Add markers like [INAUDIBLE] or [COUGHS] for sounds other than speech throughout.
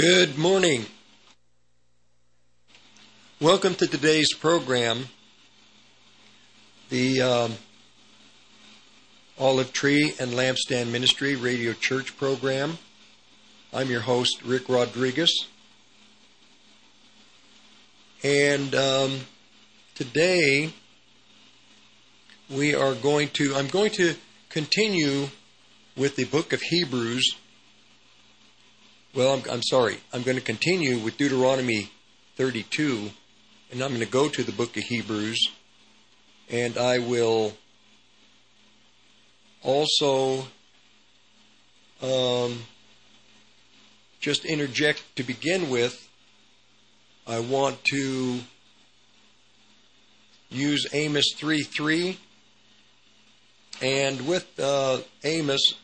Good morning. Welcome to today's program, the um, Olive Tree and Lampstand Ministry Radio Church program. I'm your host, Rick Rodriguez. And um, today we are going to, I'm going to continue with the book of Hebrews. Well, I'm, I'm sorry. I'm going to continue with Deuteronomy 32, and I'm going to go to the book of Hebrews, and I will also um, just interject to begin with. I want to use Amos 3 3. And with uh, Amos,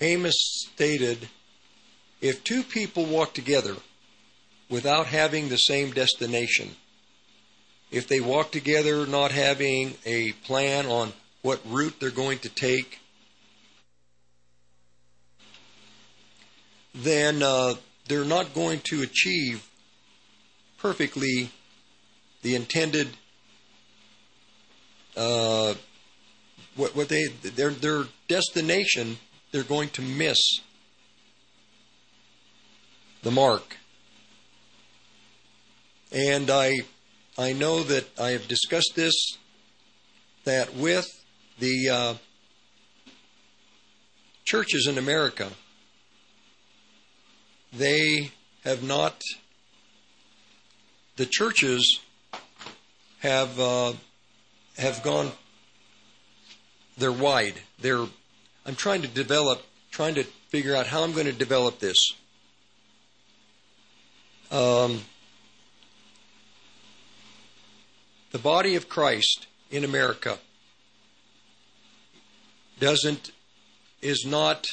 Amos stated, if two people walk together without having the same destination, if they walk together not having a plan on what route they're going to take, then uh, they're not going to achieve perfectly the intended uh, what what they their their destination. They're going to miss the mark. And I I know that I have discussed this that with the uh, churches in America, they have not. The churches have uh, have gone. They're wide. They're. I'm trying to develop, trying to figure out how I'm going to develop this. Um, the body of Christ in America doesn't is not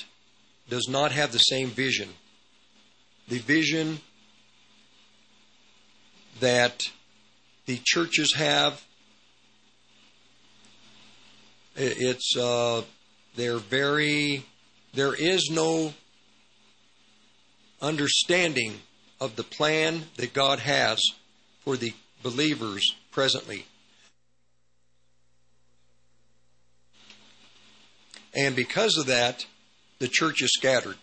does not have the same vision. The vision that the churches have it's uh, they're very there is no understanding of the plan that God has for the believers presently. And because of that, the church is scattered.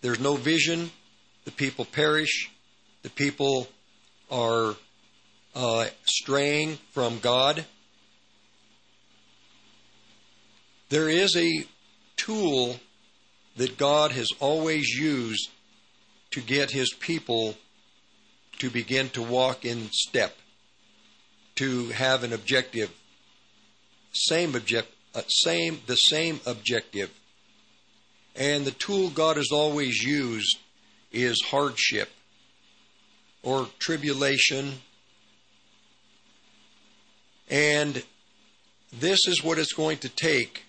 There's no vision. The people perish. The people are uh, straying from God. There is a tool that God has always used to get his people to begin to walk in step, to have an objective, same object, uh, same the same objective. And the tool God has always used is hardship or tribulation. And this is what it's going to take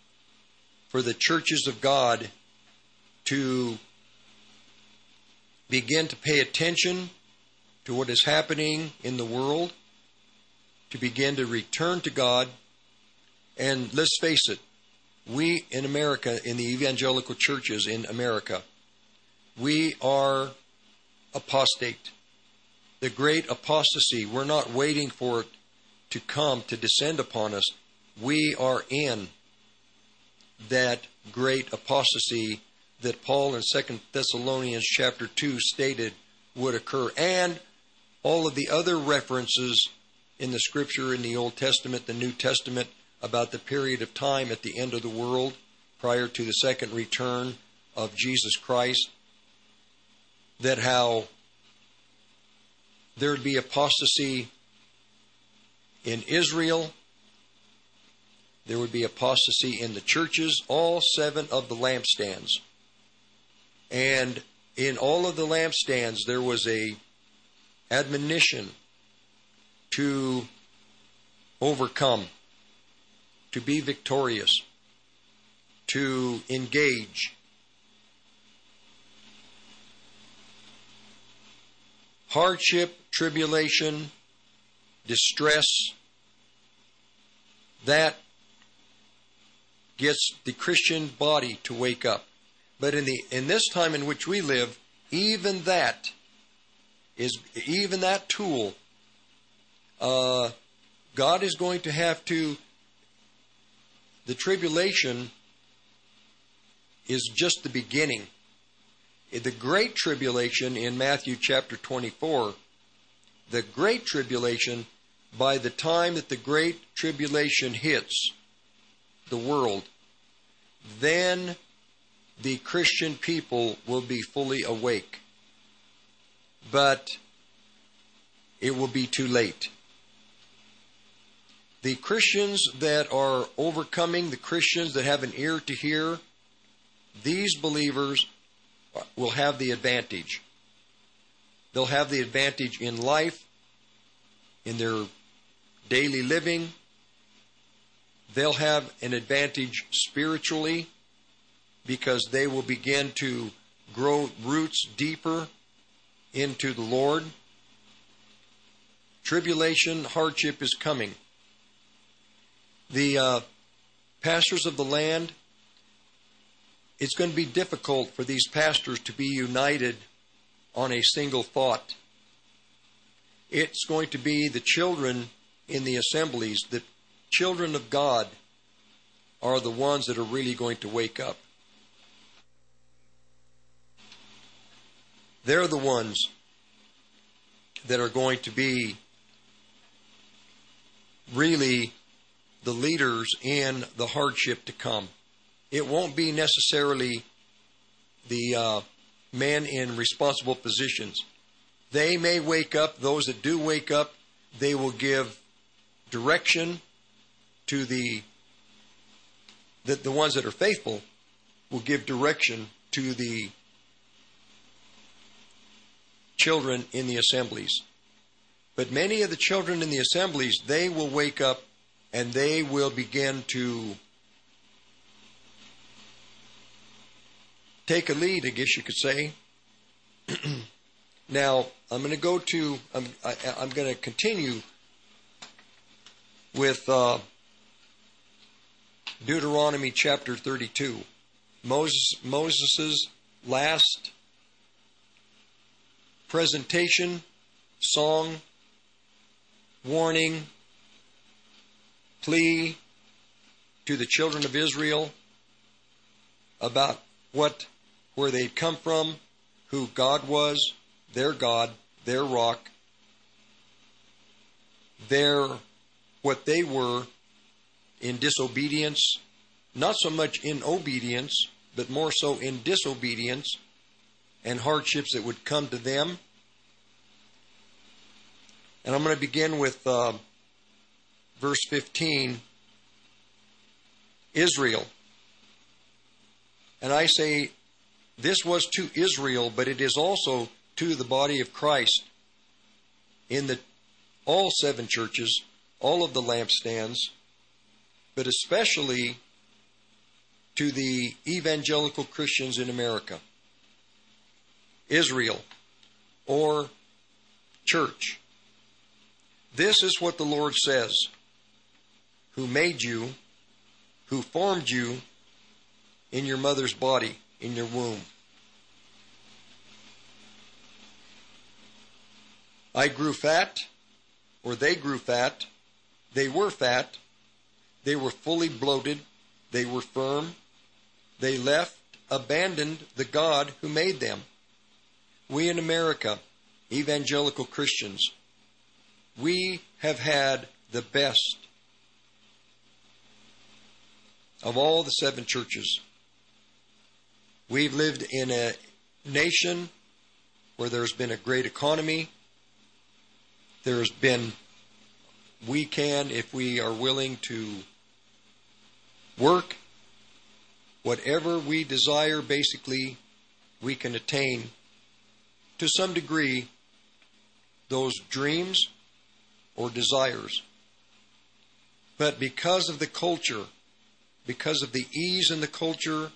for the churches of God to begin to pay attention to what is happening in the world, to begin to return to God. And let's face it, we in America, in the evangelical churches in America, we are apostate. The great apostasy, we're not waiting for it to come to descend upon us. We are in that great apostasy that Paul in 2 Thessalonians chapter 2 stated would occur and all of the other references in the scripture in the Old Testament, the New Testament about the period of time at the end of the world prior to the second return of Jesus Christ, that how there would be apostasy in Israel, there would be apostasy in the churches, all seven of the lampstands. And in all of the lampstands, there was a admonition to overcome, to be victorious, to engage. Hardship, tribulation, distress, that gets the Christian body to wake up. But in the in this time in which we live, even that is even that tool. Uh, God is going to have to. The tribulation is just the beginning. The great tribulation in Matthew chapter 24, the great tribulation, by the time that the great tribulation hits the world, then the Christian people will be fully awake. But it will be too late. The Christians that are overcoming, the Christians that have an ear to hear, these believers will have the advantage. They'll have the advantage in life, in their daily living. They'll have an advantage spiritually because they will begin to grow roots deeper into the Lord. Tribulation, hardship is coming. The uh, pastors of the land, it's going to be difficult for these pastors to be united on a single thought. It's going to be the children in the assemblies, the children of God, are the ones that are really going to wake up. They're the ones that are going to be really the leaders in the hardship to come. It won't be necessarily the uh, men in responsible positions. They may wake up, those that do wake up, they will give direction to the that the ones that are faithful will give direction to the children in the assemblies. But many of the children in the assemblies, they will wake up and they will begin to take a lead, I guess you could say. [CLEARS THROAT] now, I'm going to go to, I'm, I, am going to continue with uh, Deuteronomy chapter 32. Moses, Moses's last presentation, song, warning, plea to the children of Israel about what where they'd come from, who God was, their God, their rock, their what they were in disobedience, not so much in obedience, but more so in disobedience and hardships that would come to them. And I'm going to begin with uh, verse 15 Israel. And I say, this was to Israel, but it is also to the body of Christ in the all seven churches, all of the lampstands, but especially to the evangelical Christians in America. Israel or church. This is what the Lord says who made you, who formed you in your mother's body, in your womb. I grew fat, or they grew fat. They were fat. They were fully bloated. They were firm. They left, abandoned the God who made them. We in America, evangelical Christians, we have had the best of all the seven churches. We've lived in a nation where there's been a great economy. There's been, we can, if we are willing to work, whatever we desire, basically, we can attain to some degree those dreams or desires. But because of the culture, because of the ease in the culture,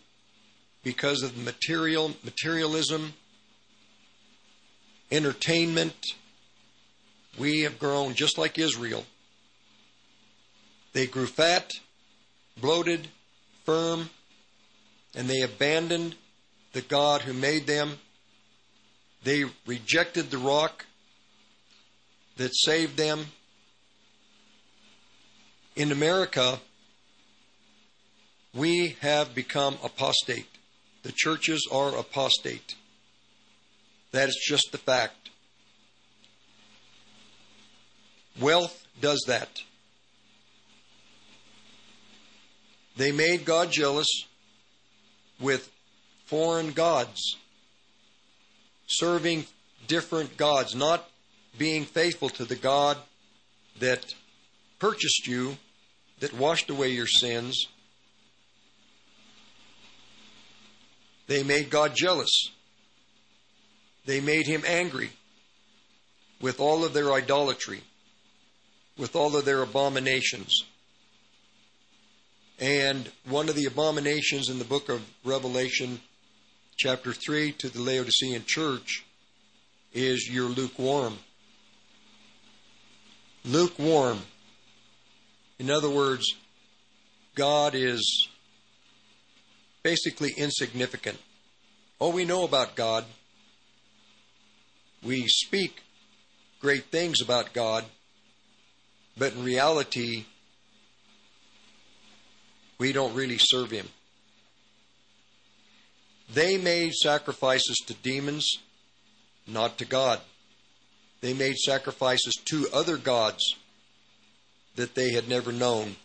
because of material materialism, entertainment, we have grown just like Israel. They grew fat, bloated, firm, and they abandoned the God who made them. They rejected the rock that saved them. In America, we have become apostate. The churches are apostate. That is just the fact. Wealth does that. They made God jealous with foreign gods, serving different gods, not being faithful to the God that purchased you, that washed away your sins. They made God jealous. They made him angry with all of their idolatry, with all of their abominations. And one of the abominations in the book of Revelation, chapter 3, to the Laodicean church is you're lukewarm. Lukewarm. In other words, God is basically insignificant. All we know about God, we speak great things about God, but in reality, we don't really serve Him. They made sacrifices to demons, not to God. They made sacrifices to other gods that they had never known.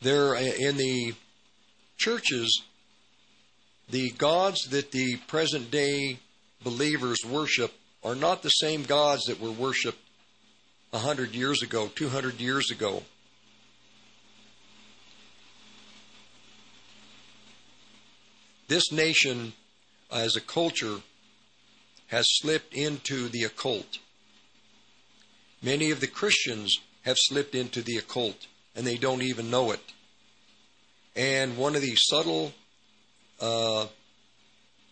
There in the churches, the gods that the present day believers worship are not the same gods that were worshipped a hundred years ago, two hundred years ago. This nation, as a culture, has slipped into the occult. Many of the Christians have slipped into the occult and they don't even know it. And one of the subtle, uh,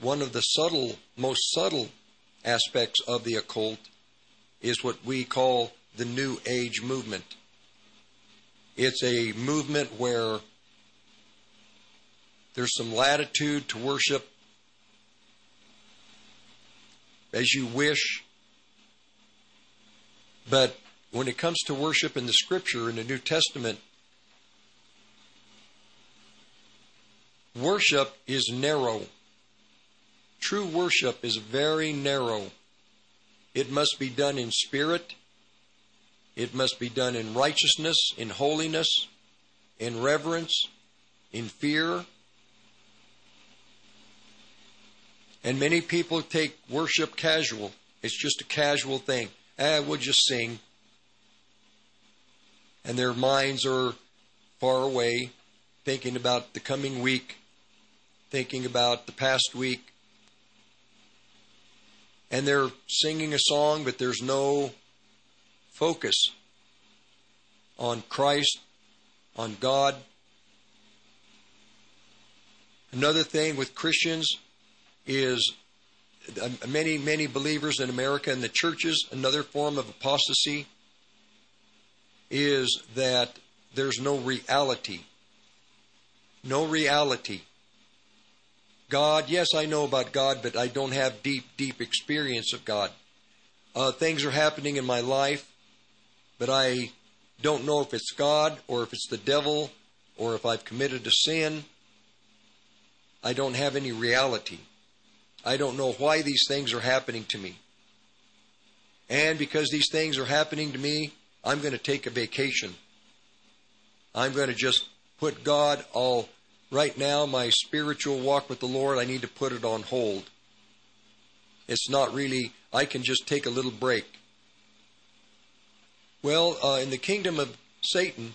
one of the subtle, most subtle aspects of the occult is what we call the New Age movement. It's a movement where there's some latitude to worship as you wish. But when it comes to worship in the Scripture, in the New Testament, worship is narrow. True worship is very narrow. It must be done in spirit. It must be done in righteousness, in holiness, in reverence, in fear. And many people take worship casual. It's just a casual thing. Ah, we'll just sing. And their minds are far away, thinking about the coming week, thinking about the past week. And they're singing a song, but there's no focus on Christ, on God. Another thing with Christians, is uh, many, many believers in America and the churches, another form of apostasy is that there's no reality. No reality. God, yes, I know about God, but I don't have deep, deep experience of God. Uh, things are happening in my life, but I don't know if it's God or if it's the devil or if I've committed a sin. I don't have any reality. I don't know why these things are happening to me. And because these things are happening to me, I'm going to take a vacation. I'm going to just put God all right now, my spiritual walk with the Lord, I need to put it on hold. It's not really, I can just take a little break. Well, uh, in the kingdom of Satan,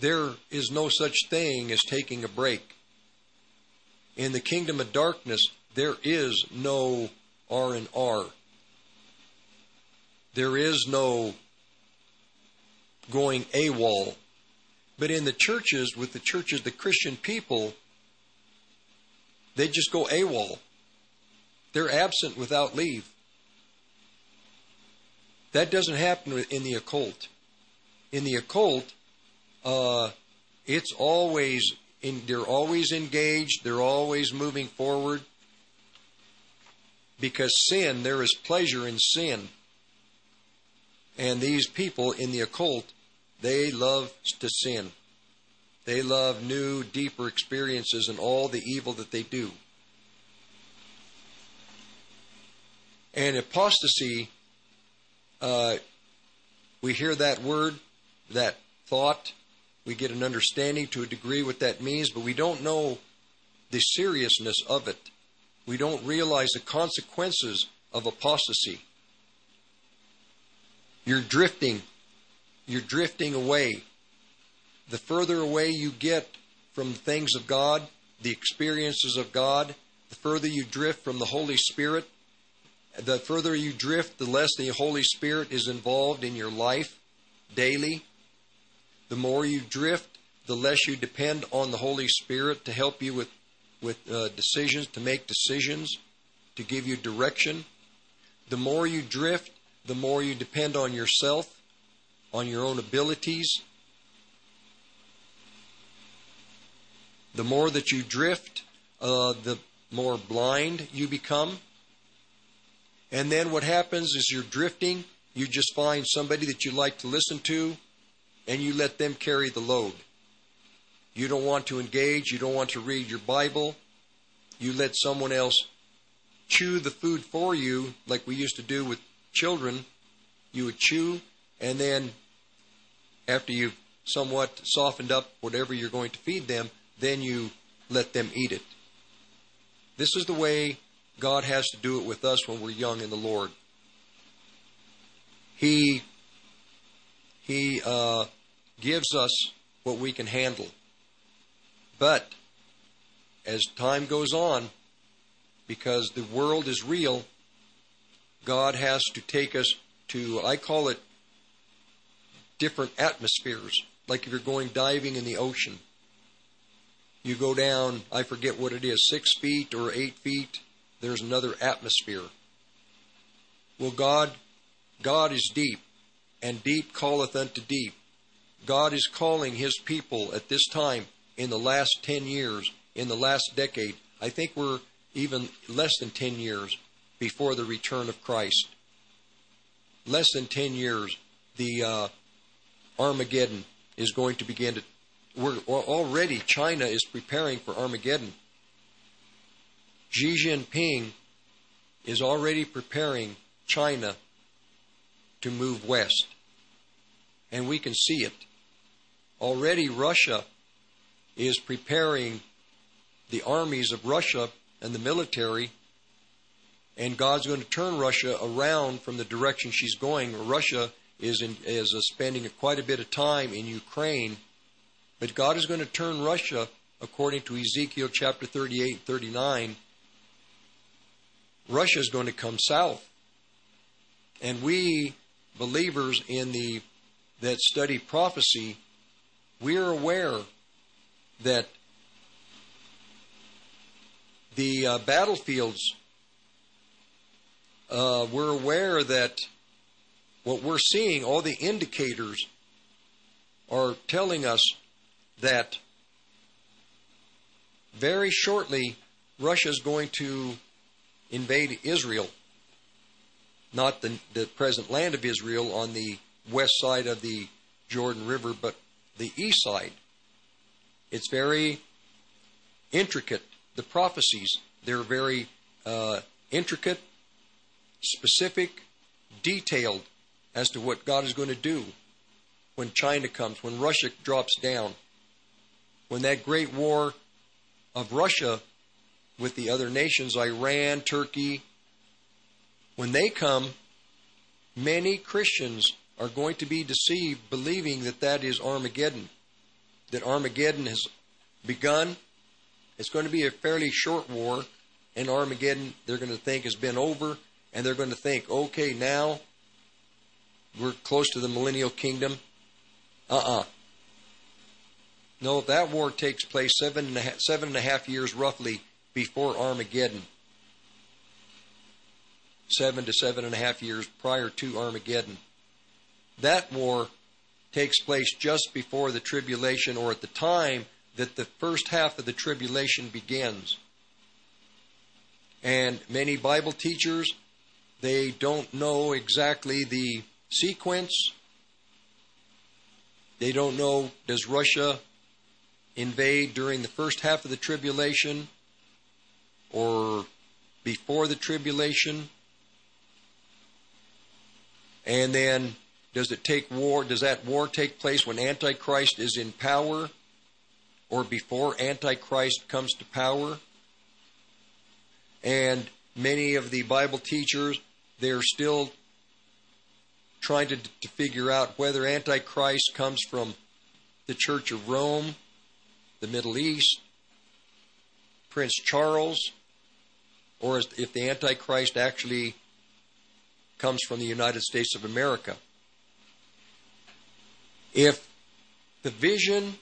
there is no such thing as taking a break. In the kingdom of darkness, there is no R and R. There is no going AWOL. But in the churches, with the churches, the Christian people, they just go AWOL. They're absent without leave. That doesn't happen in the occult. In the occult, uh, it's always in, they're always engaged. They're always moving forward. Because sin, there is pleasure in sin. And these people in the occult, they love to sin. They love new, deeper experiences and all the evil that they do. And apostasy, uh, we hear that word, that thought, we get an understanding to a degree what that means, but we don't know the seriousness of it. We don't realize the consequences of apostasy. You're drifting. You're drifting away. The further away you get from the things of God, the experiences of God, the further you drift from the Holy Spirit, the further you drift, the less the Holy Spirit is involved in your life daily. The more you drift, the less you depend on the Holy Spirit to help you with, with uh, decisions, to make decisions, to give you direction. The more you drift, the more you depend on yourself, on your own abilities. The more that you drift, uh, the more blind you become. And then what happens is you're drifting, you just find somebody that you like to listen to, and you let them carry the load. You don't want to engage, you don't want to read your Bible, you let someone else chew the food for you, like we used to do with children, you would chew, and then after you've somewhat softened up whatever you're going to feed them, then you let them eat it. This is the way God has to do it with us when we're young in the Lord. He He uh, gives us what we can handle. But as time goes on, because the world is real, God has to take us to, I call it different atmospheres. Like if you're going diving in the ocean, you go down, I forget what it is, six feet or eight feet, there's another atmosphere. Well, God, God is deep, and deep calleth unto deep. God is calling His people at this time in the last 10 years, in the last decade. I think we're even less than 10 years before the return of Christ. Less than 10 years, the uh, Armageddon is going to begin to. We're already China is preparing for Armageddon. Xi Jinping is already preparing China to move west, and we can see it. Already, Russia is preparing the armies of Russia and the military and God's going to turn Russia around from the direction she's going. Russia is in, is spending quite a bit of time in Ukraine, but God is going to turn Russia, according to Ezekiel chapter 38 and 39. Russia is going to come south, and we believers in the that study prophecy, we are aware that the uh, battlefields uh, we're aware that what we're seeing, all the indicators are telling us that very shortly Russia is going to invade Israel, not the, the present land of Israel on the west side of the Jordan River, but the east side. It's very intricate. The prophecies, they're very uh, intricate specific, detailed as to what God is going to do when China comes, when Russia drops down, when that great war of Russia with the other nations, Iran, Turkey, when they come, many Christians are going to be deceived believing that that is Armageddon, that Armageddon has begun. It's going to be a fairly short war, and Armageddon they're going to think has been over, and they're going to think, okay, now we're close to the millennial kingdom. Uh uh No, that war takes place seven and, a half, seven and a half years roughly before Armageddon. Seven to seven and a half years prior to Armageddon. That war takes place just before the tribulation or at the time that the first half of the tribulation begins. And many Bible teachers, they don't know exactly the sequence. They don't know does Russia invade during the first half of the tribulation or before the tribulation? And then does it take war? Does that war take place when Antichrist is in power or before Antichrist comes to power? And many of the Bible teachers, they're still trying to, to figure out whether Antichrist comes from the Church of Rome, the Middle East, Prince Charles, or if the Antichrist actually comes from the United States of America. If the vision,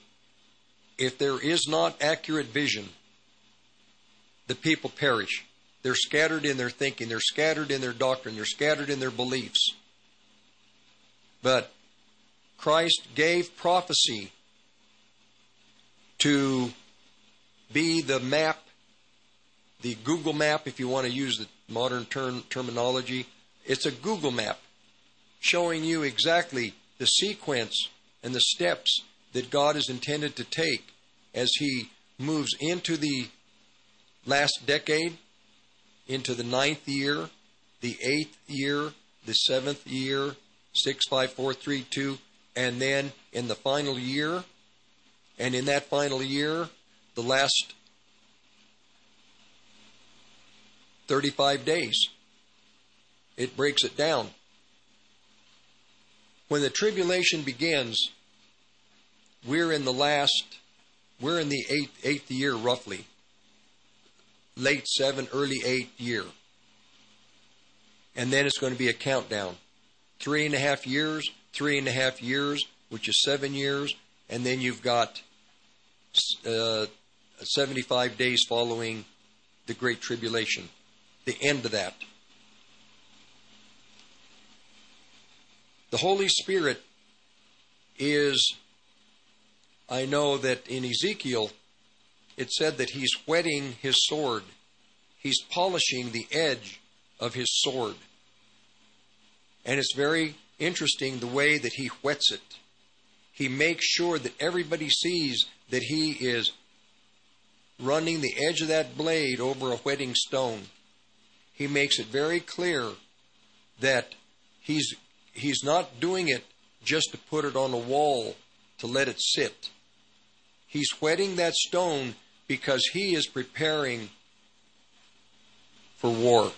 if there is not accurate vision, the people perish. They're scattered in their thinking, they're scattered in their doctrine, they're scattered in their beliefs. But Christ gave prophecy to be the map, the Google map, if you want to use the modern term, terminology. It's a Google map showing you exactly the sequence and the steps that God is intended to take as He moves into the last decade, into the ninth year, the eighth year, the seventh year, six, five, four, three, two, and then in the final year, and in that final year, the last 35 days. It breaks it down. When the tribulation begins, we're in the last, we're in the eighth, eighth year roughly. Late seven, early eighth year. And then it's going to be a countdown three and a half years, three and a half years, which is seven years, and then you've got uh, 75 days following the Great Tribulation, the end of that. The Holy Spirit is, I know that in Ezekiel, it said that he's whetting his sword, he's polishing the edge of his sword. And it's very interesting the way that he whets it. He makes sure that everybody sees that he is running the edge of that blade over a whetting stone. He makes it very clear that he's he's not doing it just to put it on a wall to let it sit. He's whetting that stone because he is preparing for war.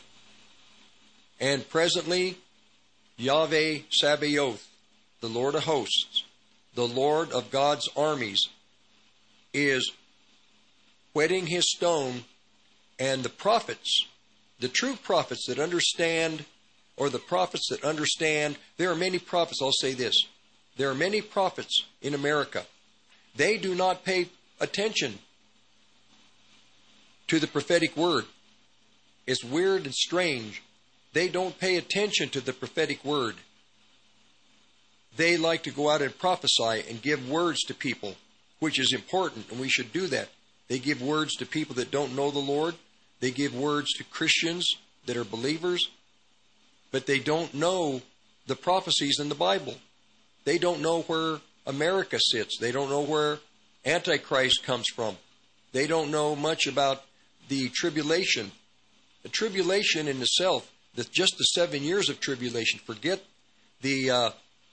And presently, Yahweh Sabaoth, the Lord of hosts, the Lord of God's armies, is whetting his stone, and the prophets, the true prophets that understand, or the prophets that understand, there are many prophets, I'll say this, there are many prophets in America. They do not pay attention to the prophetic word. It's weird and strange they don't pay attention to the prophetic word. They like to go out and prophesy and give words to people, which is important, and we should do that. They give words to people that don't know the Lord. They give words to Christians that are believers, but they don't know the prophecies in the Bible. They don't know where America sits. They don't know where Antichrist comes from. They don't know much about the tribulation. The tribulation in itself just the seven years of tribulation. Forget the uh,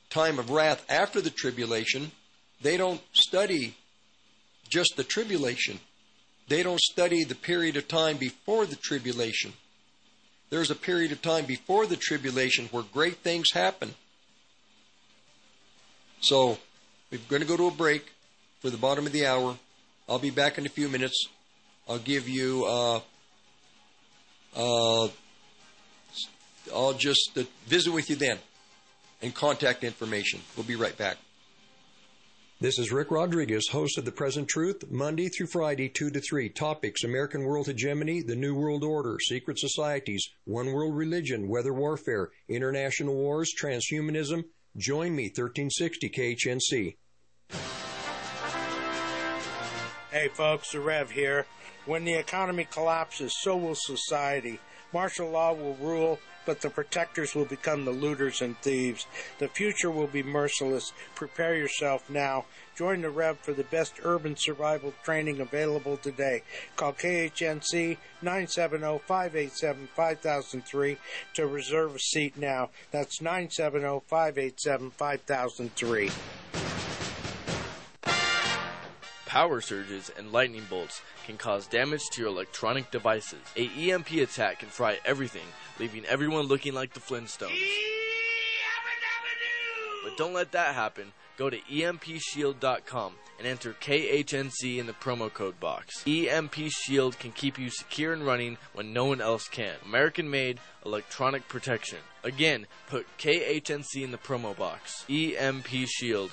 time of wrath after the tribulation. They don't study just the tribulation. They don't study the period of time before the tribulation. There's a period of time before the tribulation where great things happen. So, we're going to go to a break for the bottom of the hour. I'll be back in a few minutes. I'll give you, uh, uh, I'll just uh, visit with you then and contact information. We'll be right back. This is Rick Rodriguez, host of The Present Truth, Monday through Friday, 2 to 3. Topics American World Hegemony, The New World Order, Secret Societies, One World Religion, Weather Warfare, International Wars, Transhumanism. Join me, 1360 KHNC. Hey folks, the Rev here. When the economy collapses, so will society. Martial law will rule, but the protectors will become the looters and thieves. The future will be merciless. Prepare yourself now. Join the Rev for the best urban survival training available today. Call KHNC 970-587-5003 to reserve a seat now. That's 970-587-5003. Power surges and lightning bolts can cause damage to your electronic devices. A EMP attack can fry everything, leaving everyone looking like the Flintstones. But don't let that happen. Go to EMPShield.com and enter KHNC in the promo code box. EMP Shield can keep you secure and running when no one else can. American made electronic protection. Again, put KHNC in the promo box. EMPShield.com.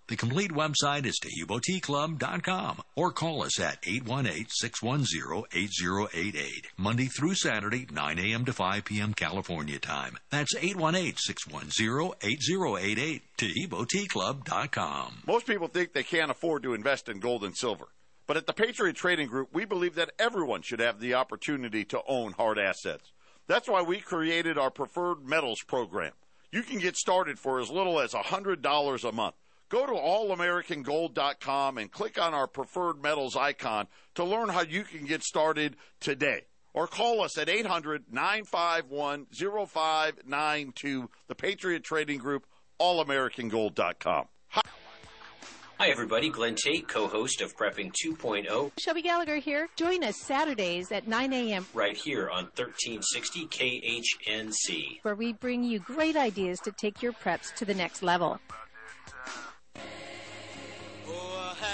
The complete website is TaheeboTeaClub.com or call us at 818-610-8088. Monday through Saturday, 9 a.m. to 5 p.m. California time. That's 818-610-8088. TaheeboTeaClub.com. Most people think they can't afford to invest in gold and silver. But at the Patriot Trading Group, we believe that everyone should have the opportunity to own hard assets. That's why we created our preferred metals program. You can get started for as little as $100 a month. Go to allamericangold.com and click on our preferred metals icon to learn how you can get started today. Or call us at 800 951 0592, the Patriot Trading Group, allamericangold.com. Hi, everybody. Glenn Tate, co host of Prepping 2.0, Shelby Gallagher here. Join us Saturdays at 9 a.m., right here on 1360 KHNC. where we bring you great ideas to take your preps to the next level.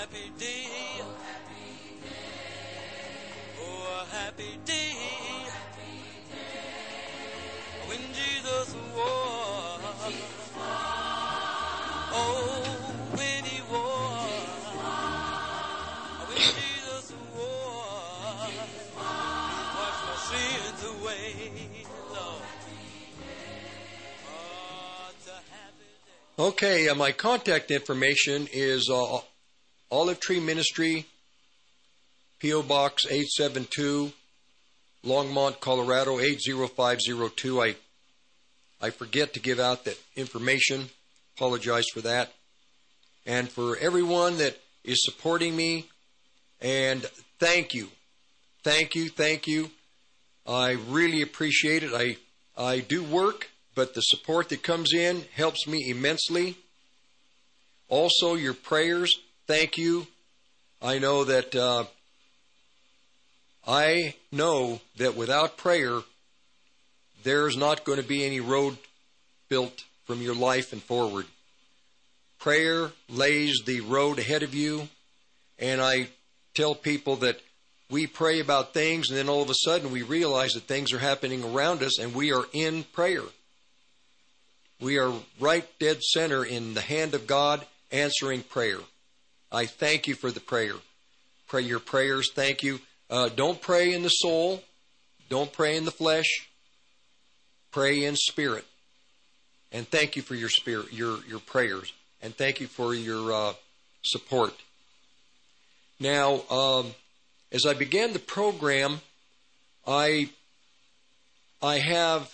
Happy day. Oh, a happy day. When Jesus. Oh, when he. When Jesus my sins away. Oh. Okay, uh, my contact information is uh, Olive Tree Ministry, P.O. Box 872, Longmont, Colorado 80502. I, I forget to give out that information. Apologize for that. And for everyone that is supporting me, and thank you. Thank you, thank you. I really appreciate it. I, I do work, but the support that comes in helps me immensely. Also, your prayers, thank you. I know that uh, I know that without prayer, there's not going to be any road built from your life and forward. Prayer lays the road ahead of you, and I tell people that we pray about things, and then all of a sudden we realize that things are happening around us, and we are in prayer. We are right dead center in the hand of God answering prayer. I thank you for the prayer. pray your prayers. Thank you. Uh, don't pray in the soul. Don't pray in the flesh. Pray in spirit. And thank you for your spirit, your your prayers, and thank you for your uh, support. Now, um, as I began the program, I I have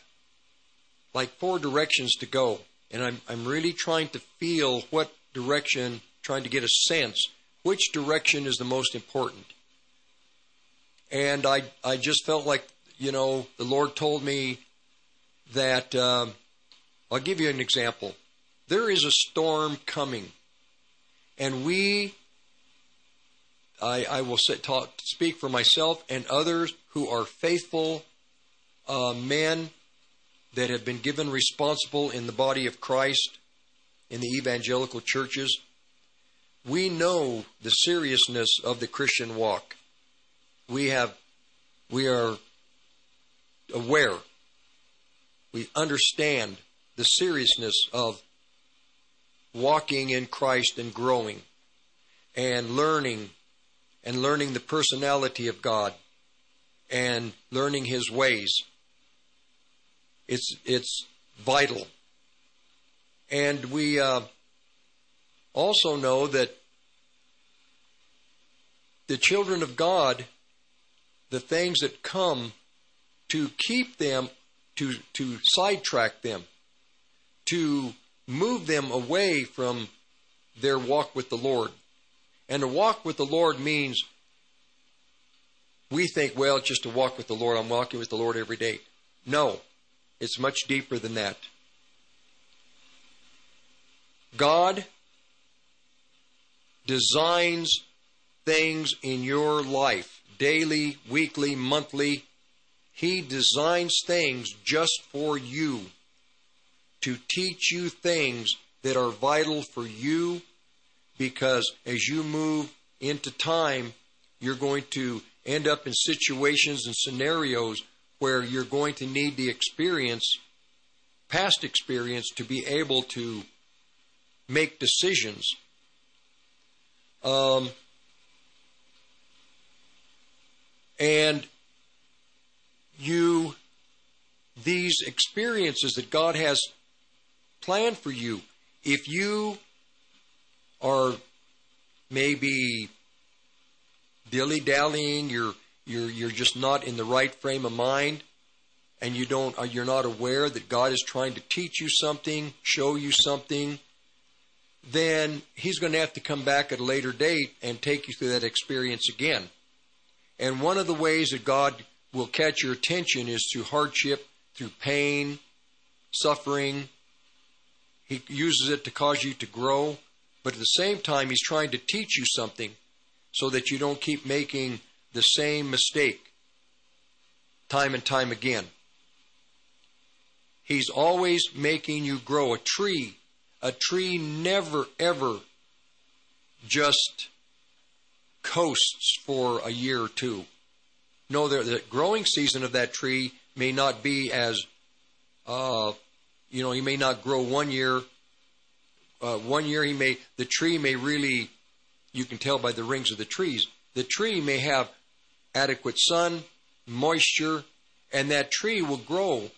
like four directions to go, and I'm I'm really trying to feel what direction, trying to get a sense which direction is the most important. And I I just felt like you know the Lord told me that um, I'll give you an example. There is a storm coming, and we I, I will sit, talk, speak for myself and others who are faithful uh, men that have been given responsible in the body of Christ in the evangelical churches. We know the seriousness of the Christian walk. We have, we are aware. We understand the seriousness of walking in Christ and growing and learning and learning the personality of God and learning His ways. It's it's vital, and we uh, also know that the children of God, the things that come to keep them, to to sidetrack them, to move them away from their walk with the Lord. And to walk with the Lord means we think, well, it's just to walk with the Lord. I'm walking with the Lord every day. No, it's much deeper than that. God designs things in your life daily, weekly, monthly. He designs things just for you to teach you things that are vital for you because as you move into time, you're going to end up in situations and scenarios where you're going to need the experience, past experience, to be able to make decisions. Um, and you, these experiences that God has planned for you, if you are maybe dilly dallying, you're you're you're just not in the right frame of mind, and you don't uh, you're not aware that God is trying to teach you something, show you something, then He's going to have to come back at a later date and take you through that experience again. And one of the ways that God will catch your attention is through hardship, through pain, suffering. He uses it to cause you to grow. But at the same time, he's trying to teach you something so that you don't keep making the same mistake time and time again. He's always making you grow. A tree, a tree never ever just coasts for a year or two. No, the, growing season of that tree may not be as, uh, you know, he may not grow one year. Uh, one year he may the tree may really you can tell by the rings of the trees the tree may have adequate sun moisture and that tree will grow.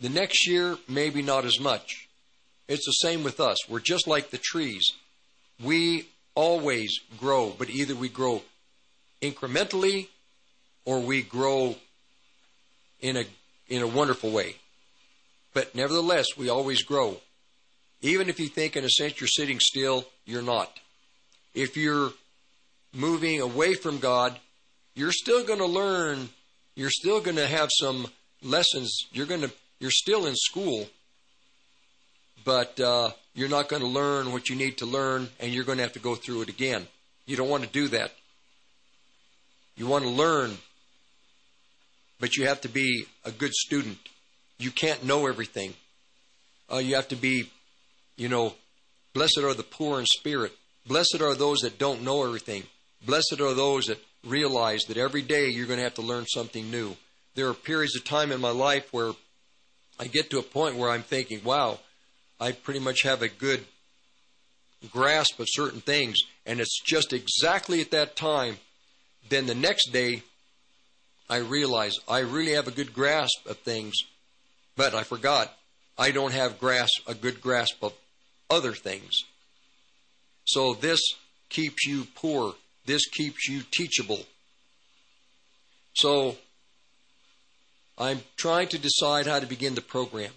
The next year maybe not as much it's the same with us we're just like the trees we always grow but either we grow incrementally or we grow in a in a wonderful way but nevertheless we always grow even if you think, in a sense, you're sitting still, you're not. If you're moving away from God, you're still going to learn. You're still going to have some lessons. You're going to. You're still in school, but uh, you're not going to learn what you need to learn, and you're going to have to go through it again. You don't want to do that. You want to learn, but you have to be a good student. You can't know everything. Uh, you have to be you know, blessed are the poor in spirit. Blessed are those that don't know everything. Blessed are those that realize that every day you're going to have to learn something new. There are periods of time in my life where I get to a point where I'm thinking, wow, I pretty much have a good grasp of certain things. And it's just exactly at that time. Then the next day, I realize I really have a good grasp of things, but I forgot I don't have grasp a good grasp of other things. So this keeps you poor. This keeps you teachable. So I'm trying to decide how to begin the program.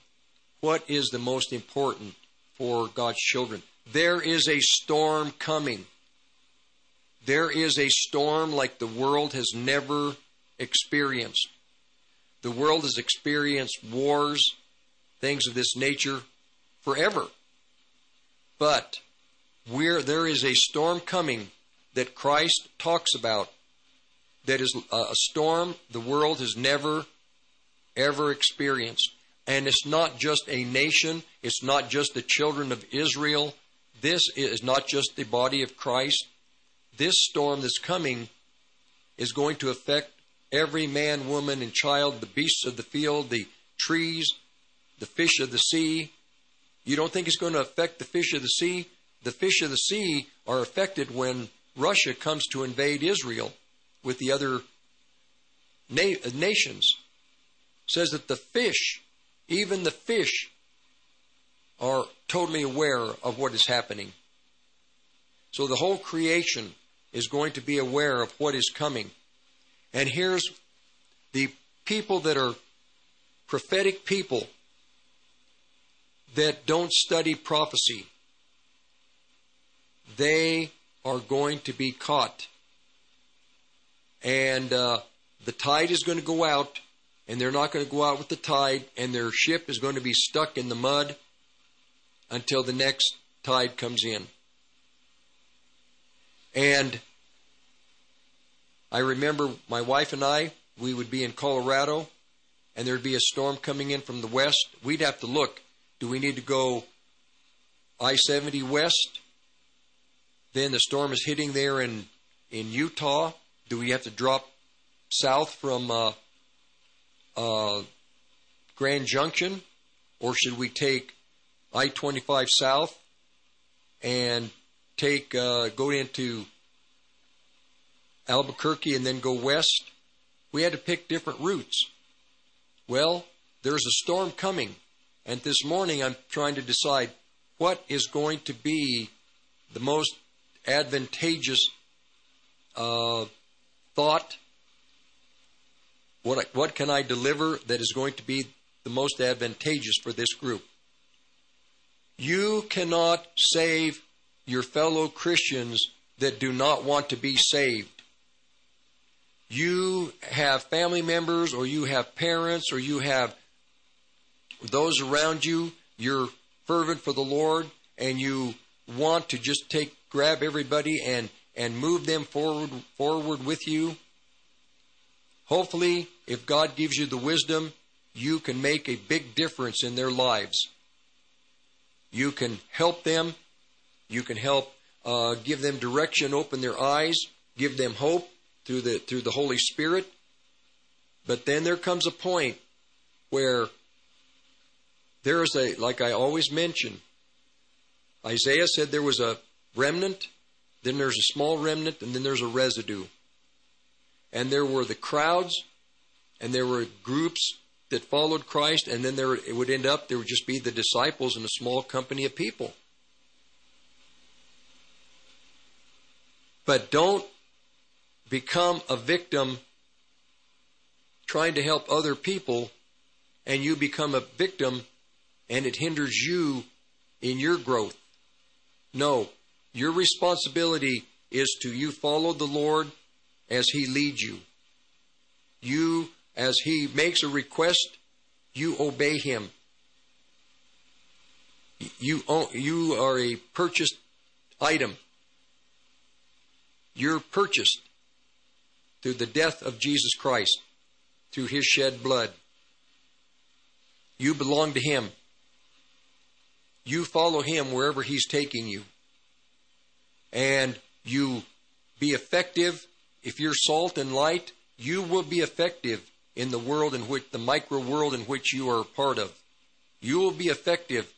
What is the most important for God's children? There is a storm coming. There is a storm like the world has never experienced. The world has experienced wars, things of this nature forever. But where there is a storm coming that Christ talks about that is a storm the world has never ever experienced. And it's not just a nation, it's not just the children of Israel, this is not just the body of Christ. This storm that's coming is going to affect every man, woman, and child, the beasts of the field, the trees, the fish of the sea. You don't think it's going to affect the fish of the sea? The fish of the sea are affected when Russia comes to invade Israel with the other na- uh, nations says that the fish, even the fish, are totally aware of what is happening. So the whole creation is going to be aware of what is coming. And here's the people that are prophetic people that don't study prophecy. They are going to be caught. And uh, the tide is going to go out and they're not going to go out with the tide, and their ship is going to be stuck in the mud until the next tide comes in. And I remember my wife and I, we would be in Colorado, and there'd be a storm coming in from the west. We'd have to look do we need to go I 70 west? Then the storm is hitting there in, in Utah. Do we have to drop south from uh, uh, Grand Junction, or should we take I 25 south and take uh, go into Albuquerque and then go west? We had to pick different routes. Well, there's a storm coming, and this morning I'm trying to decide what is going to be the most advantageous uh, thought what, what can I deliver that is going to be the most advantageous for this group? You cannot save your fellow Christians that do not want to be saved. You have family members, or you have parents, or you have those around you, you're fervent for the Lord, and you want to just take grab everybody and and move them forward forward with you Hopefully, if God gives you the wisdom, you can make a big difference in their lives. You can help them. You can help uh, give them direction, open their eyes, give them hope through the through the Holy Spirit. But then there comes a point where there is a like I always mention. Isaiah said there was a remnant, then there's a small remnant, and then there's a residue and there were the crowds, and there were groups that followed Christ, and then there it would end up there would just be the disciples and a small company of people. But don't become a victim trying to help other people, and you become a victim, and it hinders you in your growth. No, your responsibility is to you follow the Lord as He leads you. You, as He makes a request, you obey Him. You, you are a purchased item. You're purchased through the death of Jesus Christ, through His shed blood. You belong to Him. You follow Him wherever He's taking you. And you be effective if you're salt and light, you will be effective in the world in which the micro world in which you are a part of. You will be effective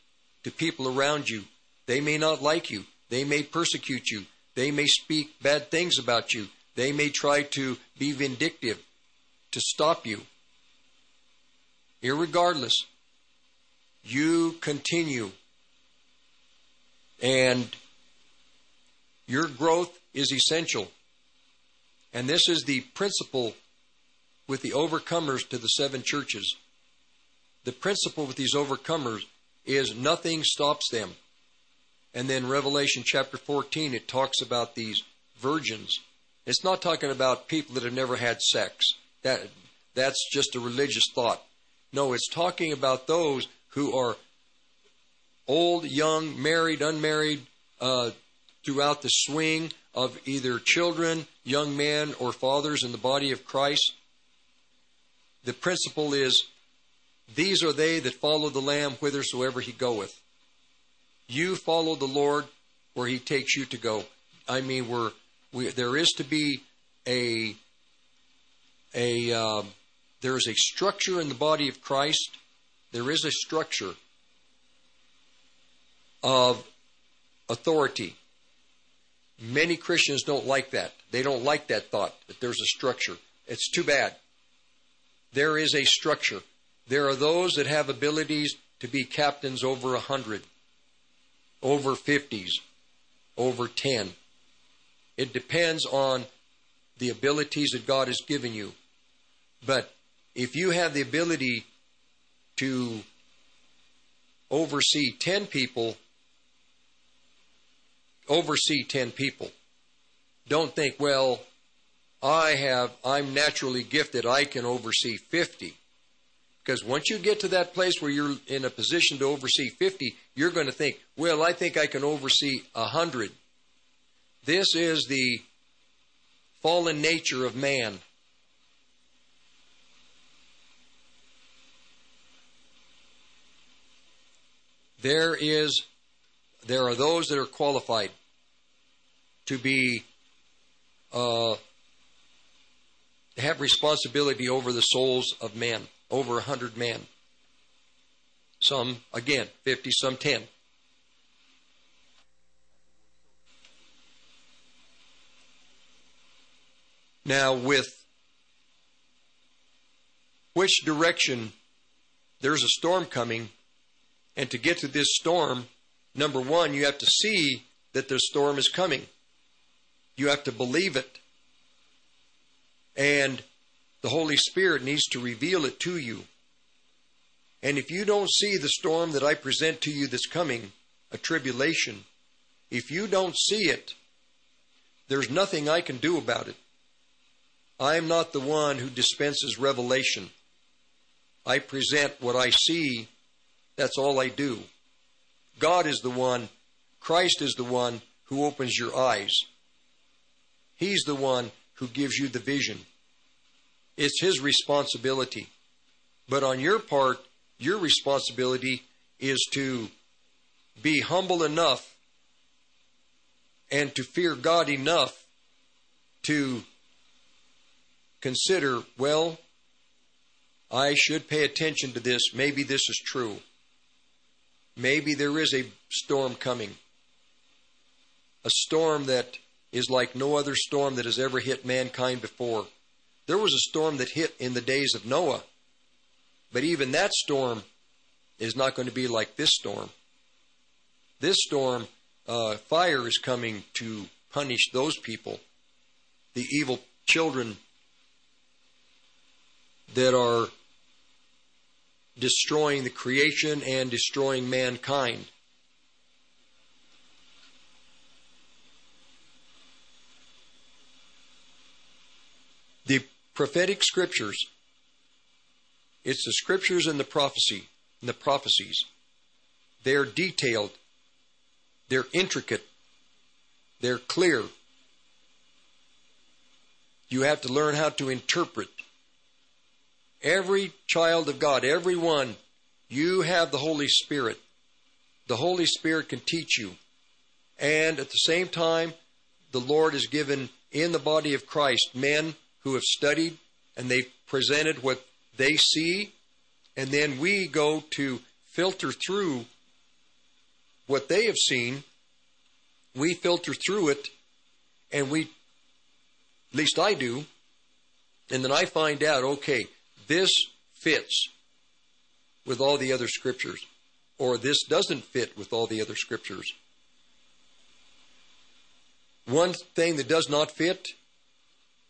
to people around you. They may not like you. They may persecute you. They may speak bad things about you. They may try to be vindictive, to stop you. Irregardless, you continue. And your growth is essential. And this is the principle with the overcomers to the seven churches. The principle with these overcomers is nothing stops them. And then Revelation chapter 14, it talks about these virgins. It's not talking about people that have never had sex. That, that's just a religious thought. No, it's talking about those who are old, young, married, unmarried, uh, throughout the swing of either children, young men, or fathers in the body of Christ. The principle is these are they that follow the Lamb whithersoever he goeth. You follow the Lord where he takes you to go. I mean, we're, we, there is to be a, a um, there is a structure in the body of Christ. There is a structure of authority. Many Christians don't like that. They don't like that thought that there's a structure. It's too bad. There is a structure. There are those that have abilities to be captains over a hundred, over fifties, over ten. It depends on the abilities that God has given you. But if you have the ability to oversee 10 people, oversee 10 people. Don't think, well, I have, I'm naturally gifted, I can oversee 50. Because once you get to that place where you're in a position to oversee 50, you're going to think, well, I think I can oversee 100. This is the fallen nature of man. There is there are those that are qualified to be uh, have responsibility over the souls of men, over a hundred men. Some again fifty, some ten. Now, with which direction there's a storm coming, and to get to this storm, number one, you have to see that the storm is coming. You have to believe it. And the Holy Spirit needs to reveal it to you. And if you don't see the storm that I present to you that's coming, a tribulation, if you don't see it, there's nothing I can do about it. I am not the one who dispenses revelation. I present what I see. That's all I do. God is the one, Christ is the one who opens your eyes. He's the one who gives you the vision. It's His responsibility. But on your part, your responsibility is to be humble enough and to fear God enough to consider, well, I should pay attention to this. Maybe this is true. Maybe there is a storm coming. A storm that is like no other storm that has ever hit mankind before. There was a storm that hit in the days of Noah, but even that storm is not going to be like this storm. This storm, uh, fire is coming to punish those people, the evil children that are destroying the creation and destroying mankind. The prophetic scriptures, it's the scriptures and the prophecy, and the prophecies. They're detailed, they're intricate, they're clear. You have to learn how to interpret Every child of God, everyone, you have the Holy Spirit. The Holy Spirit can teach you. And at the same time, the Lord has given in the body of Christ men who have studied and they've presented what they see. And then we go to filter through what they have seen. We filter through it and we, at least I do, and then I find out, okay, this fits with all the other scriptures, or this doesn't fit with all the other scriptures. One thing that does not fit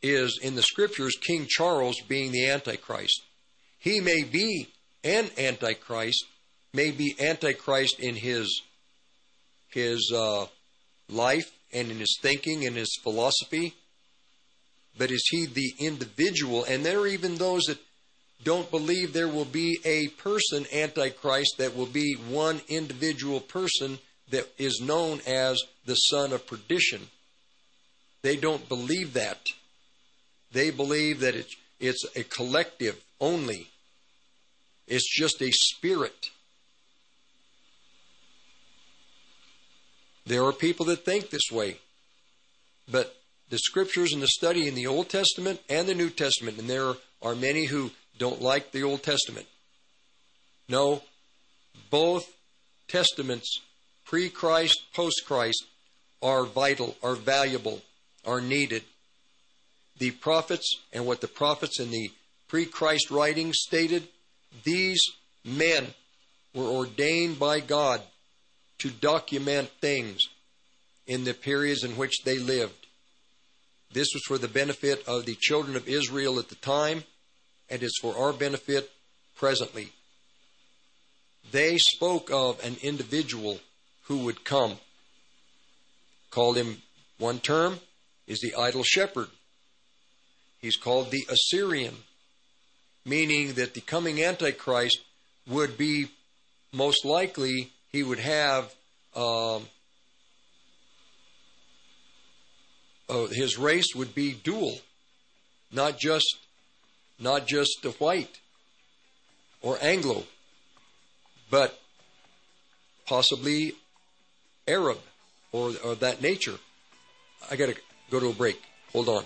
is in the scriptures King Charles being the Antichrist. He may be an Antichrist, may be Antichrist in his his uh, life and in his thinking and his philosophy, but is he the individual? And there are even those that don't believe there will be a person, Antichrist, that will be one individual person that is known as the son of perdition. They don't believe that. They believe that it's, it's a collective only. It's just a spirit. There are people that think this way. But the scriptures and the study in the Old Testament and the New Testament, and there are many who don't like the Old Testament. No, both testaments, pre Christ, post Christ, are vital, are valuable, are needed. The prophets and what the prophets in the pre Christ writings stated, these men were ordained by God to document things in the periods in which they lived. This was for the benefit of the children of Israel at the time, and is for our benefit presently. They spoke of an individual who would come. Called him one term is the idol shepherd. He's called the Assyrian, meaning that the coming Antichrist would be most likely he would have um, uh, his race would be dual, not just not just the white or Anglo, but possibly Arab or, or that nature. I got to go to a break. Hold on.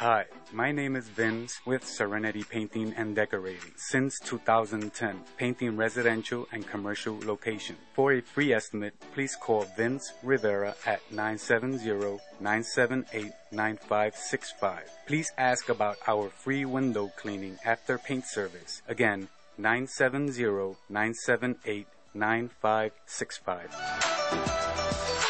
Hi, my name is Vince with Serenity Painting and Decorating. Since 2010, painting residential and commercial location. For a free estimate, please call Vince Rivera at 970-978-9565. Please ask about our free window cleaning after paint service. Again, 970-978-9565.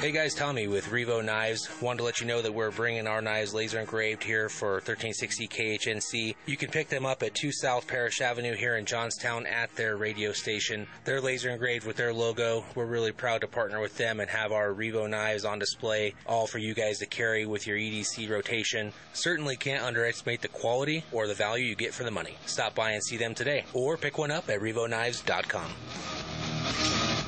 Hey guys, Tommy with Revo Knives. Wanted to let you know that we're bringing our knives laser engraved here for 1360 KHNC. You can pick them up at 2 South Parish Avenue here in Johnstown at their radio station. They're laser engraved with their logo. We're really proud to partner with them and have our Revo knives on display, all for you guys to carry with your EDC rotation. Certainly can't underestimate the quality or the value you get for the money. Stop by and see them today, or pick one up at RevoKnives.com.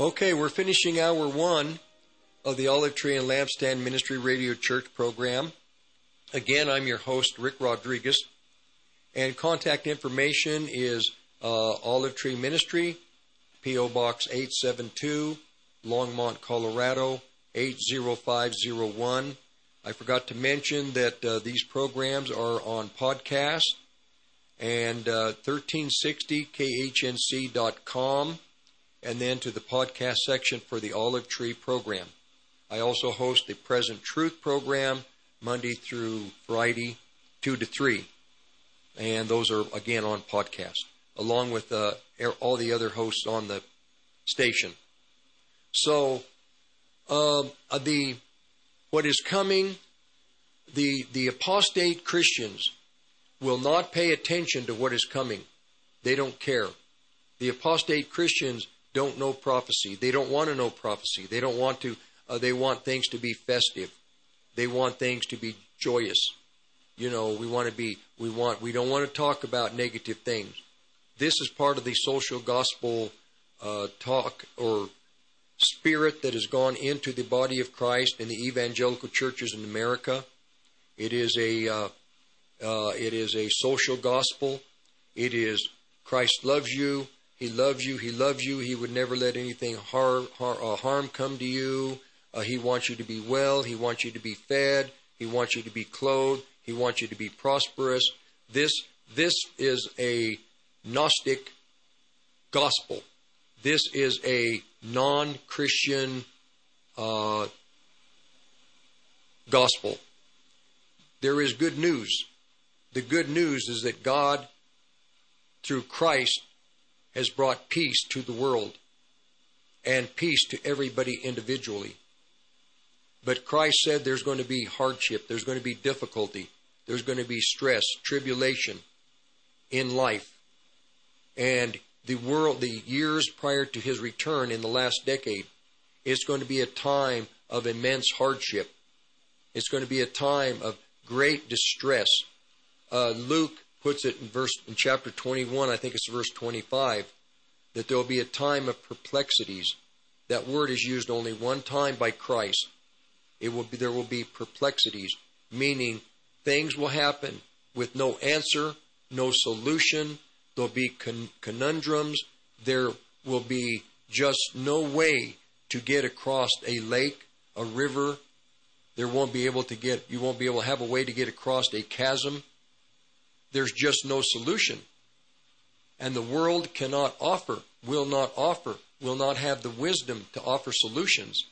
Okay, we're finishing hour one of the Olive Tree and Lampstand Ministry Radio Church program. Again, I'm your host, Rick Rodriguez, and contact information is uh, Olive Tree Ministry, P.O. Box 872, Longmont, Colorado 80501. I forgot to mention that uh, these programs are on podcast and uh, 1360khnc.com and then to the podcast section for the Olive Tree program. I also host the Present Truth program Monday through Friday, 2 to 3. And those are, again, on podcast, along with uh, all the other hosts on the station. So, um, uh, the what is coming, the, the apostate Christians will not pay attention to what is coming. They don't care. The apostate Christians don't know prophecy. They don't want to know prophecy. They don't want to. Uh, they want things to be festive. They want things to be joyous. You know, we want to be. We want. We don't want to talk about negative things. This is part of the social gospel uh, talk or spirit that has gone into the body of Christ in the evangelical churches in America. It is a. Uh, uh it is a social gospel. It is Christ loves you. He loves you. He loves you. He would never let anything har, har, uh, harm come to you. Uh, he wants you to be well. He wants you to be fed. He wants you to be clothed. He wants you to be prosperous. This this is a Gnostic gospel. This is a non-Christian uh, gospel. There is good news. The good news is that God, through Christ, has brought peace to the world and peace to everybody individually. But Christ said there's going to be hardship, there's going to be difficulty, there's going to be stress, tribulation in life. And the world, the years prior to his return in the last decade, it's going to be a time of immense hardship. It's going to be a time of great distress. Uh, Luke puts it in verse in chapter 21, I think it's verse 25, that there will be a time of perplexities. That word is used only one time by Christ. It will be there will be perplexities, meaning things will happen with no answer, no solution. There'll be con- conundrums. There will be just no way to get across a lake, a river. There won't be able to get. You won't be able to have a way to get across a chasm there's just no solution. And the world cannot offer, will not offer, will not have the wisdom to offer solutions.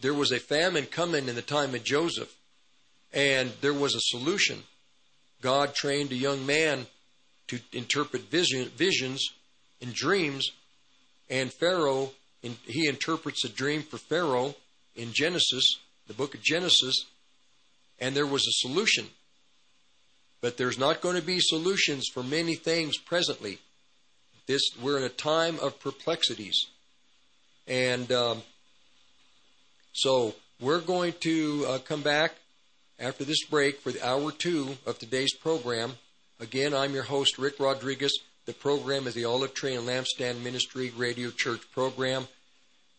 There was a famine coming in the time of Joseph, and there was a solution. God trained a young man to interpret vision, visions and dreams, and Pharaoh, he interprets a dream for Pharaoh in Genesis, the book of Genesis, and there was a solution. But there's not going to be solutions for many things presently. This we're in a time of perplexities, and um, so we're going to uh, come back after this break for the hour two of today's program. Again, I'm your host Rick Rodriguez. The program is the Olive Tree and Lampstand Ministry Radio Church program.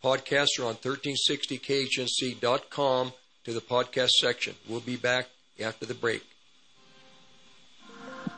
Podcasts are on 1360khnc.com to the podcast section. We'll be back after the break.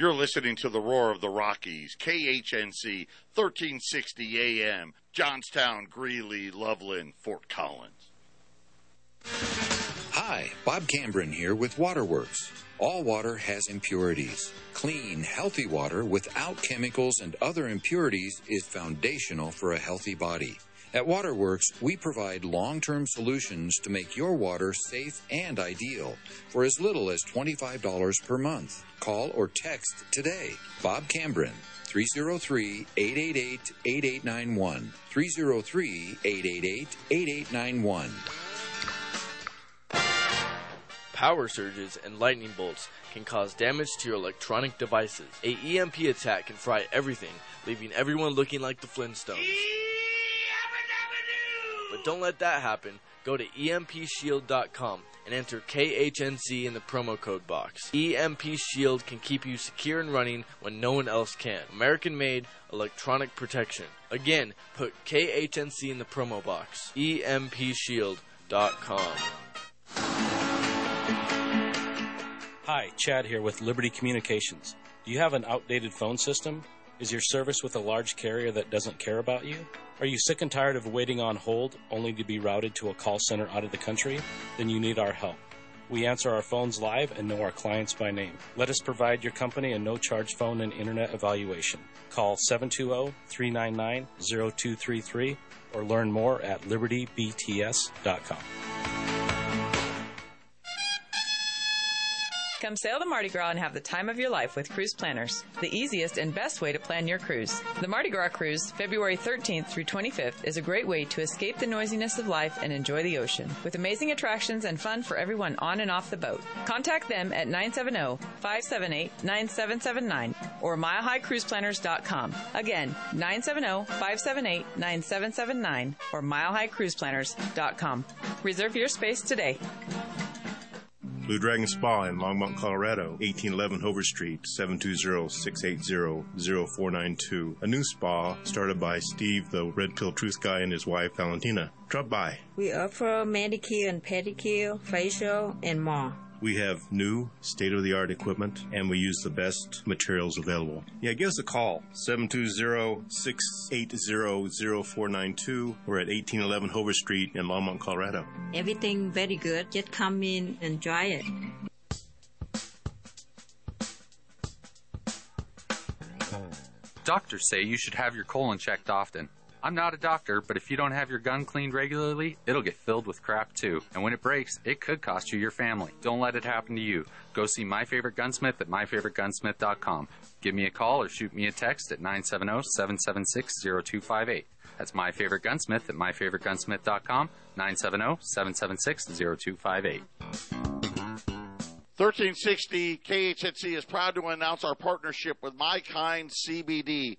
You're listening to the roar of the Rockies, KHNC, 1360 AM, Johnstown, Greeley, Loveland, Fort Collins. Hi, Bob Cambron here with Waterworks. All water has impurities. Clean, healthy water without chemicals and other impurities is foundational for a healthy body. At Waterworks, we provide long term solutions to make your water safe and ideal for as little as $25 per month. Call or text today. Bob Cambrin, 303 888 8891. 303 888 8891. Power surges and lightning bolts can cause damage to your electronic devices. A EMP attack can fry everything, leaving everyone looking like the Flintstones. But don't let that happen. Go to EMPShield.com and enter KHNC in the promo code box. EMP Shield can keep you secure and running when no one else can. American made electronic protection. Again, put KHNC in the promo box. EMPShield.com. Hi, Chad here with Liberty Communications. Do you have an outdated phone system? Is your service with a large carrier that doesn't care about you? Are you sick and tired of waiting on hold only to be routed to a call center out of the country? Then you need our help. We answer our phones live and know our clients by name. Let us provide your company a no charge phone and internet evaluation. Call 720 399 0233 or learn more at libertybts.com. Come sail the Mardi Gras and have the time of your life with Cruise Planners, the easiest and best way to plan your cruise. The Mardi Gras Cruise, February 13th through 25th, is a great way to escape the noisiness of life and enjoy the ocean, with amazing attractions and fun for everyone on and off the boat. Contact them at 970-578-9779 or milehighcruiseplanners.com. Again, 970-578-9779 or milehighcruiseplanners.com. Reserve your space today. Blue Dragon Spa in Longmont, Colorado, 1811 Hover Street, 720-680-0492. A new spa started by Steve, the Red Pill Truth guy, and his wife, Valentina. Drop by. We offer manicure and pedicure, facial, and more. We have new state of the art equipment and we use the best materials available. Yeah, give us a call 720 680 0492. We're at 1811 Hover Street in Longmont, Colorado. Everything very good. Just come in and try it. Doctors say you should have your colon checked often. I'm not a doctor, but if you don't have your gun cleaned regularly, it'll get filled with crap too. And when it breaks, it could cost you your family. Don't let it happen to you. Go see My Favorite Gunsmith at myfavoritegunsmith.com. Give me a call or shoot me a text at 970-776-0258. That's My Favorite Gunsmith at myfavoritegunsmith.com, 970-776-0258. 1360 KHNC is proud to announce our partnership with My Kind CBD,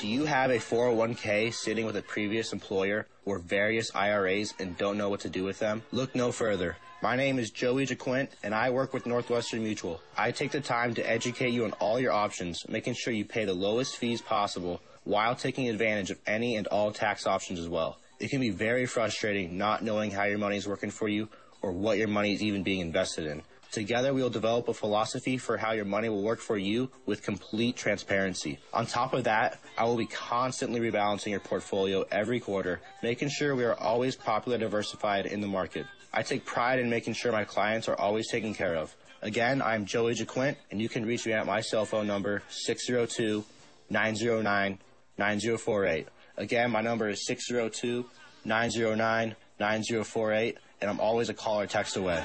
Do you have a 401k sitting with a previous employer or various IRAs and don't know what to do with them? Look no further. My name is Joey JaQuint and I work with Northwestern Mutual. I take the time to educate you on all your options, making sure you pay the lowest fees possible while taking advantage of any and all tax options as well. It can be very frustrating not knowing how your money is working for you or what your money is even being invested in. Together, we will develop a philosophy for how your money will work for you with complete transparency. On top of that, I will be constantly rebalancing your portfolio every quarter, making sure we are always properly diversified in the market. I take pride in making sure my clients are always taken care of. Again, I'm Joey JaQuint, and you can reach me at my cell phone number, 602 909 9048. Again, my number is 602 909 9048, and I'm always a call or text away.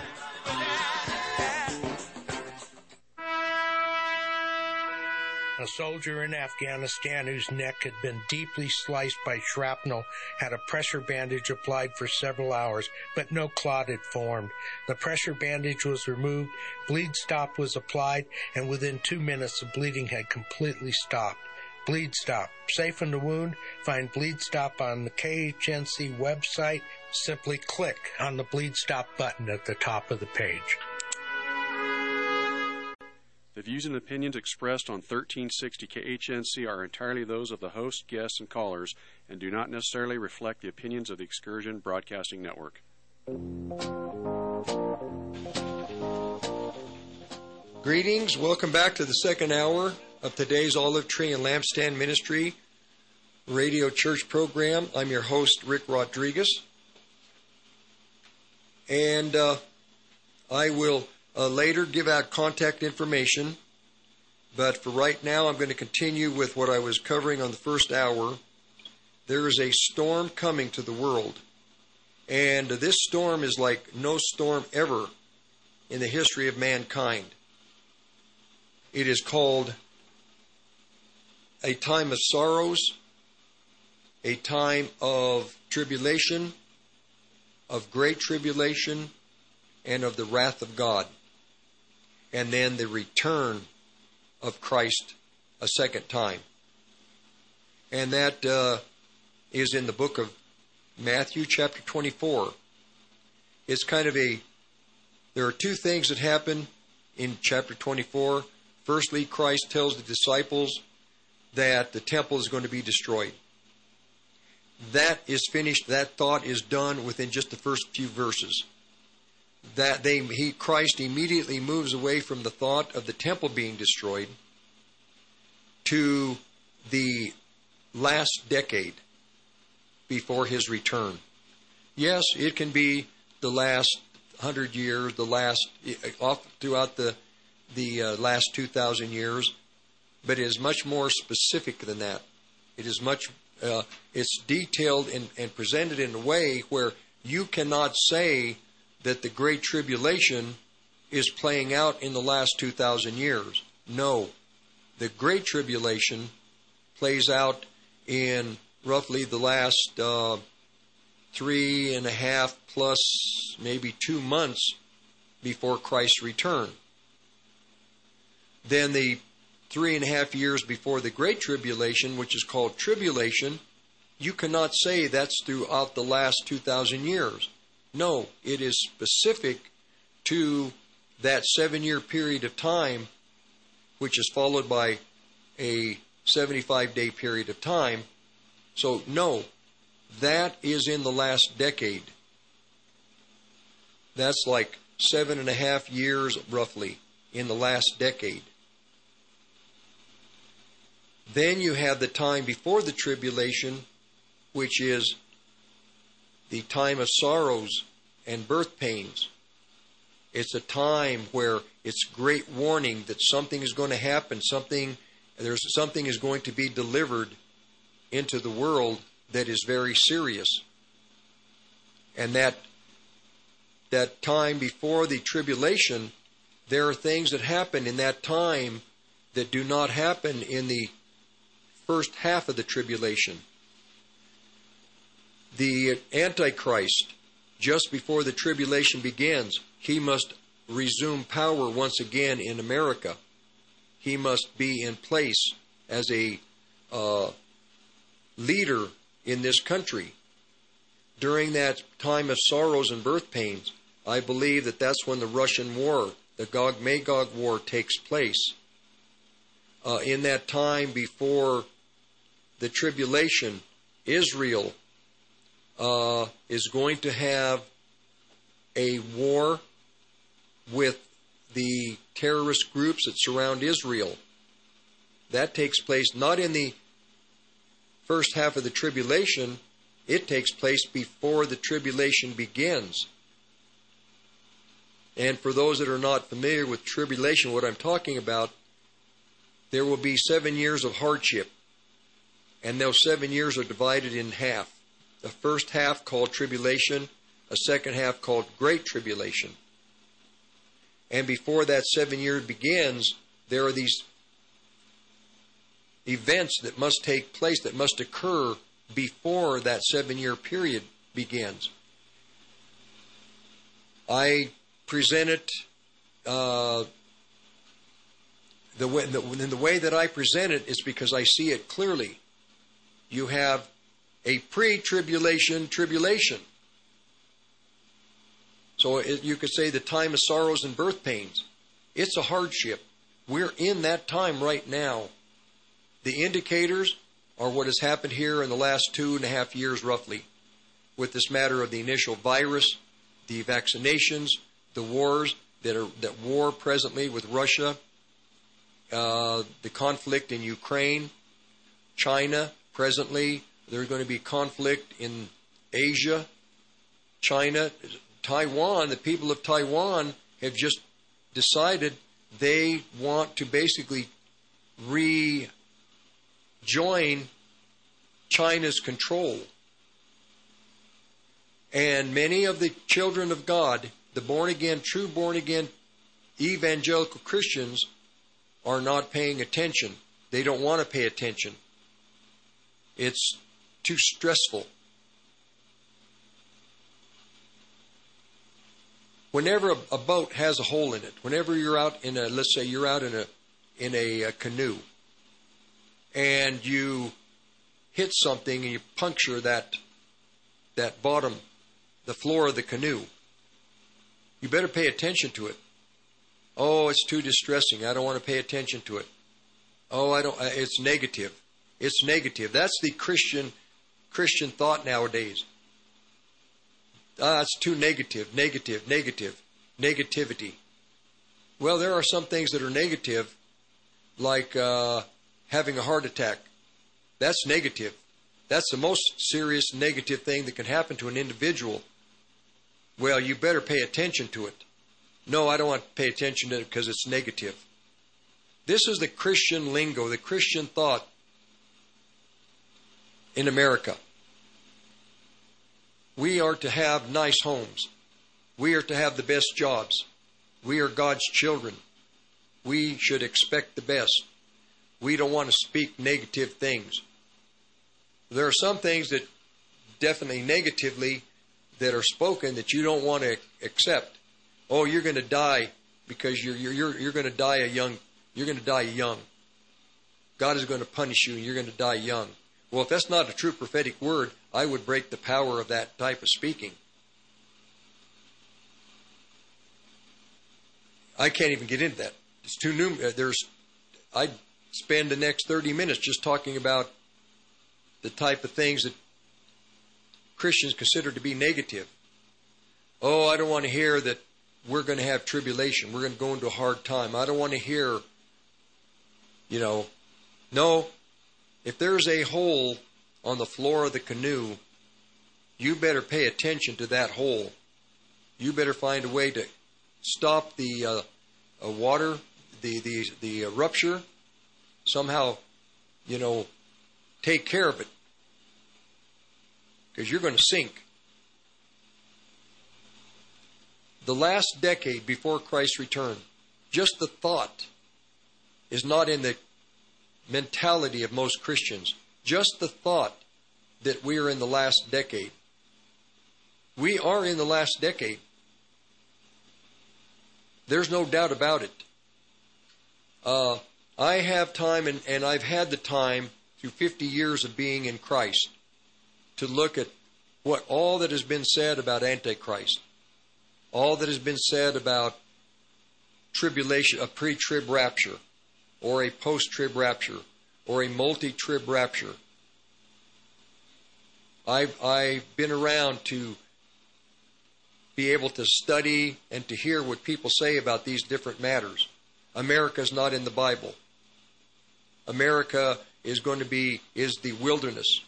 A soldier in Afghanistan whose neck had been deeply sliced by shrapnel had a pressure bandage applied for several hours, but no clot had formed. The pressure bandage was removed, bleed stop was applied, and within two minutes the bleeding had completely stopped. Bleed Stop. Safe in the wound? Find Bleed Stop on the KHNC website. Simply click on the Bleed Stop button at the top of the page. The views and opinions expressed on 1360 KHNC are entirely those of the host, guests, and callers and do not necessarily reflect the opinions of the Excursion Broadcasting Network. Greetings. Welcome back to the second hour of today's Olive Tree and Lampstand Ministry radio church program. I'm your host, Rick Rodriguez. And uh, I will uh, later give out contact information. But for right now, I'm going to continue with what I was covering on the first hour. There is a storm coming to the world. And this storm is like no storm ever in the history of mankind. It is called a time of sorrows, a time of tribulation, of great tribulation, and of the wrath of God. And then the return of Christ a second time. And that uh, is in the book of Matthew, chapter 24. It's kind of a, there are two things that happen in chapter 24. Firstly, Christ tells the disciples that the temple is going to be destroyed. That is finished. That thought is done within just the first few verses. That they, he, Christ immediately moves away from the thought of the temple being destroyed to the last decade before his return. Yes, it can be the last hundred years, the last off throughout the the uh, last two thousand years, but it is much more specific than that. It is much, uh, it's detailed and, and presented in a way where you cannot say that the Great Tribulation is playing out in the last 2,000 years. No. The Great Tribulation plays out in roughly the last uh, three and a half plus maybe two months before Christ's return. Then the three and a half years before the Great Tribulation, which is called tribulation, you cannot say that's throughout the last 2,000 years. No, it is specific to that seven year period of time, which is followed by a 75 day period of time. So, no, that is in the last decade. That's like seven and a half years, roughly, in the last decade. Then you have the time before the tribulation, which is the time of sorrows and birth pains. It's a time where it's great warning that something is going to happen, something there's something is going to be delivered into the world that is very serious. And that that time before the tribulation, there are things that happen in that time that do not happen in the first half of the tribulation. The Antichrist, just before the tribulation begins, he must resume power once again in America. He must be in place as a uh, leader in this country. During that time of sorrows and birth pains, I believe that that's when the Russian war, the Gog Magog war, takes place. Uh, in that time before the tribulation, Israel uh, is going to have a war with the terrorist groups that surround Israel. That takes place not in the first half of the tribulation, it takes place before the tribulation begins. And for those that are not familiar with tribulation, what I'm talking about, there will be seven years of hardship. And those seven years are divided in half. The first half called tribulation, a second half called great tribulation. And before that seven years begins, there are these events that must take place, that must occur before that seven year period begins. I present it uh, the way, the, the way that I present it is because I see it clearly. You have a pre tribulation tribulation. So it, you could say the time of sorrows and birth pains. It's a hardship. We're in that time right now. The indicators are what has happened here in the last two and a half years, roughly, with this matter of the initial virus, the vaccinations, the wars that are that war presently with Russia, uh, the conflict in Ukraine, China presently. There's going to be conflict in Asia, China, Taiwan. The people of Taiwan have just decided they want to basically rejoin China's control. And many of the children of God, the born again, true born again evangelical Christians, are not paying attention. They don't want to pay attention. It's too stressful. Whenever a, a, boat has a hole in it, whenever you're out in a, let's say you're out in a in a, a canoe, and you hit something and you puncture that that bottom, the floor of the canoe, you better pay attention to it. Oh, it's too distressing. I don't want to pay attention to it. Oh, I don't. It's negative. It's negative. That's the Christian Christian thought nowadays. Ah, it's too negative. Negative. Negative. Negativity. Well, there are some things that are negative, like uh, having a heart attack. That's negative. That's the most serious negative thing that can happen to an individual. Well, you better pay attention to it. No, I don't want to pay attention to it because it's negative. This is the Christian lingo, the Christian thought in America. We are to have nice homes. We are to have the best jobs. We are God's children. We should expect the best. We don't want to speak negative things. There are some things that definitely negatively that are spoken that you don't want to accept oh, you're going to die because you're, you're, you're, you're going to die a young, you're going to die young. God is going to punish you and you're going to die young. Well, if that's not a true prophetic word, I would break the power of that type of speaking. I can't even get into that. It's too new. Uh, there's, I'd spend the next 30 minutes just talking about the type of things that Christians consider to be negative. Oh, I don't want to hear that we're going to have tribulation. We're going to go into a hard time. I don't want to hear, you know, no, if there's a hole on the floor of the canoe, you better pay attention to that hole. You better find a way to stop the uh, uh, water, the the the uh, rupture. Somehow, you know, take care of it because you're going to sink. the last decade before Christ's return, just the thought is not in the mentality of most Christians. Just the thought that we are in the last decade. We are in the last decade. There's no doubt about it. Uh, I have time, and, and I've had the time through 50 years of being in Christ to look at what all that has been said about Antichrist all that has been said about tribulation, a pre trib rapture, or a post trib rapture, or a multi trib rapture. I've, I've been around to be able to study and to hear what people say about these different matters. America is not in the Bible. America is going to be, is the wilderness.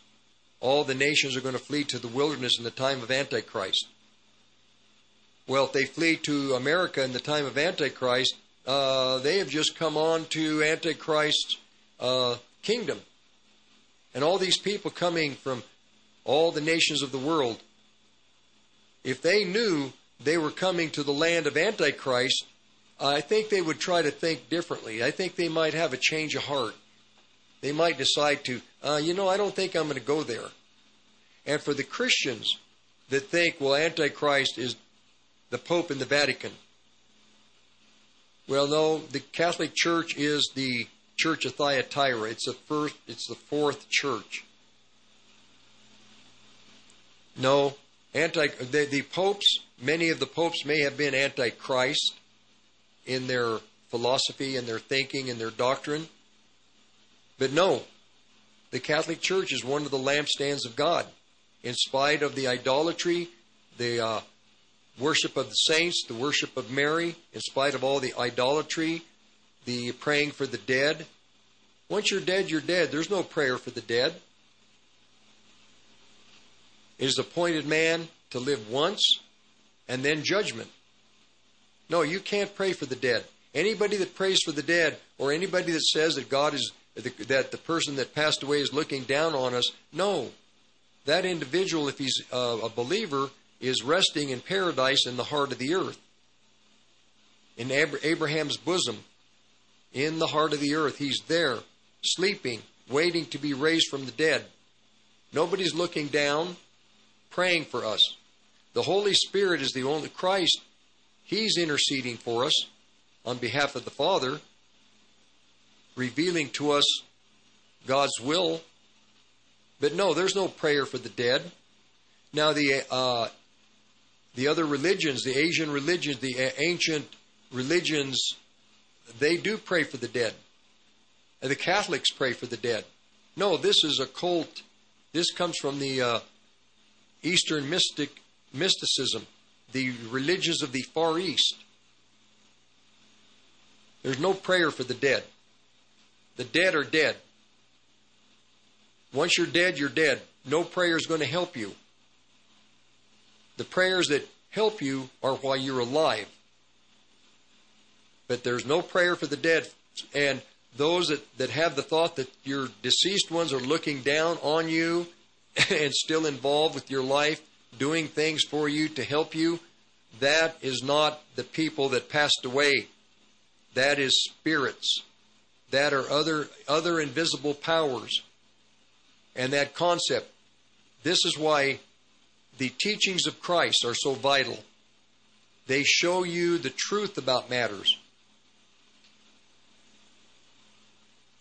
All the nations are going to flee to the wilderness in the time of Antichrist. Well, if they flee to America in the time of Antichrist, uh, they have just come on to Antichrist's uh, kingdom. And all these people coming from all the nations of the world, if they knew they were coming to the land of Antichrist, I think they would try to think differently. I think they might have a change of heart. They might decide to, uh, you know, I don't think I'm going to go there. And for the Christians that think, well, Antichrist is the Pope in the Vatican. Well, no, the Catholic Church is the Church of Thyatira. It's the first, it's the fourth church. No, anti the, the popes. Many of the popes may have been antichrist in their philosophy and their thinking and their doctrine, but no, the Catholic Church is one of the lampstands of God. In spite of the idolatry, the uh, worship of the saints, the worship of Mary, in spite of all the idolatry, the praying for the dead. Once you're dead, you're dead. There's no prayer for the dead. It is appointed man to live once and then judgment. No, you can't pray for the dead. Anybody that prays for the dead or anybody that says that God is that the person that passed away is looking down on us, no. That individual, if he's a believer, is resting in paradise in the heart of the earth. In Abraham's bosom, in the heart of the earth, he's there, sleeping, waiting to be raised from the dead. Nobody's looking down praying for us. The Holy Spirit is the only Christ. He's interceding for us on behalf of the Father, revealing to us God's will. But no, there's no prayer for the dead. Now the uh, the other religions, the Asian religions, the ancient religions, they do pray for the dead. And the Catholics pray for the dead. No, this is a cult. This comes from the uh, Eastern mystic mysticism, the religions of the Far East. There's no prayer for the dead. The dead are dead. Once you're dead, you're dead. No prayer is going to help you. The prayers that help you are while you're alive. But there's no prayer for the dead. And those that, that have the thought that your deceased ones are looking down on you [LAUGHS] and still involved with your life, doing things for you to help you, that is not the people that passed away. That is spirits. That are other other invisible powers. And that concept. This is why the teachings of Christ are so vital. They show you the truth about matters.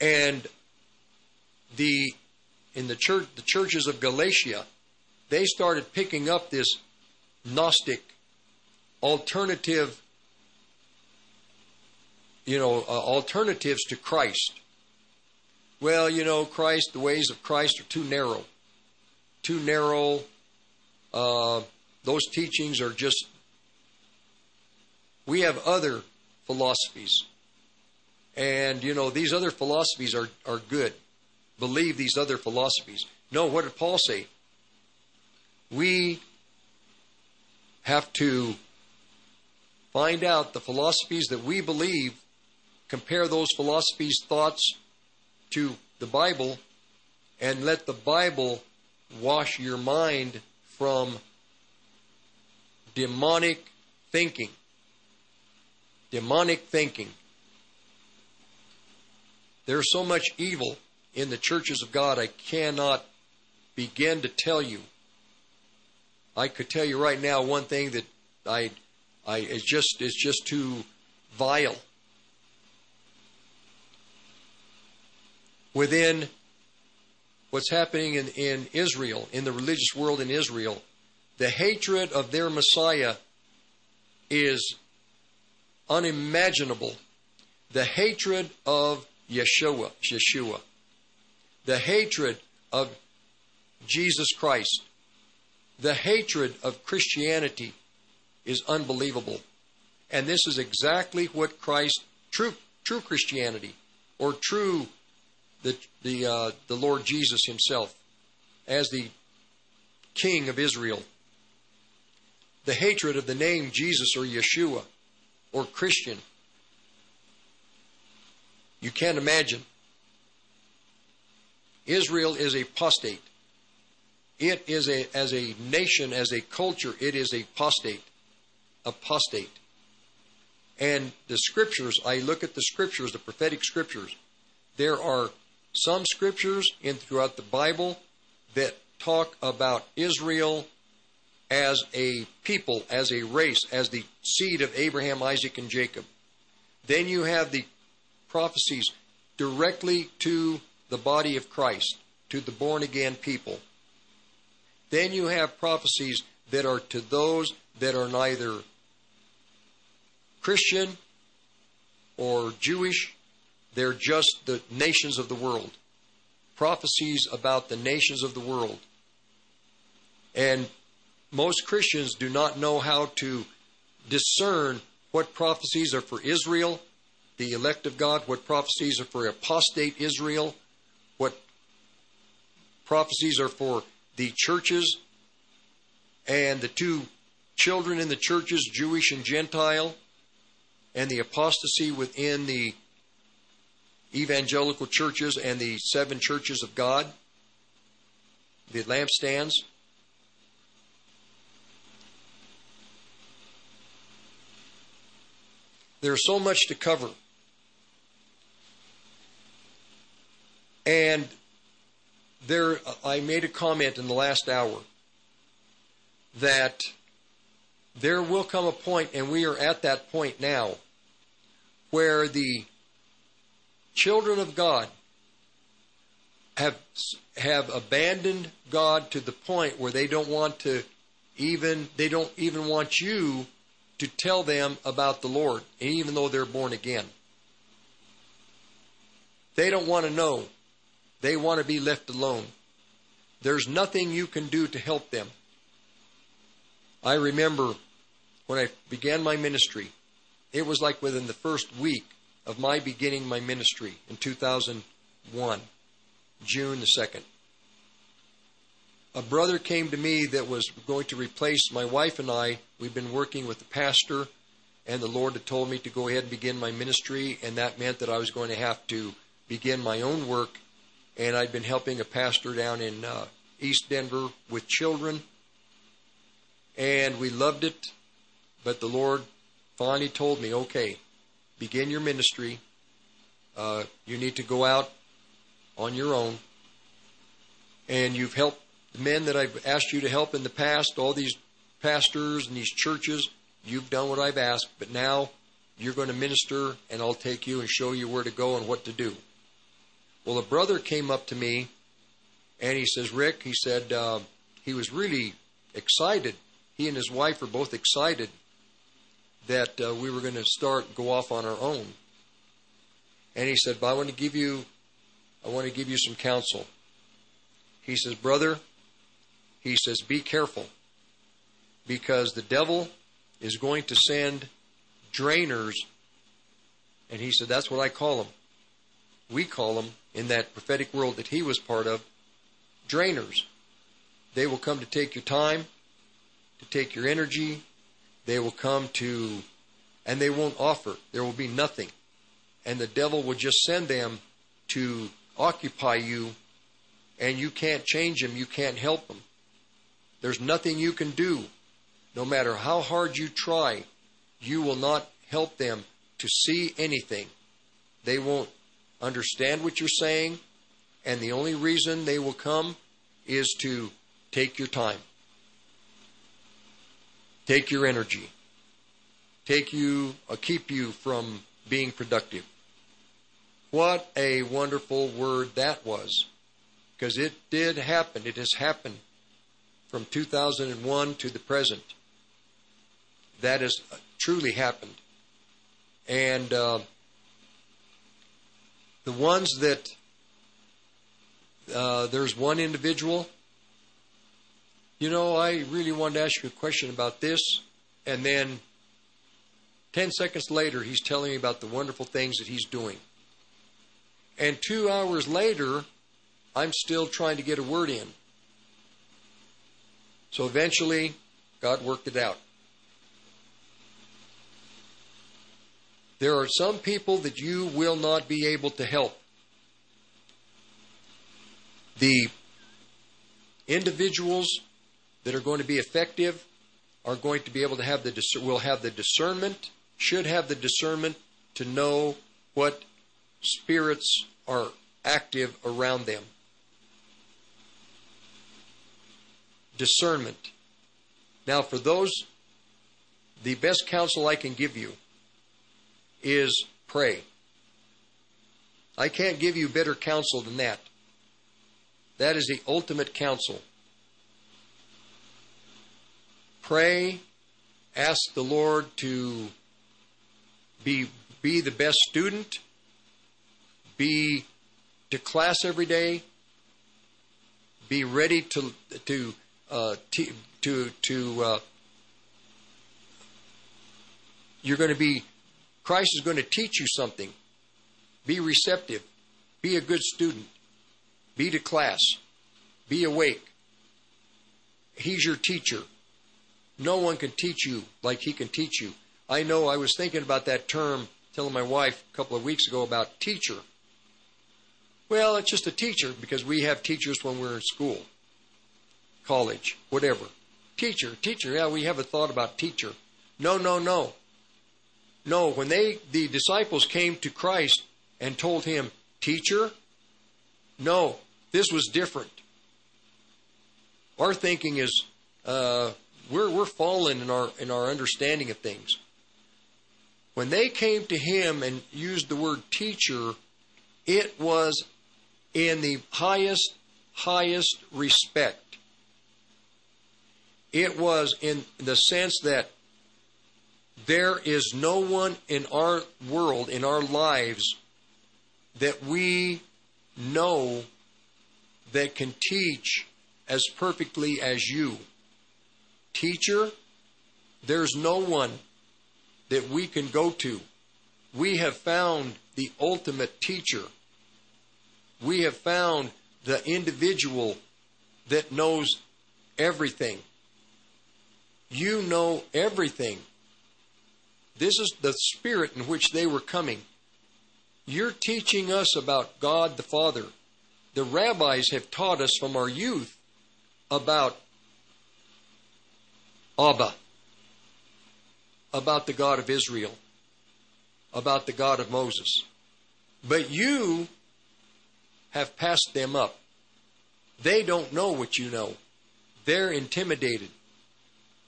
And the in the church, the churches of Galatia, they started picking up this Gnostic alternative, you know, uh, alternatives to Christ. Well, you know, Christ, the ways of Christ are too narrow. Too narrow. Uh, those teachings are just. We have other philosophies. And, you know, these other philosophies are, are good believe these other philosophies. No, what did Paul say? We have to find out the philosophies that we believe, compare those philosophies' thoughts to the Bible, and let the Bible wash your mind from demonic thinking. Demonic thinking. There's so much evil in the churches of God, I cannot begin to tell you. I could tell you right now one thing that I, I it's just it's just too vile. Within what's happening in, in Israel, in the religious world in Israel, the hatred of their Messiah is unimaginable. The hatred of Yeshua, Yeshua the hatred of Jesus Christ, the hatred of Christianity is unbelievable. And this is exactly what Christ, true, true Christianity, or true the the uh, the Lord Jesus Himself, as the King of Israel. The hatred of the name Jesus or Yeshua, or Christian. You can't imagine Israel is a apostate. It is a as a nation, as a culture, it is a apostate. Apostate. And the scriptures, I look at the scriptures, the prophetic scriptures, there are some scriptures in throughout the Bible that talk about Israel as a people, as a race, as the seed of Abraham, Isaac, and Jacob. Then you have the prophecies directly to the body of Christ, to the born again people. Then you have prophecies that are to those that are neither Christian or Jewish, they're just the nations of the world. Prophecies about the nations of the world. And most Christians do not know how to discern what prophecies are for Israel, the elect of God, what prophecies are for apostate Israel, what prophecies are for the churches and the two children in the churches, Jewish and Gentile, and the apostasy within the evangelical churches and the seven churches of God, the lampstands. There's so much to cover. And there, I made a comment in the last hour that there will come a point, and we are at that point now, where the children of God have have abandoned God to the point where they don't want to even they don't even want you to tell them about the Lord, even though they're born again. They don't want to know. They want to be left alone. There's nothing you can do to help them. I remember when I began my ministry, it was like within the first week of my beginning my ministry in 2001, June the 2nd. A brother came to me that was going to replace my wife and I. We'd been working with the pastor, and the Lord had told me to go ahead and begin my ministry, and that meant that I was going to have to begin my own work. And I'd been helping a pastor down in uh, East Denver with children, and we loved it. But the Lord finally told me, okay, begin your ministry. Uh, you need to go out on your own. And you've helped the men that I've asked you to help in the past, all these pastors and these churches. You've done what I've asked, but now you're going to minister, and I'll take you and show you where to go and what to do. Well, a brother came up to me, and he says, Rick, he said, uh, he was really excited. He and his wife are both excited that uh, we were going to start go off on our own. And he said, "But I want to give you, I want to give you some counsel." He says, "Brother," he says, "be careful, because the devil is going to send drainers." And he said, "That's what I call them. We call them in that prophetic world that he was part of, drainers. They will come to take your time, to take your energy, they will come to, and they won't offer. There will be nothing. And the devil will just send them to occupy you, and you can't change them. You can't help them. There's nothing you can do. No matter how hard you try, you will not help them to see anything. They won't understand what you're saying, and the only reason they will come is to take your time take your energy, take you, uh, keep you from being productive. What a wonderful word that was, because it did happen. It has happened from 2001 to the present. That has truly happened. And uh, the ones that uh, there's one individual you know, I really wanted to ask you a question about this. And then 10 seconds later, he's telling me about the wonderful things that he's doing. And two hours later, I'm still trying to get a word in. So eventually, God worked it out. There are some people that you will not be able to help. The individuals that are going to be effective are going to be able to have the will have the discernment, should have the discernment to know what spirits are active around them. Discernment. Now, for those, the best counsel I can give you is pray. I can't give you better counsel than that. That is the ultimate counsel. Pray, ask the Lord to be be the best student, be to class every day, be ready to to uh, t- to to uh, you're going to be Christ is going to teach you something. Be receptive. Be a good student. Be to class. Be awake. He's your teacher. No one can teach you like he can teach you. I know I was thinking about that term, telling my wife a couple of weeks ago about teacher. Well, it's just a teacher because we have teachers when we're in school, college, whatever. Teacher, teacher, yeah, we have a thought about teacher. No, no, no. No, when they the disciples came to Christ and told him, "Teacher," no, this was different. Our thinking is uh, we're we're fallen in our in our understanding of things. When they came to him and used the word teacher, it was in the highest highest respect. It was in the sense that there is no one in our world, in our lives, that we know that can teach as perfectly as you. Teacher, there's no one that we can go to. We have found the ultimate teacher. We have found the individual that knows everything. You know everything. This is the spirit in which they were coming. You're teaching us about God the Father. The rabbis have taught us from our youth about Abba, about the God of Israel, about the God of Moses. But you have passed them up. They don't know what you know. They're intimidated.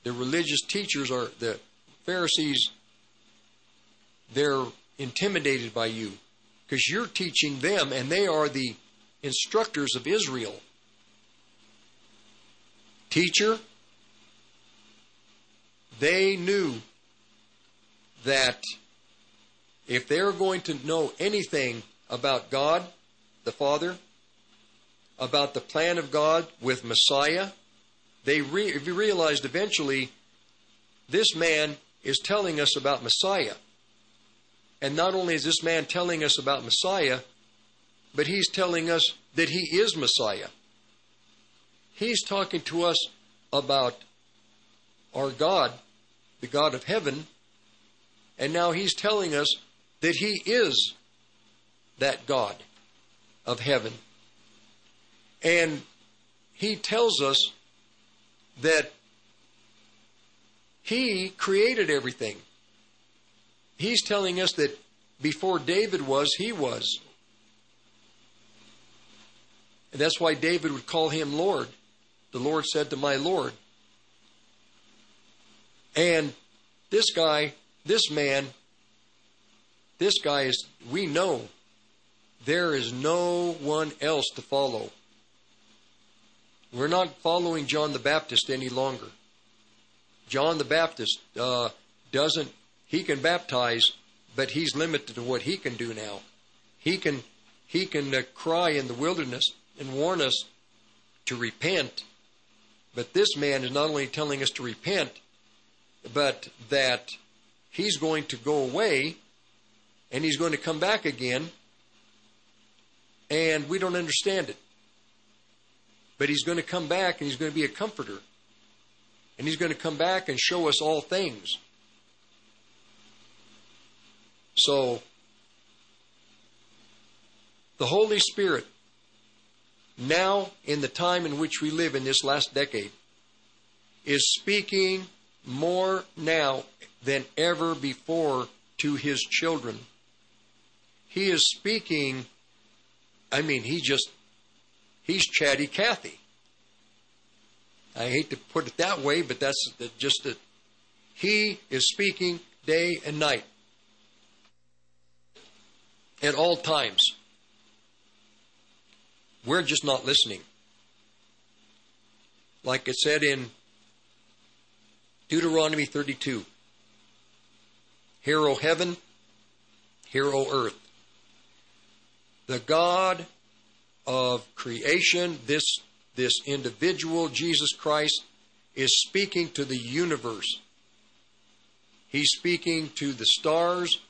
The religious teachers are the Pharisees they're intimidated by you because you're teaching them and they are the instructors of Israel. Teacher, they knew that if they're going to know anything about God, the Father, about the plan of God with Messiah, they re- realized eventually this man is telling us about Messiah. And not only is this man telling us about Messiah, but he's telling us that he is Messiah. He's talking to us about our God, the God of heaven, and now he's telling us that he is that God of heaven. And he tells us that he created everything. He's telling us that before David was, he was. And that's why David would call him Lord. The Lord said to my Lord. And this guy, this man, this guy is, we know there is no one else to follow. We're not following John the Baptist any longer. John the Baptist uh, doesn't he can baptize, but he's limited to what he can do now. He can he can uh, cry in the wilderness and warn us to repent. But this man is not only telling us to repent, but that he's going to go away and he's going to come back again, and we don't understand it. But he's going to come back and he's going to be a comforter. And he's going to come back and show us all things. So, the Holy Spirit, now in the time in which we live in this last decade, is speaking more now than ever before to his children. He is speaking I mean, he just, he's chatty Cathy. I hate to put it that way, but that's just that he is speaking day and night at all times. We're just not listening. Like it said in Deuteronomy 32 Hear, O heaven, hear, O earth. The God of creation, this, this individual, Jesus Christ, is speaking to the universe. He's speaking to the stars,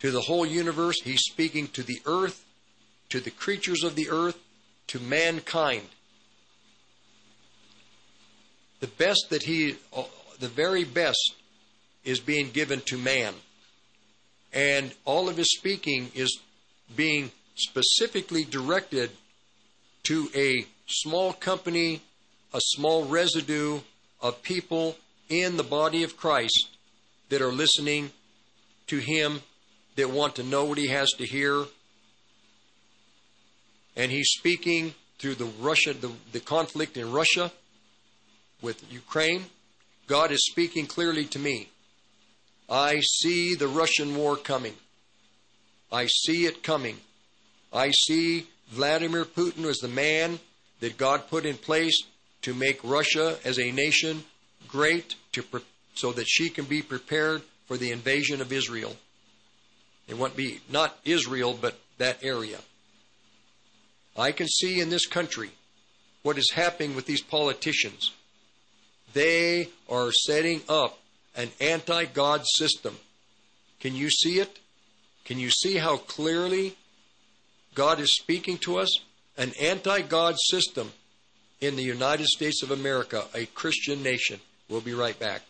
to the whole universe. He's speaking to the earth, to the creatures of the earth, to mankind. The best that he, uh, the very best, is being given to man. And all of his speaking is being specifically directed to a small company, a small residue of people in the body of Christ that are listening to him, that want to know what he has to hear. And he's speaking through the Russia, the, the conflict in Russia with Ukraine. God is speaking clearly to me. I see the Russian war coming. I see it coming. I see Vladimir Putin as the man that God put in place to make Russia as a nation great to pre- so that she can be prepared for the invasion of Israel. It won't be not Israel, but that area. I can see in this country what is happening with these politicians. They are setting up an anti God system. Can you see it? Can you see how clearly God is speaking to us? An anti God system in the United States of America, a Christian nation. We'll be right back.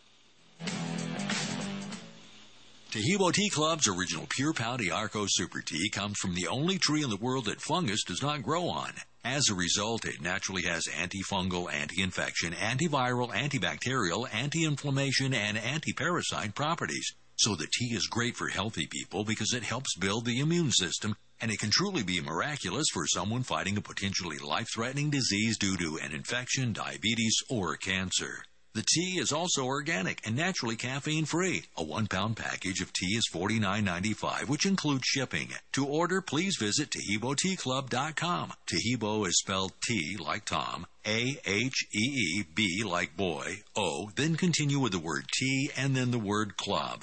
Taheebo Tea Club's original Pure Pau d'Arco Super Tea comes from the only tree in the world that fungus does not grow on. As a result, it naturally has antifungal, anti-infection, antiviral, antibacterial, anti-inflammation, and anti-parasite properties. So the tea is great for healthy people because it helps build the immune system, and it can truly be miraculous for someone fighting a potentially life-threatening disease due to an infection, diabetes, or cancer. The tea is also organic and naturally caffeine free. A one pound package of tea is $49.95, which includes shipping. To order, please visit TaheeboTeaClub.com. Taheebo is spelled T like Tom, A H E E B like boy, O, then continue with the word tea and then the word club.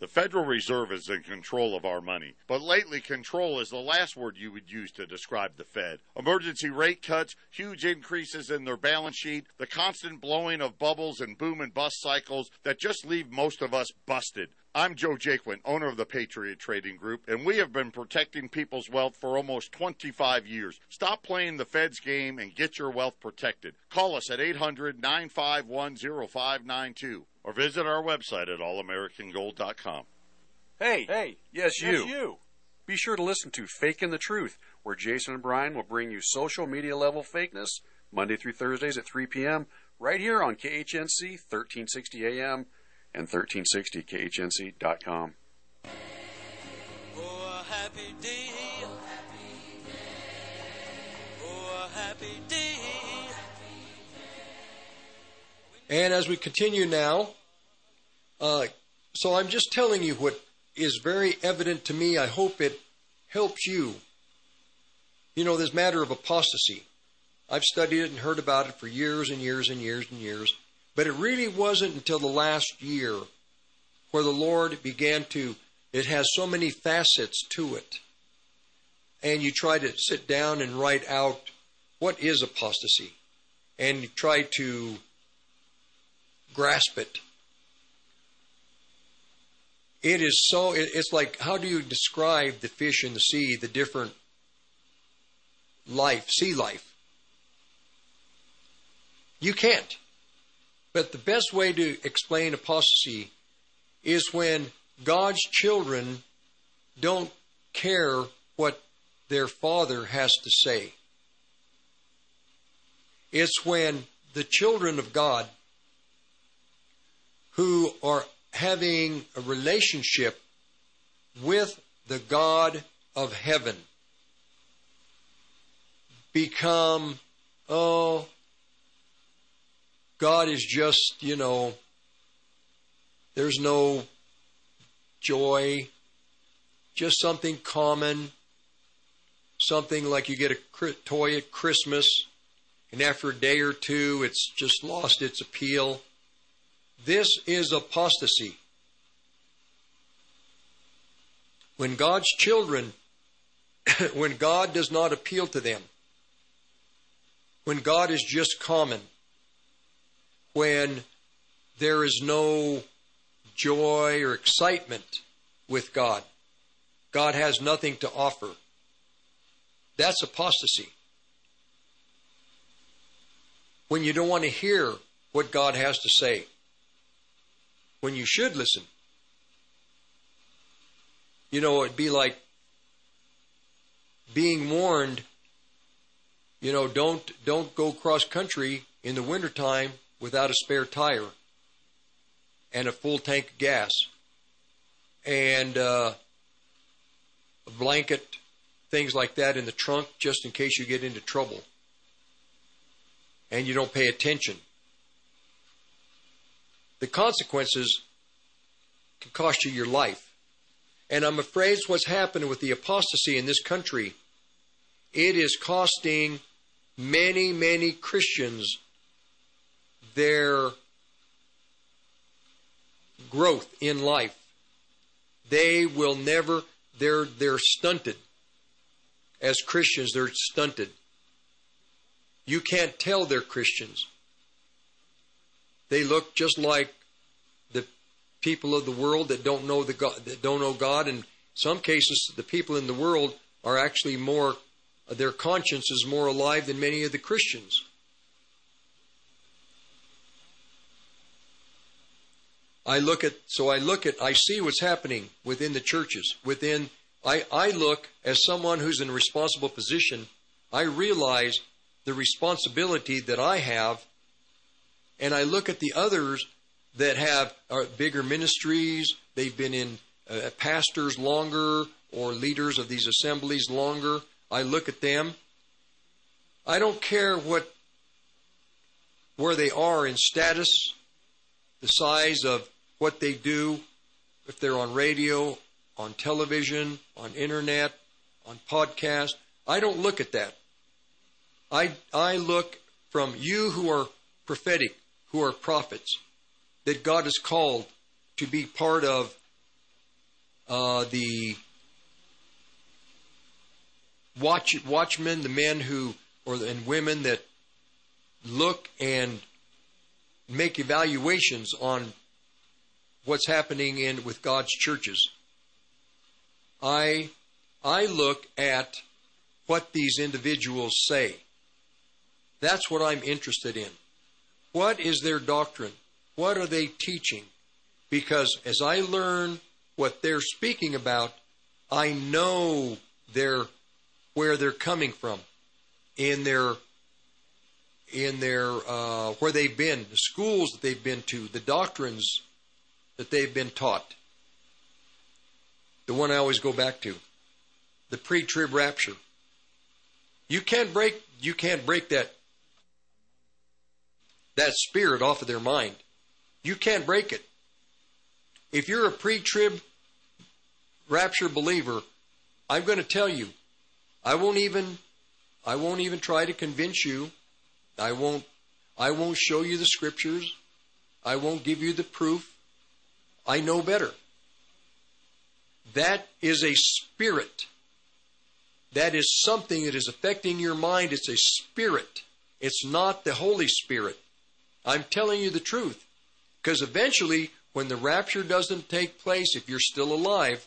The Federal Reserve is in control of our money, but lately control is the last word you would use to describe the Fed. Emergency rate cuts, huge increases in their balance sheet, the constant blowing of bubbles and boom and bust cycles that just leave most of us busted. I'm Joe Jaquin, owner of the Patriot Trading Group, and we have been protecting people's wealth for almost 25 years. Stop playing the Fed's game and get your wealth protected. Call us at 800 951 0592 or visit our website at allamericangold.com. Hey, hey, yes, you. Yes, you. Be sure to listen to Faking the Truth, where Jason and Brian will bring you social media level fakeness Monday through Thursdays at 3 p.m. right here on KHNC 1360 AM and 1360khnc.com. Oh, a happy day. Oh, a happy day. And as we continue now, uh, so I'm just telling you what is very evident to me. I hope it helps you. You know, this matter of apostasy. I've studied it and heard about it for years and years and years and years. But it really wasn't until the last year where the Lord began to, it has so many facets to it. And you try to sit down and write out what is apostasy. And you try to grasp it. It is so, it's like, how do you describe the fish in the sea, the different life, sea life? You can't. But the best way to explain apostasy is when God's children don't care what their father has to say. It's when the children of God who are having a relationship with the God of heaven become, oh, God is just, you know, there's no joy, just something common, something like you get a toy at Christmas, and after a day or two, it's just lost its appeal. This is apostasy. When God's children, [COUGHS] when God does not appeal to them, when God is just common, when there is no joy or excitement with God, God has nothing to offer. That's apostasy. When you don't want to hear what God has to say, when you should listen. You know, it'd be like being warned, you know, don't don't go cross country in the wintertime without a spare tire and a full tank of gas and uh, a blanket, things like that in the trunk just in case you get into trouble and you don't pay attention. The consequences can cost you your life. And I'm afraid what's happening with the apostasy in this country. It is costing many, many Christians their growth in life. They will never, they're, they're stunted. As Christians, they're stunted. You can't tell they're Christians. They look just like the people of the world that don't know the God, that don't know God. In some cases, the people in the world are actually more, their conscience is more alive than many of the Christians. I look at so I look at I see what's happening within the churches within I, I look as someone who's in a responsible position I realize the responsibility that I have and I look at the others that have are bigger ministries they've been in uh, pastors longer or leaders of these assemblies longer I look at them I don't care what where they are in status the size of what they do, if they're on radio, on television, on internet, on podcast. I don't look at that. I, I look from you who are prophetic, who are prophets, that God has called to be part of uh, the watch, watchmen, the men who, or and women that look and make evaluations on what's happening in with God's churches. I I look at what these individuals say. That's what I'm interested in. What is their doctrine? What are they teaching? Because as I learn what they're speaking about, I know their where they're coming from in their in their uh, where they've been, the schools that they've been to, the doctrines that they've been taught. The one I always go back to, the pre-trib rapture. You can't break you can't break that that spirit off of their mind. You can't break it. If you're a pre-trib rapture believer, I'm going to tell you, I won't even I won't even try to convince you I won't I won't show you the scriptures. I won't give you the proof. I know better. That is a spirit. That is something that is affecting your mind. It's a spirit. It's not the Holy Spirit. I'm telling you the truth. Because eventually, when the rapture doesn't take place, if you're still alive,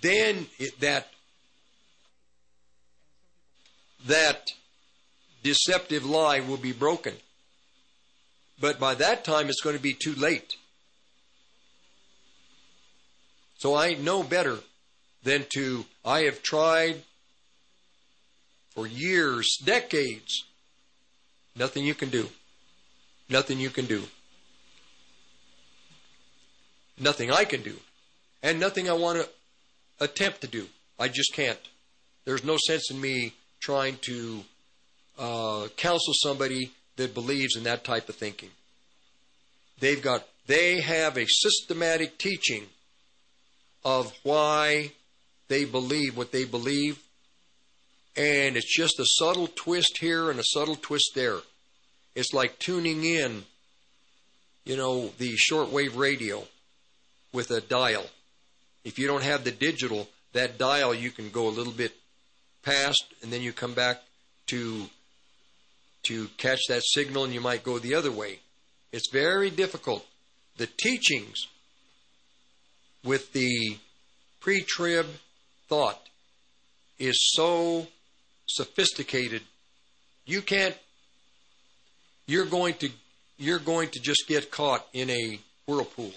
then it, that that deceptive lie will be broken. But by that time, it's going to be too late. So I know better. than to, I have tried for years, decades. Nothing you can do. Nothing you can do. Nothing I can do. And nothing I want to attempt to do. I just can't. There's no sense in me trying to uh, counsel somebody that believes in that type of thinking. They've got, they have a systematic teaching of why they believe what they believe, and it's just a subtle twist here and a subtle twist there. It's like tuning in, you know, the shortwave radio with a dial. If you don't have the digital, that dial you can go a little bit past and then you come back to to catch that signal and you might go the other way. It's very difficult. The teachings with the pre-trib thought is so sophisticated you can't you're going to you're going to just get caught in a whirlpool.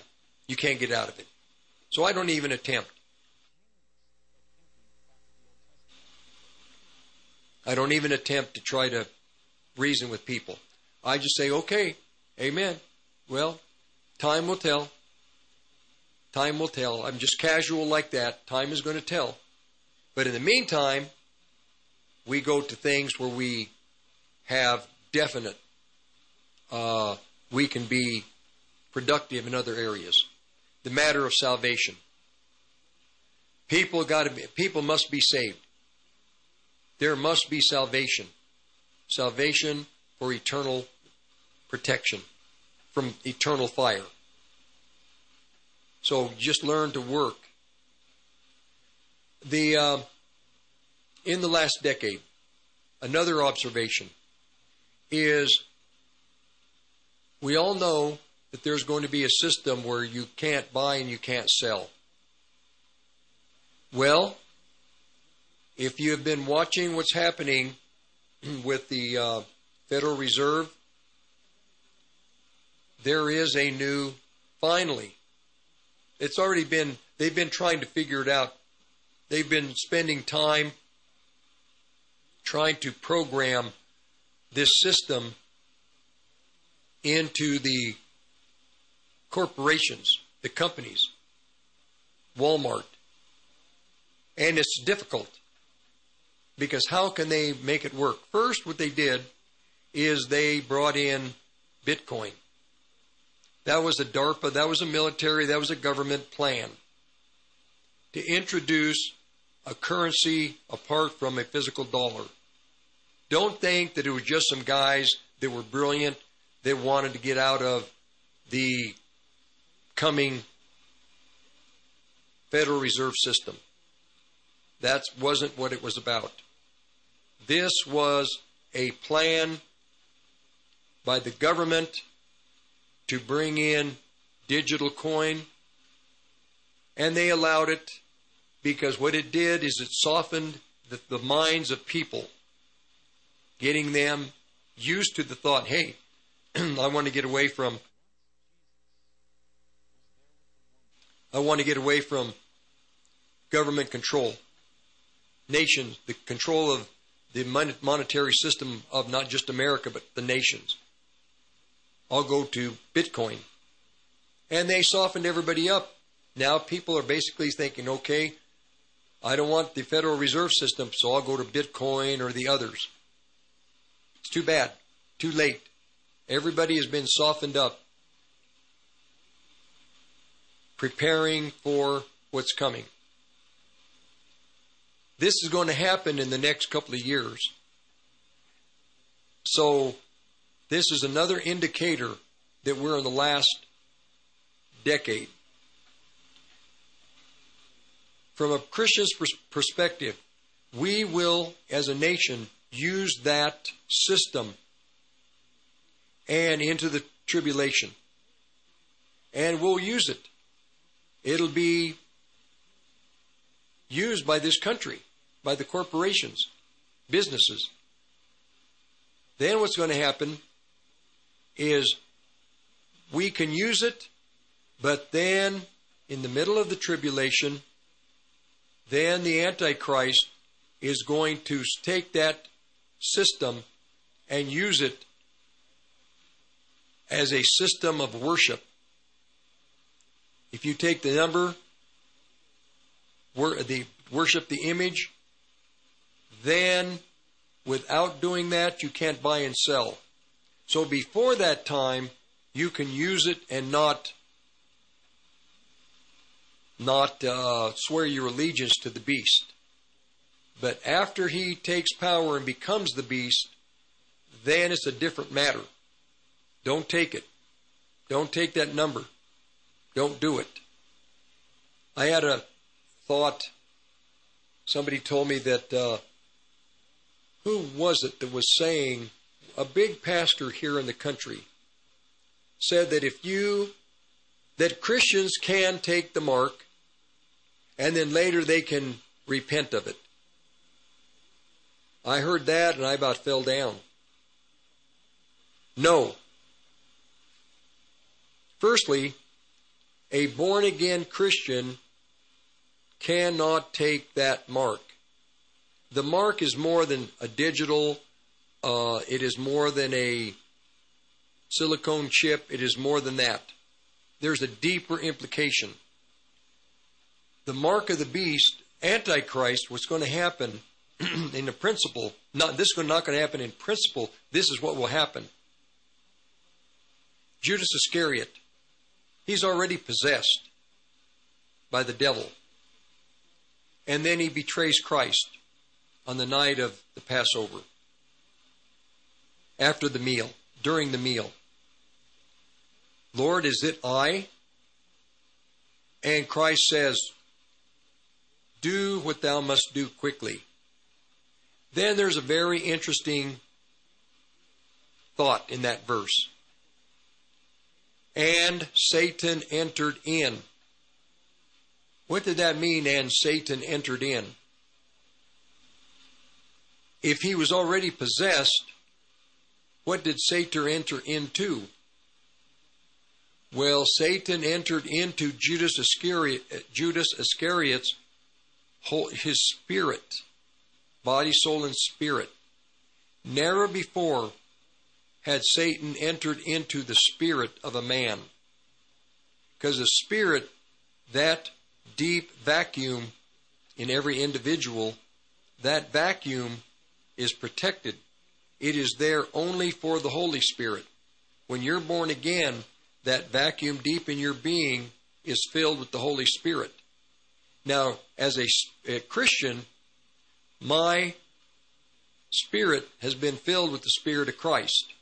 You can't get out of it. So I don't even attempt. I don't even attempt to try to reason with people. I just say, okay, amen. Well, time will tell. Time will tell. I'm just casual like that. Time is going to tell. But in the meantime, we go to things where we have definite, uh, we can be productive in other areas. The matter of salvation. People got to be, people must be saved. There must be salvation. Salvation for eternal protection from eternal fire. So just learn to work. The uh, in the last decade, another observation is we all know that there's going to be a system where you can't buy and you can't sell. Well, if you have been watching what's happening [CLEARS THROAT] with the uh, Federal Reserve, there is a new, finally, it's already been, they've been trying to figure it out. They've been spending time trying to program this system into the corporations, the companies, Walmart. And it's difficult because how can they make it work? First, what they did is they brought in Bitcoin. That was a DARPA, that was a military, that was a government plan to introduce a currency apart from a physical dollar. Don't think that it was just some guys that were brilliant that wanted to get out of the coming Federal Reserve System. That wasn't what it was about. This was a plan by the government to bring in digital coin, and they allowed it because what it did is it softened the, the minds of people, getting them used to the thought, hey, [CLEARS THROAT] I want to get away from I want to get away from government control, nations, the control of the monetary system of not just America, but the nations. I'll go to Bitcoin. And they softened everybody up. Now people are basically thinking, okay, I don't want the Federal Reserve System, so I'll go to Bitcoin or the others. It's too bad. Too late. Everybody has been softened up, preparing for what's coming. This is going to happen in the next couple of years. So, this is another indicator that we're in the last decade. From a Christian's perspective, we will, as a nation, use that system and into the tribulation. And we'll use it. It'll be used by this country, by the corporations, businesses. Then what's going to happen is we can use it, but then in the middle of the tribulation, then the Antichrist is going to take that system and use it as a system of worship. If you take the number, the worship the image, then without doing that, you can't buy and sell. So before that time, you can use it and not not uh, swear your allegiance to the beast. But after he takes power and becomes the beast, then it's a different matter. Don't take it. Don't take that number. Don't do it. I had a thought. Somebody told me that uh, who was it that was saying a big pastor here in the country said that if you that Christians can take the mark and then later they can repent of it. I heard that and I about fell down. No. Firstly, a born again Christian cannot take that mark. The mark is more than a digital, uh, it is more than a silicone chip, it is more than that. There's a deeper implication. The mark of the beast, Antichrist, what's going to happen [CLEARS THROAT] in the principle, not this is not going to happen in principle, this is what will happen. Judas Iscariot, he's already possessed by the devil. And then he betrays Christ on the night of the Passover, after the meal, during the meal. Lord, is it I? And Christ says, Do what thou must do quickly. Then there's a very interesting thought in that verse. And Satan entered in. What did that mean, and Satan entered in? If he was already possessed, what did Satan enter into? Well, Satan entered into Judas Iscariot, Judas Iscariot's his spirit, body, soul, and spirit. Never before had Satan entered into the spirit of a man. Because the spirit, that deep vacuum in every individual, that vacuum is protected. It is there only for the Holy Spirit. When you're born again, that vacuum deep in your being is filled with the Holy Spirit. Now, as a, a Christian, my spirit has been filled with the Spirit of Christ.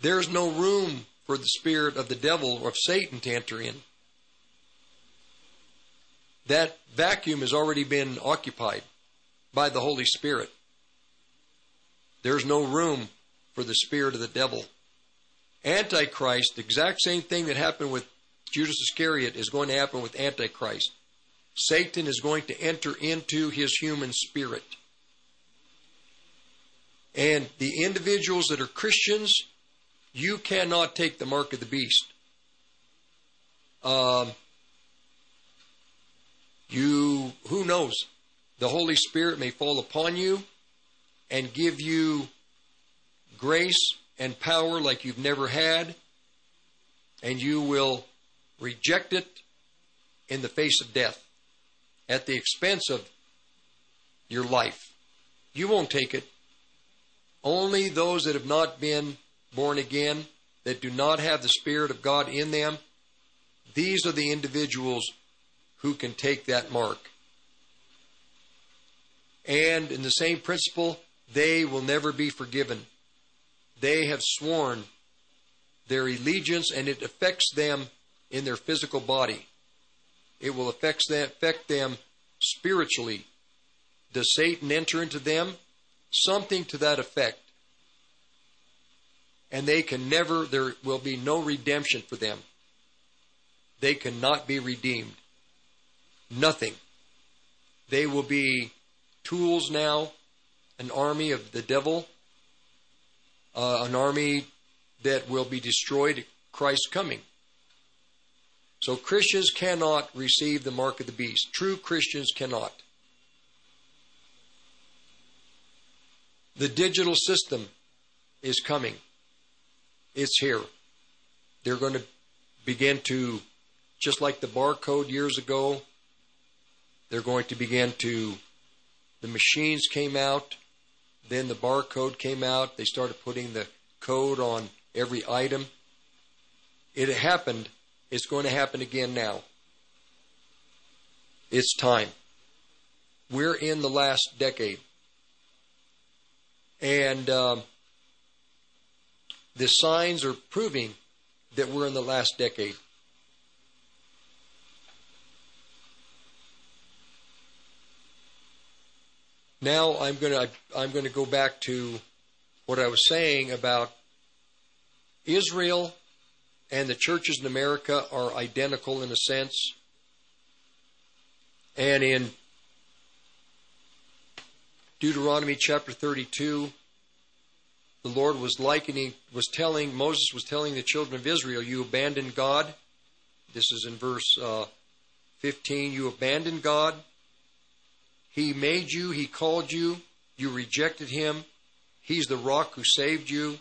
There's no room for the spirit of the devil or of Satan to enter in. That vacuum has already been occupied by the Holy Spirit. There's no room for the spirit of the devil. Antichrist, the exact same thing that happened with Judas Iscariot, is going to happen with Antichrist. Satan is going to enter into his human spirit. And the individuals that are Christians, you cannot take the mark of the beast. Um, you, who knows? The Holy Spirit may fall upon you and give you grace and power like you've never had, and you will reject it in the face of death at the expense of your life. You won't take it. Only those that have not been born again, that do not have the Spirit of God in them, these are the individuals who can take that mark. And in the same principle, they will never be forgiven. They have sworn their allegiance and it affects them in their physical body. It will affect them, affect them spiritually. Does Satan enter into them? Something to that effect. And they can never, there will be no redemption for them. They cannot be redeemed. Nothing. They will be tools now, an army of the devil, uh, an army that will be destroyed at Christ's coming. So Christians cannot receive the mark of the beast. True Christians cannot. The digital system is coming. It's here. They're going to begin to, just like the barcode years ago, they're going to begin to, the machines came out, then the barcode came out. They started putting the code on every item. It happened. It's going to happen again now. It's time. We're in the last decade. And um, the signs are proving that we're in the last decade. Now I'm going to I'm going to go back to what I was saying about Israel and the churches in America are identical in a sense. And in Deuteronomy chapter 32, the Lord was likening, was telling, Moses was telling the children of Israel, You abandoned God. This is in verse uh, 15. You abandoned God. He made you, He called you. You rejected Him. He's the rock who saved you.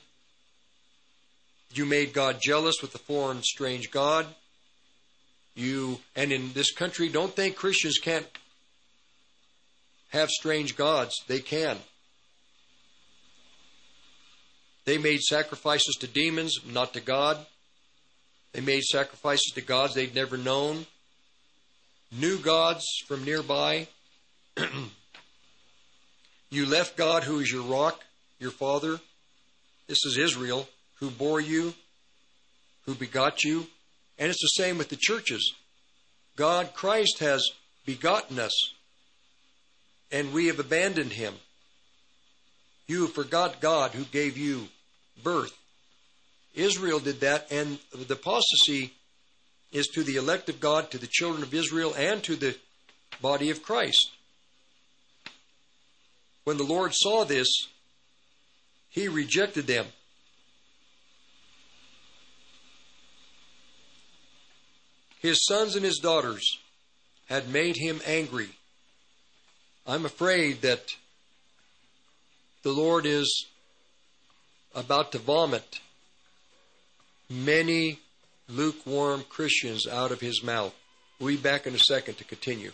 You made God jealous with the foreign, strange God. You, and in this country, don't think Christians can't have strange gods. They can. They made sacrifices to demons, not to God. They made sacrifices to gods they'd never known. New gods from nearby. [CLEARS THROAT] you left God, who is your rock, your father. This is Israel, who bore you, who begot you. And it's the same with the churches. God, Christ, has begotten us, and we have abandoned him. You forgot God who gave you birth. Israel did that, and the apostasy is to the elect of God, to the children of Israel, and to the body of Christ. When the Lord saw this, he rejected them. His sons and his daughters had made him angry. I'm afraid that the Lord is about to vomit many lukewarm Christians out of his mouth. We'll be back in a second to continue.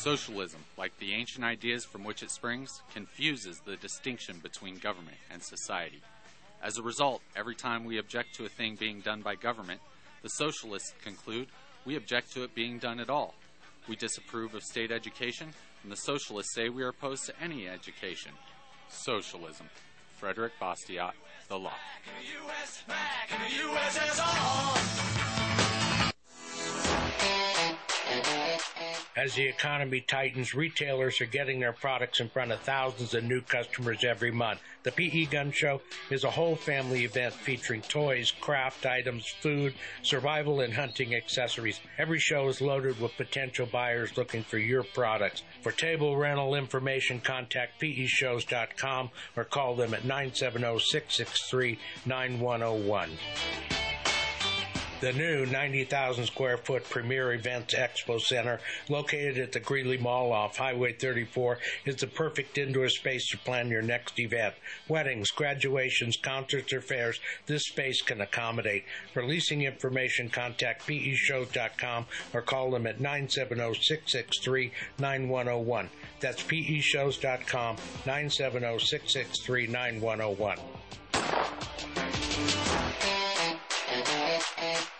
Socialism, like the ancient ideas from which it springs, confuses the distinction between government and society. As a result, every time we object to a thing being done by government, the socialists conclude we object to it being done at all. We disapprove of state education, and the socialists say we are opposed to any education. Socialism. Frederick Bastiat, The Law. As the economy tightens, retailers are getting their products in front of thousands of new customers every month. The PE Gun Show is a whole family event featuring toys, craft items, food, survival, and hunting accessories. Every show is loaded with potential buyers looking for your products. For table rental information, contact peshows.com or call them at 970 663 9101. The new 90,000 square foot Premier Events Expo Center, located at the Greeley Mall off Highway 34, is the perfect indoor space to plan your next event. Weddings, graduations, concerts, or fairs, this space can accommodate. For leasing information, contact peshows.com or call them at 970 663 9101. That's peshows.com, 970 663 9101 and, and.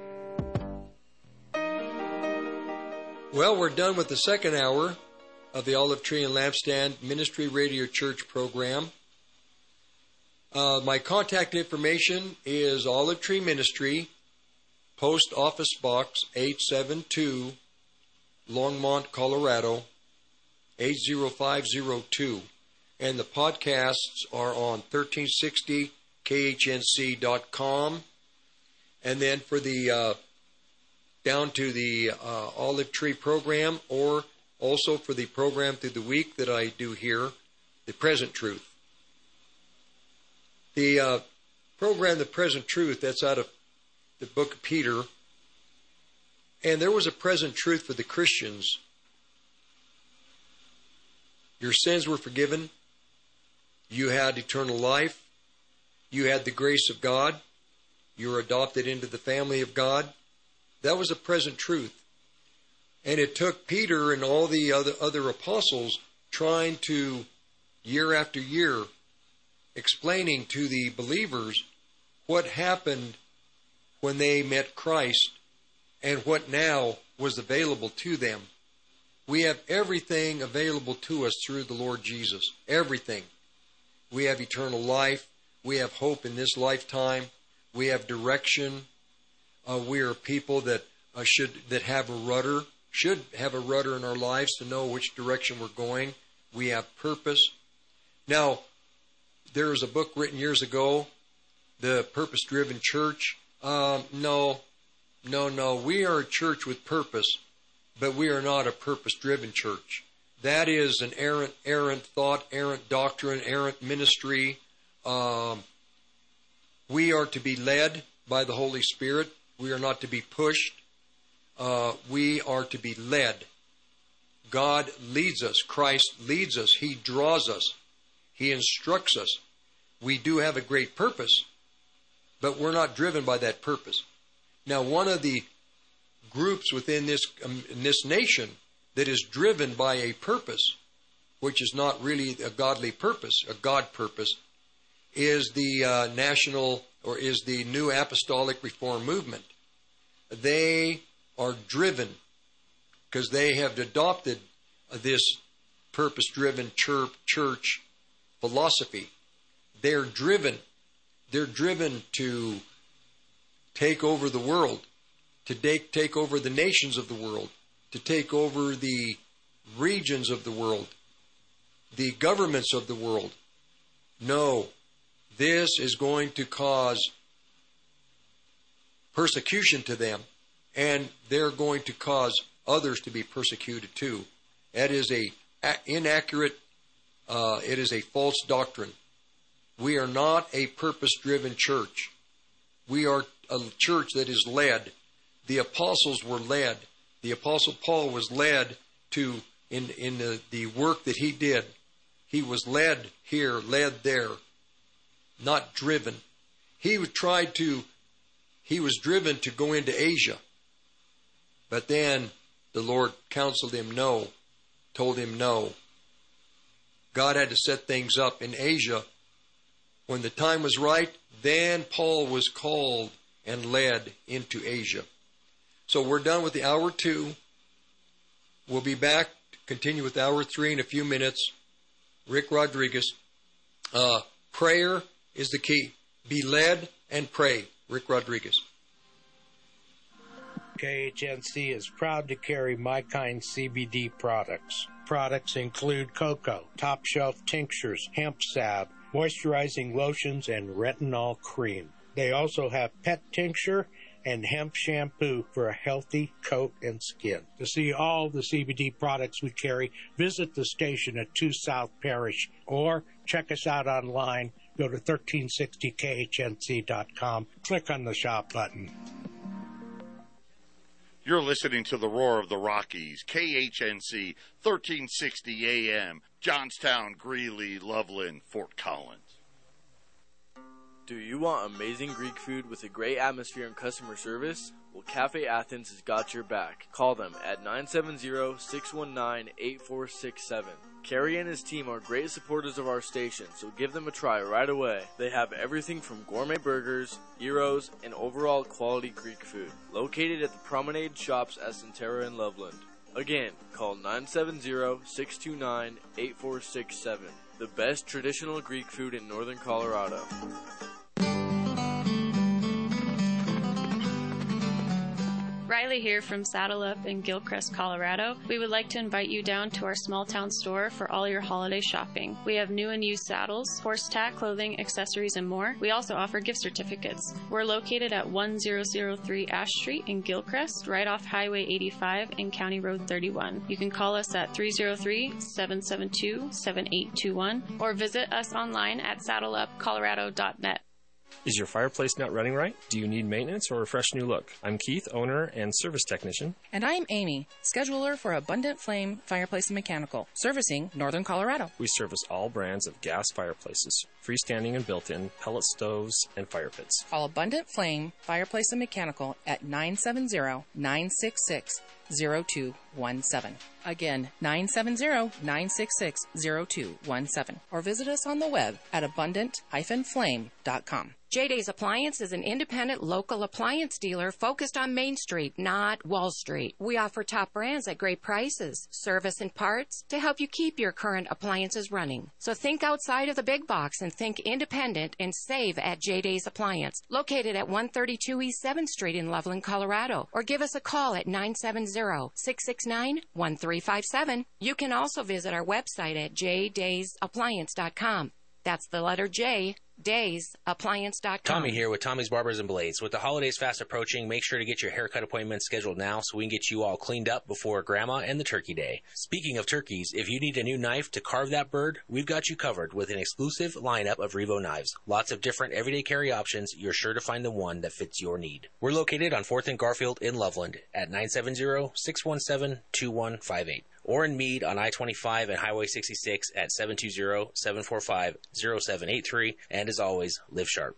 Well, we're done with the second hour of the Olive Tree and Lampstand Ministry Radio Church program. Uh, my contact information is Olive Tree Ministry, Post Office Box 872, Longmont, Colorado 80502. And the podcasts are on 1360khnc.com. And then for the uh, down to the uh, Olive Tree program or also for the program through the week that I do here, The Present Truth. The uh, program, The Present Truth, that's out of the book of Peter. And there was a present truth for the Christians. Your sins were forgiven. You had eternal life. You had the grace of God. You were adopted into the family of God. That was a present truth. And it took Peter and all the other, other apostles trying to, year after year, explaining to the believers what happened when they met Christ and what now was available to them. We have everything available to us through the Lord Jesus. Everything. We have eternal life. We have hope in this lifetime. We have direction. Uh, we are people that uh, should that have a rudder, should have a rudder in our lives to know which direction we're going. We have purpose. Now, there was a book written years ago, The Purpose Driven Church. Um, no, no, no. We are a church with purpose, but we are not a purpose driven church. That is an errant, errant thought, errant doctrine, errant ministry. Um, we are to be led by the Holy Spirit. We are not to be pushed. Uh, we are to be led. God leads us. Christ leads us. He draws us. He instructs us. We do have a great purpose, but we're not driven by that purpose. Now, one of the groups within this um, this nation that is driven by a purpose, which is not really a godly purpose, a God purpose, is the uh, national or is the New Apostolic Reform Movement. They are driven because they have adopted this purpose driven church philosophy. They're driven. They're driven to take over the world, to take, take over the nations of the world, to take over the regions of the world, the governments of the world. No, this is going to cause persecution to them, and they're going to cause others to be persecuted too. That is a inaccurate. Uh, it is a false doctrine. We are not a purpose-driven church. We are a church that is led. The apostles were led. The apostle Paul was led to in in the, the work that he did. He was led here, led there, not driven. He tried to he was driven to go into Asia. But then the Lord counseled him no, told him no. God had to set things up in Asia. When the time was right, then Paul was called and led into Asia. So we're done with the hour two. We'll be back to continue with hour three in a few minutes. Rick Rodriguez. Uh, prayer is the key. Be led and pray. Rick Rodriguez. KHNC is proud to carry My Kind CBD products. Products include cocoa, top shelf tinctures, hemp salve, moisturizing lotions, and retinol cream. They also have pet tincture and hemp shampoo for a healthy coat and skin. To see all the CBD products we carry, visit the station at 2 South Parish or check us out online. Go to 1360khnc.com, click on the shop button. You're listening to the roar of the Rockies, KHNC, 1360 AM, Johnstown, Greeley, Loveland, Fort Collins. Do you want amazing Greek food with a great atmosphere and customer service? Well, Cafe Athens has got your back. Call them at 970-619-8467. Carrie and his team are great supporters of our station, so give them a try right away. They have everything from gourmet burgers, gyros, and overall quality Greek food. Located at the Promenade Shops at Centerra in Loveland. Again, call 970-629-8467. The best traditional Greek food in northern Colorado. Here from Saddle Up in Gilcrest, Colorado. We would like to invite you down to our small town store for all your holiday shopping. We have new and used saddles, horse tack, clothing, accessories, and more. We also offer gift certificates. We're located at 1003 Ash Street in Gilcrest, right off Highway 85 and County Road 31. You can call us at 303 772 7821 or visit us online at saddleupcolorado.net. Is your fireplace not running right? Do you need maintenance or a fresh new look? I'm Keith, owner and service technician. And I'm Amy, scheduler for Abundant Flame Fireplace and Mechanical, servicing Northern Colorado. We service all brands of gas fireplaces, freestanding and built in, pellet stoves, and fire pits. Call Abundant Flame Fireplace and Mechanical at 970 966 0217. Again, 970 966 0217. Or visit us on the web at abundant-flame.com. J-Days Appliance is an independent local appliance dealer focused on Main Street, not Wall Street. We offer top brands at great prices, service and parts to help you keep your current appliances running. So think outside of the big box and think independent and save at J-Days Appliance, located at 132 East 7th Street in Loveland, Colorado. Or give us a call at 970-669-1357. You can also visit our website at jdaysappliance.com. That's the letter J, daysappliance.com. Tommy here with Tommy's Barbers and Blades. With the holidays fast approaching, make sure to get your haircut appointment scheduled now so we can get you all cleaned up before Grandma and the Turkey Day. Speaking of turkeys, if you need a new knife to carve that bird, we've got you covered with an exclusive lineup of Revo knives. Lots of different everyday carry options. You're sure to find the one that fits your need. We're located on 4th and Garfield in Loveland at 970-617-2158 or in Mead on I-25 and Highway 66 at 720-745-0783. And as always, live sharp.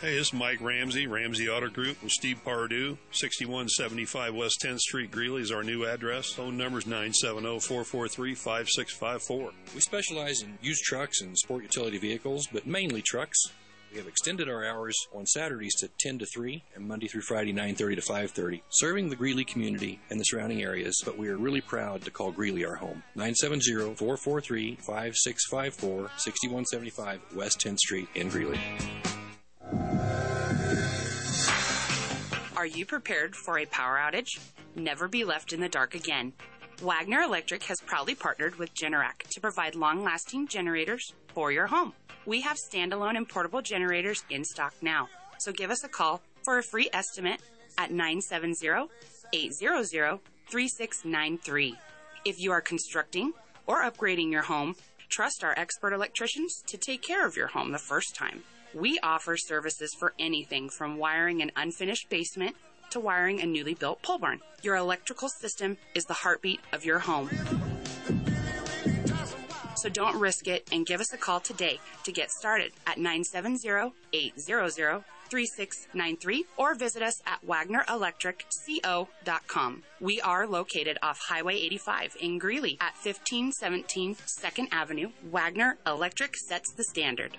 Hey, this is Mike Ramsey, Ramsey Auto Group with Steve Pardue. 6175 West 10th Street, Greeley is our new address. Phone number is 970-443-5654. We specialize in used trucks and sport utility vehicles, but mainly trucks. We have extended our hours on Saturdays to 10 to 3 and Monday through Friday 9:30 to 5:30, serving the Greeley community and the surrounding areas, but we are really proud to call Greeley our home. 970-443-5654, 6175 West 10th Street in Greeley. Are you prepared for a power outage? Never be left in the dark again. Wagner Electric has proudly partnered with Generac to provide long lasting generators for your home. We have standalone and portable generators in stock now, so give us a call for a free estimate at 970 800 3693. If you are constructing or upgrading your home, trust our expert electricians to take care of your home the first time. We offer services for anything from wiring an unfinished basement to wiring a newly built pole barn. Your electrical system is the heartbeat of your home. So don't risk it and give us a call today to get started at 970-800-3693 or visit us at wagnerelectricco.com. We are located off Highway 85 in Greeley at 1517 2nd Avenue. Wagner Electric sets the standard.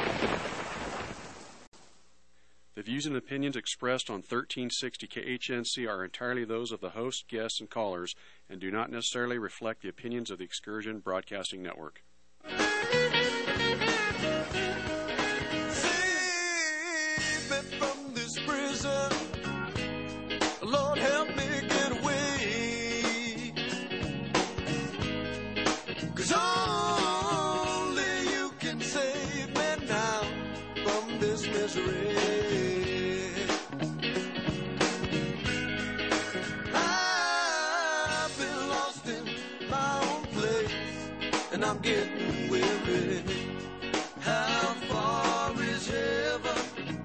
The views and opinions expressed on 1360 KHNC are entirely those of the host, guests, and callers and do not necessarily reflect the opinions of the Excursion Broadcasting Network. from this prison. Lord, getting weary. How far is heaven?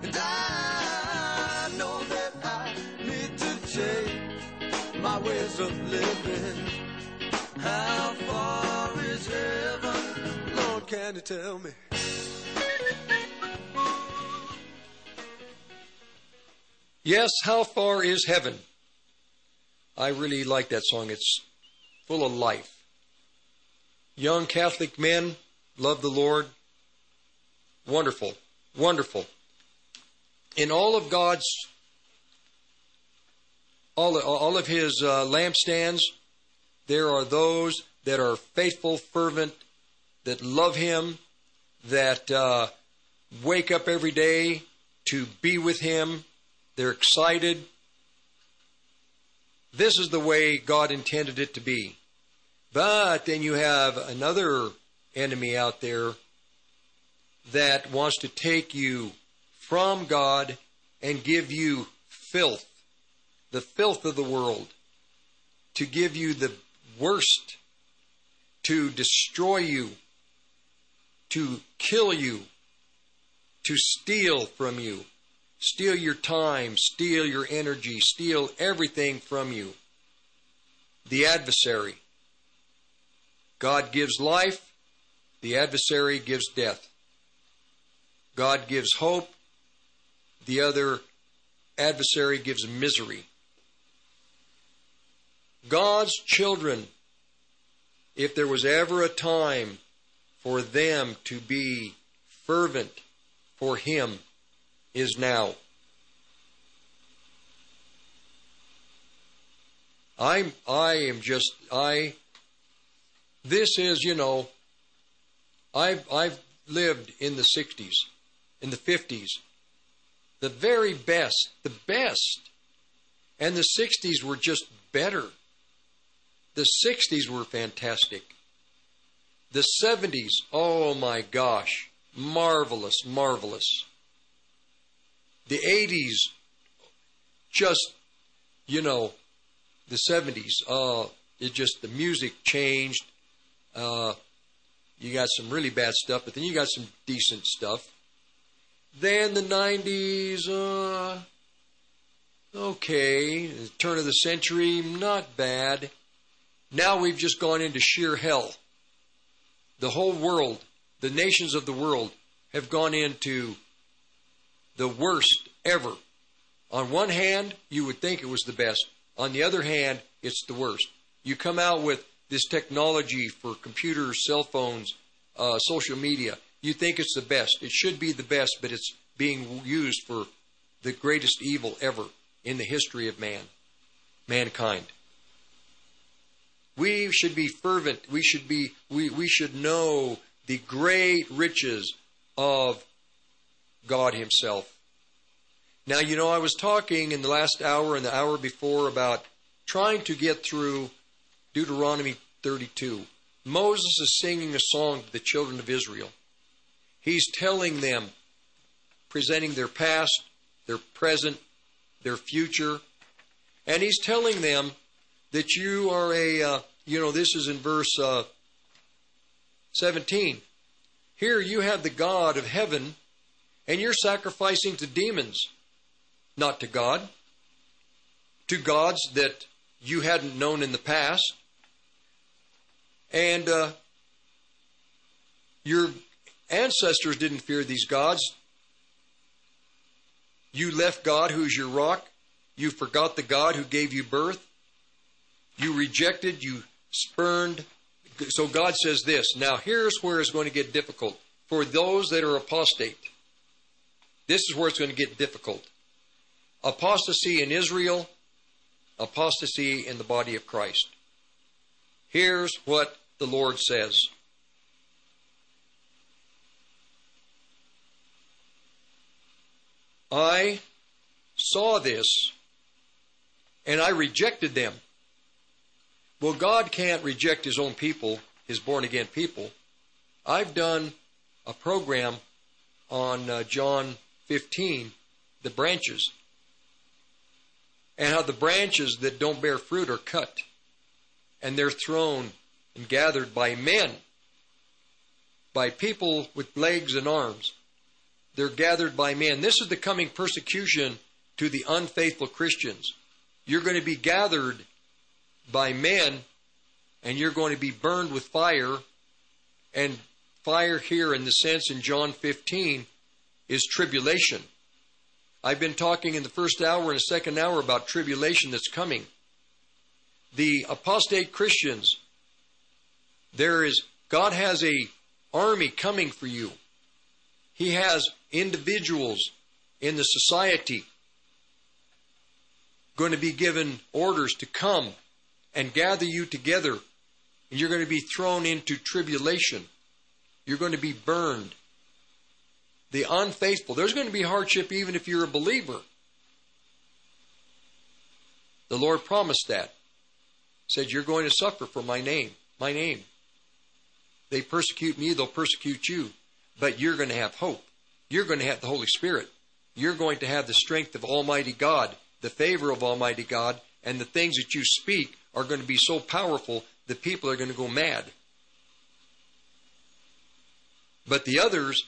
And I know that I need to change my ways of living. How far is heaven? Lord, can you tell me? Yes, how far is heaven? I really like that song. It's full of life. Young Catholic men love the Lord. Wonderful, wonderful. In all of God's, all, all of His uh, lampstands, there are those that are faithful, fervent, that love Him, that uh, wake up every day to be with Him. They're excited. This is the way God intended it to be. But then you have another enemy out there that wants to take you from God and give you filth, the filth of the world, to give you the worst, to destroy you, to kill you, to steal from you, steal your time, steal your energy, steal everything from you. The adversary. God gives life, the adversary gives death. God gives hope, the other adversary gives misery. God's children, if there was ever a time for them to be fervent for Him, is now. I'm I am just I this is, you know, I've I've lived in the sixties, in the fifties. The very best, the best. And the sixties were just better. The sixties were fantastic. The seventies, oh my gosh, marvelous, marvelous. The eighties, just, you know, the 70s, uh, it just, the music changed. Uh, you got some really bad stuff, but then you got some decent stuff. Then the 90s, uh, okay. The turn of the century, not bad. Now we've just gone into sheer hell. The whole world, the nations of the world, have gone into the worst ever. On one hand, you would think it was the best. On the other hand, it's the worst. You come out with this technology for computers, cell phones, uh, social media. You think it's the best. It should be the best, but it's being used for the greatest evil ever in the history of man, mankind. We should be fervent. We should be. We, we should know the great riches of God Himself. Now, you know, I was talking in the last hour and the hour before about trying to get through Deuteronomy 32. Moses is singing a song to the children of Israel. He's telling them, presenting their past, their present, their future, and he's telling them that you are a, uh, you know, this is in verse uh, 17. Here you have the God of heaven, and you're sacrificing to demons, not to God, to gods that you hadn't known in the past. And uh, your ancestors didn't fear these gods. You left God, who's your rock. You forgot the God who gave you birth. You rejected, you spurned. So God says this. Now, here's where it's going to get difficult. For those that are apostate, this is where it's going to get difficult. Apostasy in Israel, apostasy in the body of Christ. Here's what the Lord says. I saw this and I rejected them. Well, God can't reject His own people, His born again people. I've done a program on uh, John 15, the branches, and how the branches that don't bear fruit are cut and they're thrown and gathered by men, by people with legs and arms. They're gathered by men. This is the coming persecution to the unfaithful Christians. You're going to be gathered by men and you're going to be burned with fire. And fire here, in the sense in John 15, is tribulation. I've been talking in the first hour and the second hour about tribulation that's coming. The apostate Christians, there is God has a army coming for you. He has individuals in the society going to be given orders to come and gather you together. And you're going to be thrown into tribulation. You're going to be burned. The unfaithful. There's going to be hardship even if you're a believer. The Lord promised that. He Said, You're going to suffer for my name. My name. They persecute me, they'll persecute you. But you're going to have hope. You're going to have the Holy Spirit. You're going to have the strength of Almighty God, the favor of Almighty God, and the things that you speak are going to be so powerful that people are going to go mad. But the others,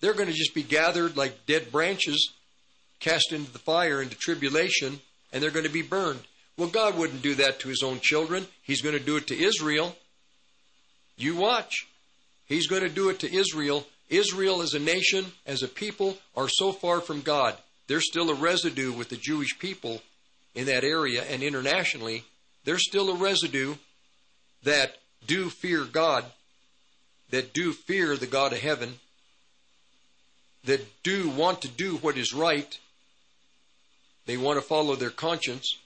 they're going to just be gathered like dead branches, cast into the fire, into tribulation, and they're going to be burned. Well, God wouldn't do that to his own children. He's going to do it to Israel. You watch. He's going to do it to Israel. Israel as a nation, as a people, are so far from God. There's still a residue with the Jewish people in that area and internationally. There's still a residue that do fear God, that do fear the God of heaven, that do want to do what is right. They want to follow their conscience.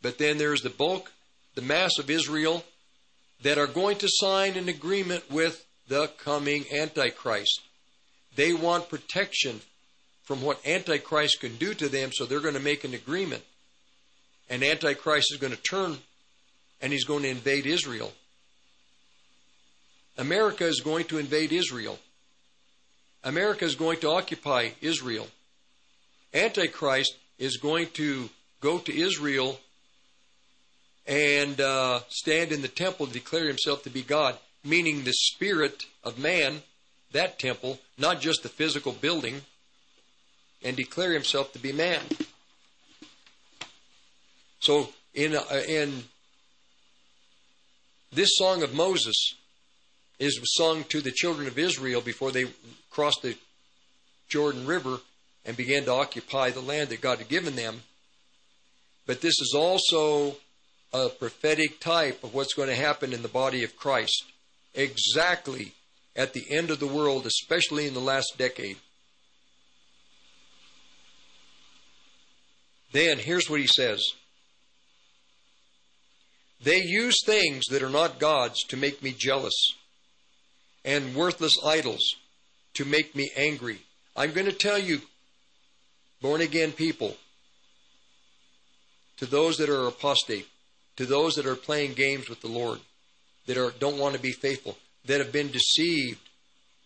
But then there's the bulk, the mass of Israel that are going to sign an agreement with the coming Antichrist. They want protection from what Antichrist can do to them, so they're going to make an agreement. And Antichrist is going to turn and he's going to invade Israel. America is going to invade Israel. America is going to occupy Israel. Antichrist is going to go to Israel and uh, stand in the temple to declare himself to be God, meaning the spirit of man, that temple, not just the physical building, and declare himself to be man. So in uh, in this song of Moses is sung to the children of Israel before they crossed the Jordan River and began to occupy the land that God had given them. But this is also a prophetic type of what's going to happen in the body of Christ exactly at the end of the world, especially in the last decade. Then here's what he says They use things that are not God's to make me jealous, and worthless idols to make me angry. I'm going to tell you, born again people, to those that are apostate, to those that are playing games with the Lord. that are don't want to be faithful, that have been deceived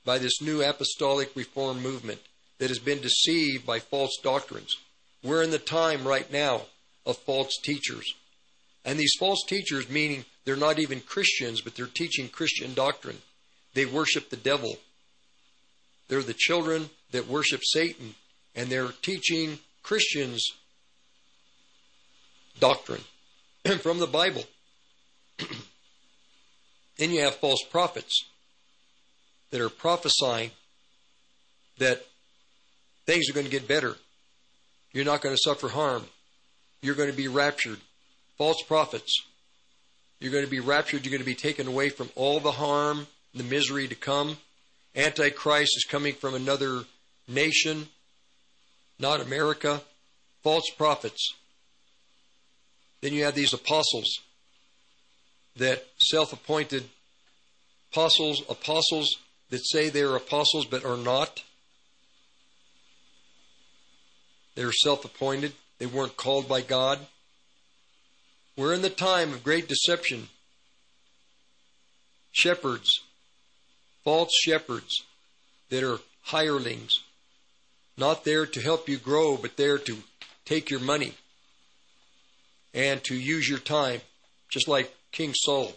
by this new apostolic reform movement, that has been deceived by false doctrines. We're in the time right now of false teachers. And these false teachers, meaning they're not even Christians, but they're teaching Christian doctrine. They worship the devil. They're the children that worship Satan, and they're teaching Christians doctrine [CLEARS THROAT] from the Bible. [CLEARS THROAT] then you have false prophets that are prophesying that things are going to get better. You're not going to suffer harm. You're going to be raptured. False prophets. You're going to be raptured. You're going to be taken away from all the harm, the misery to come. Antichrist is coming from another nation, not America. False prophets. Then you have these apostles that self appointed apostles, apostles that say they're apostles but are not. They're self appointed. They weren't called by God. We're in the time of great deception. Shepherds, false shepherds that are hirelings, not there to help you grow, but there to take your money and to use your time, just like King Saul.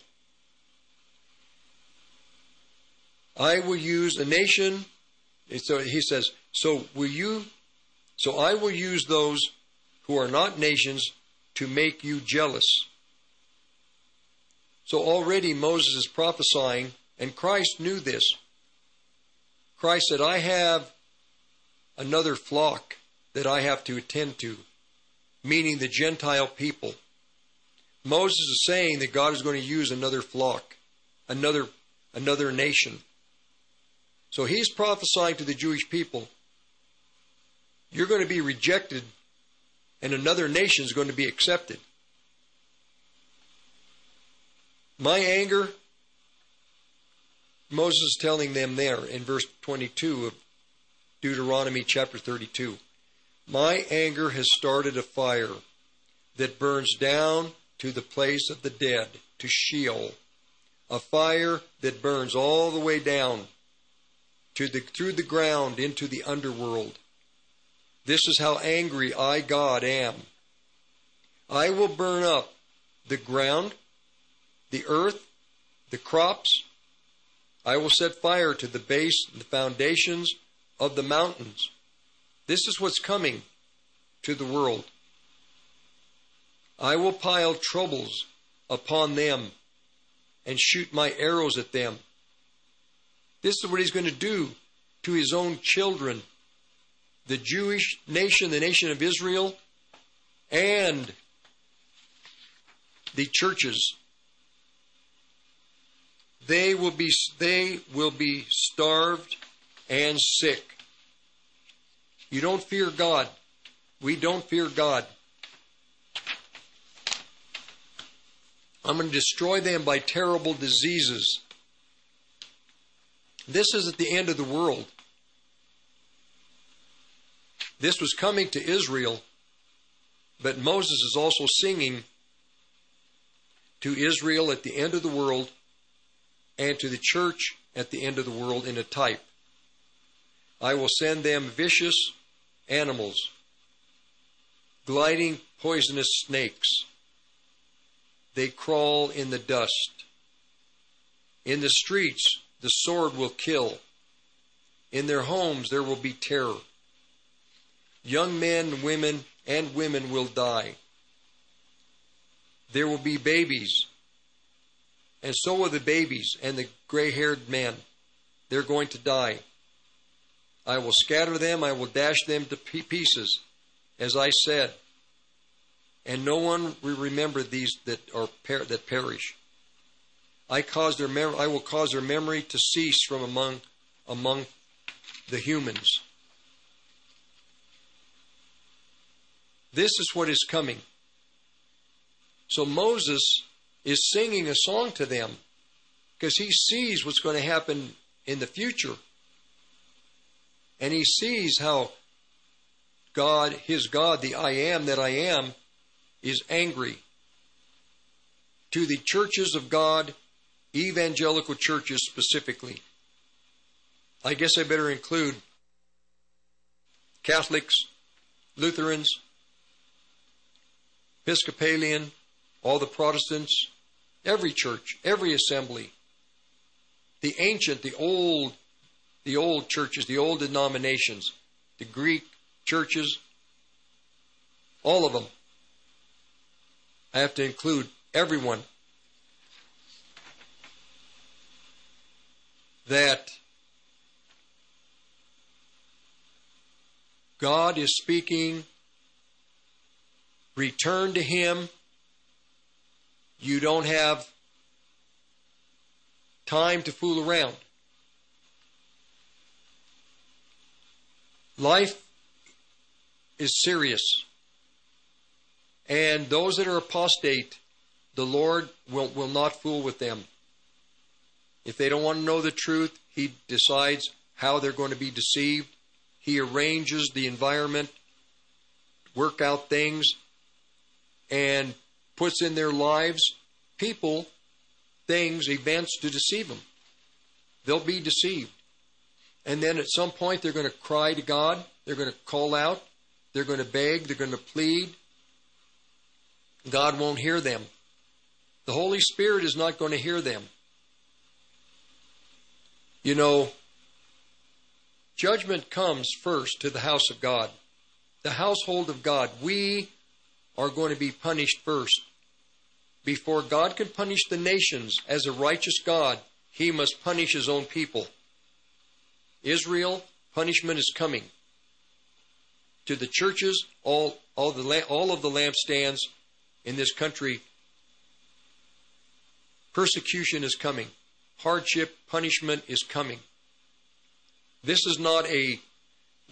I will use a nation. So he says, so will you, so I will use those who are not nations to make you jealous. So already Moses is prophesying, and Christ knew this. Christ said, I have another flock that I have to attend to, meaning the Gentile people. Moses is saying that God is going to use another flock, another another nation. So he's prophesying to the Jewish people, you're going to be rejected and another nation is going to be accepted. My anger, Moses is telling them there in verse 22 of Deuteronomy chapter 32. My anger has started a fire that burns down to the place of the dead, to Sheol. A fire that burns all the way down to the, through the ground into the underworld. This is how angry I, God, am. I will burn up the ground, the earth, the crops. I will set fire to the base and the foundations of the mountains. This is what's coming to the world. I will pile troubles upon them and shoot my arrows at them. This is what he's going to do to his own children, the Jewish nation, the nation of Israel, and the churches. They will be they will be starved and sick. You don't fear God. We don't fear God. I'm going to destroy them by terrible diseases. This is at the end of the world. This was coming to Israel, but Moses is also singing to Israel at the end of the world and to the church at the end of the world in a type. I will send them vicious animals, gliding poisonous snakes. They crawl in the dust. In the streets, the sword will kill. In their homes, there will be terror. Young men, women, and women will die. There will be babies. And so will the babies and the gray haired men. They're going to die. I will scatter them, I will dash them to pieces, as I said. And no one will remember these that are per- that perish. I cause their mem- I will cause their memory to cease from among among the humans. This is what is coming. So Moses is singing a song to them because he sees what's going to happen in the future. And he sees how God, his God, the I am that I am, is angry. To the churches of God, evangelical churches specifically. I guess I better include Catholics, Lutherans, Episcopalian, all the Protestants, every church, every assembly. The ancient, the old, the old churches, the old denominations, the Greek churches, all of them. I have to include everyone that God is speaking, return to Him. You don't have time to fool around. Life is serious. And those that are apostate, the Lord will, will not fool with them. If they don't want to know the truth, He decides how they're going to be deceived. He arranges the environment, work out things, and puts in their lives people, things, events to deceive them. They'll be deceived. And then at some point, they're going to cry to God. They're going to call out. They're going to beg. They're going to plead. God won't hear them. The Holy Spirit is not going to hear them. You know, judgment comes first to the house of God, the household of God. We are going to be punished first. Before God can punish the nations as a righteous God, he must punish his own people. Israel, punishment is coming. To the churches, all, all, the, all of the lampstands in this country, persecution is coming. Hardship, punishment is coming. This is not a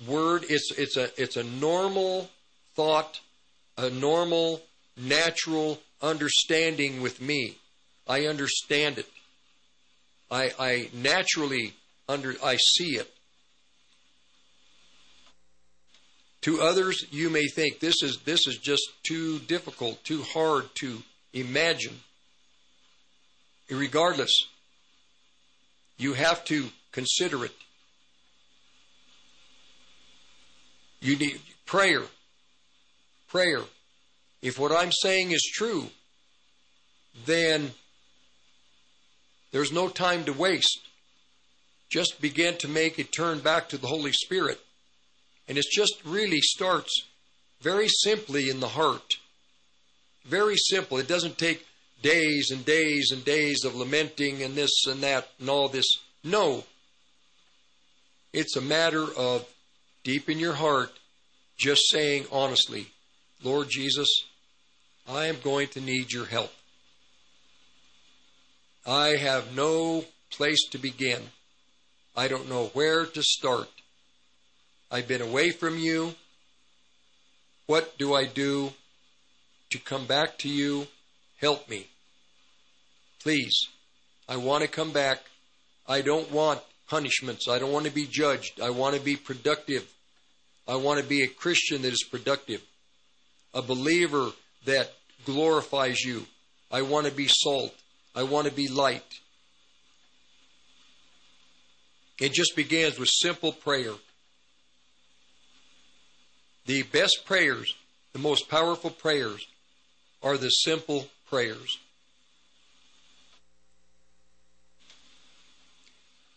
word, it's, it's, a, it's a normal thought, a normal, natural understanding with me. I understand it. I, I naturally under I see it. To others, you may think this is this is just too difficult, too hard to imagine. Regardless, you have to consider it. You need prayer. Prayer. If what I'm saying is true, then there's no time to waste. Just begin to make it turn back to the Holy Spirit. And it just really starts very simply in the heart. Very simple. It doesn't take days and days and days of lamenting and this and that and all this. No. It's a matter of deep in your heart just saying honestly, Lord Jesus, I am going to need your help. I have no place to begin. I don't know where to start. I've been away from you. What do I do to come back to you? Help me. Please. I want to come back. I don't want punishments. I don't want to be judged. I want to be productive. I want to be a Christian that is productive, a believer that glorifies you. I want to be salt. I want to be light. It just begins with simple prayer. The best prayers, the most powerful prayers, are the simple prayers.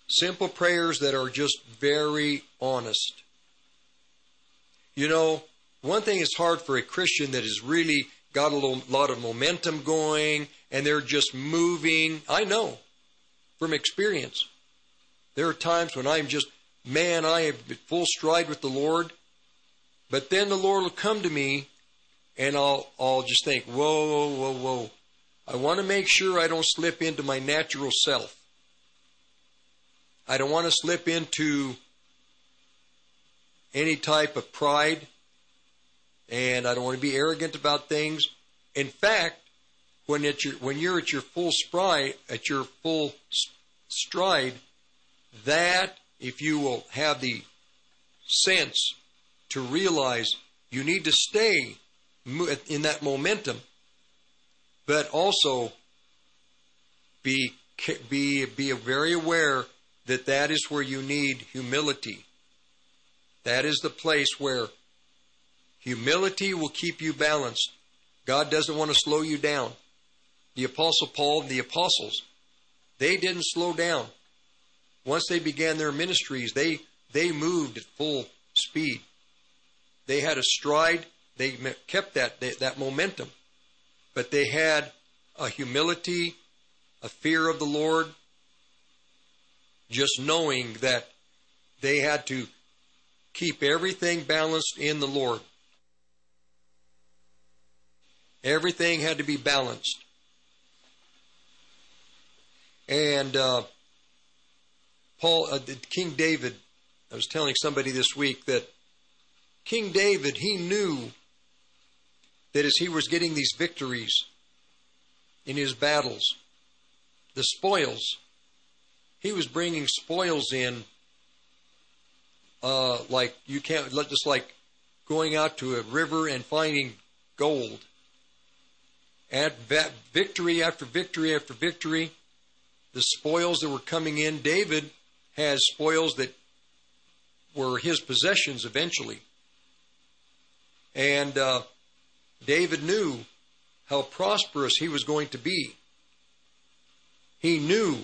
Simple prayers that are just very honest. You know, one thing is hard for a Christian that has really got a lot of momentum going and they're just moving. I know from experience. There are times when I'm just, man, I am full stride with the Lord. But then the Lord will come to me and I'll, I'll just think, whoa, whoa, whoa, whoa. I want to make sure I don't slip into my natural self. I don't want to slip into any type of pride, and I don't want to be arrogant about things. In fact, when your, when you're at your full stride, at your full stride, that if you will have the sense to realize you need to stay in that momentum, but also be be be very aware that that is where you need humility. That is the place where humility will keep you balanced. God doesn't want to slow you down. The apostle Paul, the apostles, they didn't slow down. Once they began their ministries, they they moved at full speed. They had a stride. They kept that that momentum, but they had a humility, a fear of the Lord, just knowing that they had to keep everything balanced in the Lord. Everything had to be balanced. And uh, Paul, uh, King David, I was telling somebody this week that King David, he knew that as he was getting these victories in his battles, the spoils, he was bringing spoils in uh, like you can't, just like going out to a river and finding gold. At victory after victory after victory, the spoils that were coming in, David has spoils that were his possessions eventually. And uh, David knew how prosperous he was going to be. He knew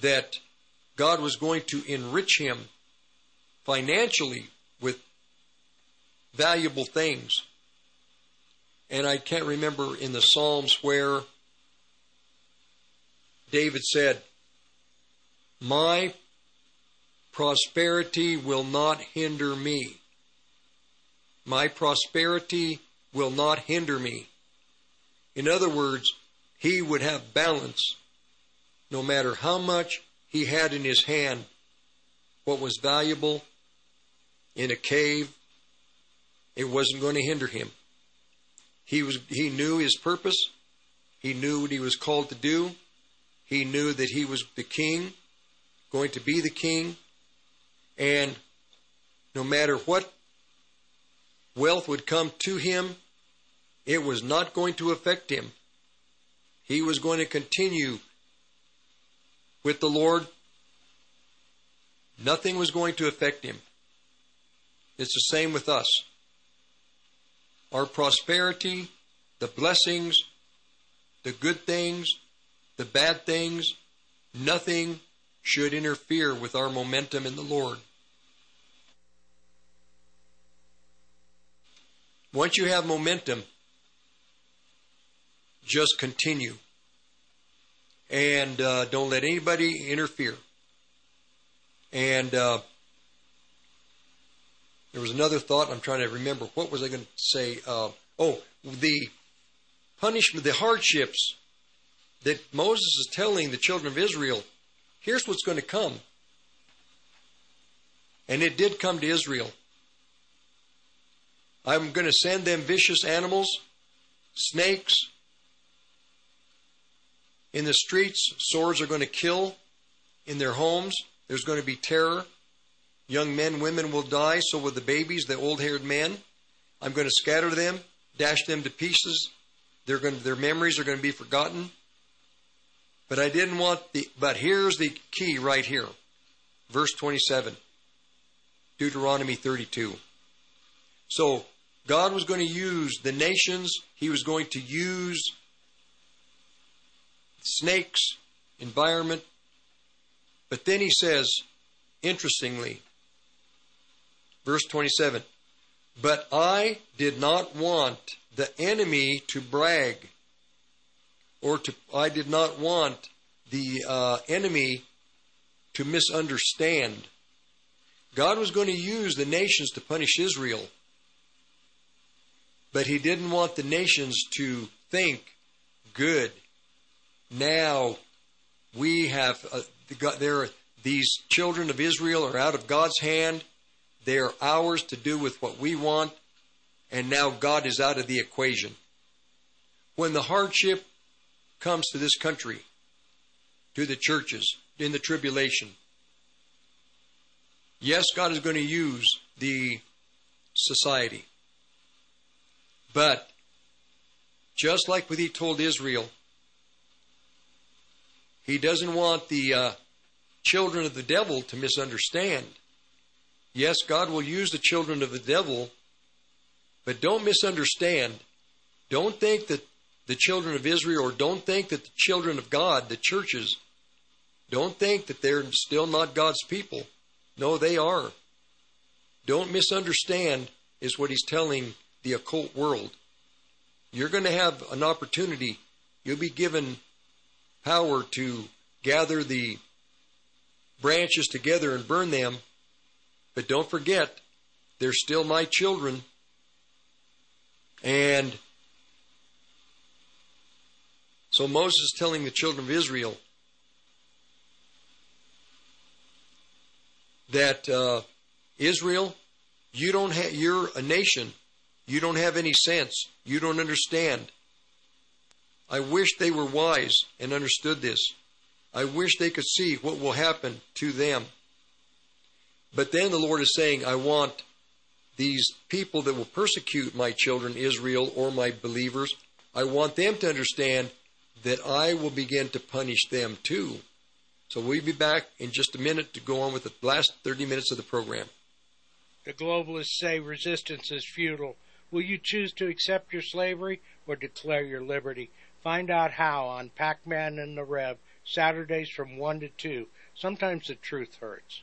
that God was going to enrich him financially with valuable things. And I can't remember in the Psalms where David said, My prosperity will not hinder me. My prosperity will not hinder me. In other words, he would have balance no matter how much he had in his hand, what was valuable in a cave, it wasn't going to hinder him. He was he knew his purpose. He knew what he was called to do. He knew that he was the king, going to be the king, and no matter what wealth would come to him, it was not going to affect him. He was going to continue with the Lord. Nothing was going to affect him. It's the same with us. Our prosperity, the blessings, the good things, the bad things, nothing should interfere with our momentum in the Lord. Once you have momentum, just continue. And uh, don't let anybody interfere. And uh, there was another thought. I'm trying to remember. What was I going to say? Uh, oh, the punishment, the hardships that Moses is telling the children of Israel. Here's what's going to come. And it did come to Israel. I'm going to send them vicious animals, snakes. In the streets, swords are going to kill. In their homes, there's going to be terror. Young men, women will die, so will the babies, the old haired men. I'm going to scatter them, dash them to pieces. They're going to, their memories are going to be forgotten. But I didn't want the, but here's the key right here. Verse 27, Deuteronomy 32. So God was going to use the nations, He was going to use snakes, environment. But then He says, interestingly, verse 27, but I did not want the enemy to brag, or to, I did not want the uh, enemy to misunderstand. God was going to use the nations to punish Israel but he didn't want the nations to think, good, now we have, uh, there, these children of Israel are out of God's hand. They are ours to do with what we want. And now God is out of the equation. When the hardship comes to this country, to the churches, in the tribulation, yes, God is going to use the society. But just like what he told Israel, He doesn't want the uh, children of the devil to misunderstand. Yes, God will use the children of the devil, but don't misunderstand. Don't think that the children of Israel, or don't think that the children of God, the churches, don't think that they're still not God's people. No, they are. Don't misunderstand, is what he's telling the occult world. You're going to have an opportunity. You'll be given power to gather the branches together and burn them. But don't forget, they're still my children. And so Moses is telling the children of Israel that uh, Israel, you don't have, you're a nation. You don't have any sense. You don't understand. I wish they were wise and understood this. I wish they could see what will happen to them. But then the Lord is saying, I want these people that will persecute my children, Israel, or my believers, I want them to understand that I will begin to punish them too. So we'll be back in just a minute to go on with the last 30 minutes of the program. The globalists say resistance is futile. Will you choose to accept your slavery or declare your liberty? Find out how on Pac Man and the Rev, Saturdays from 1 to 2. Sometimes the truth hurts.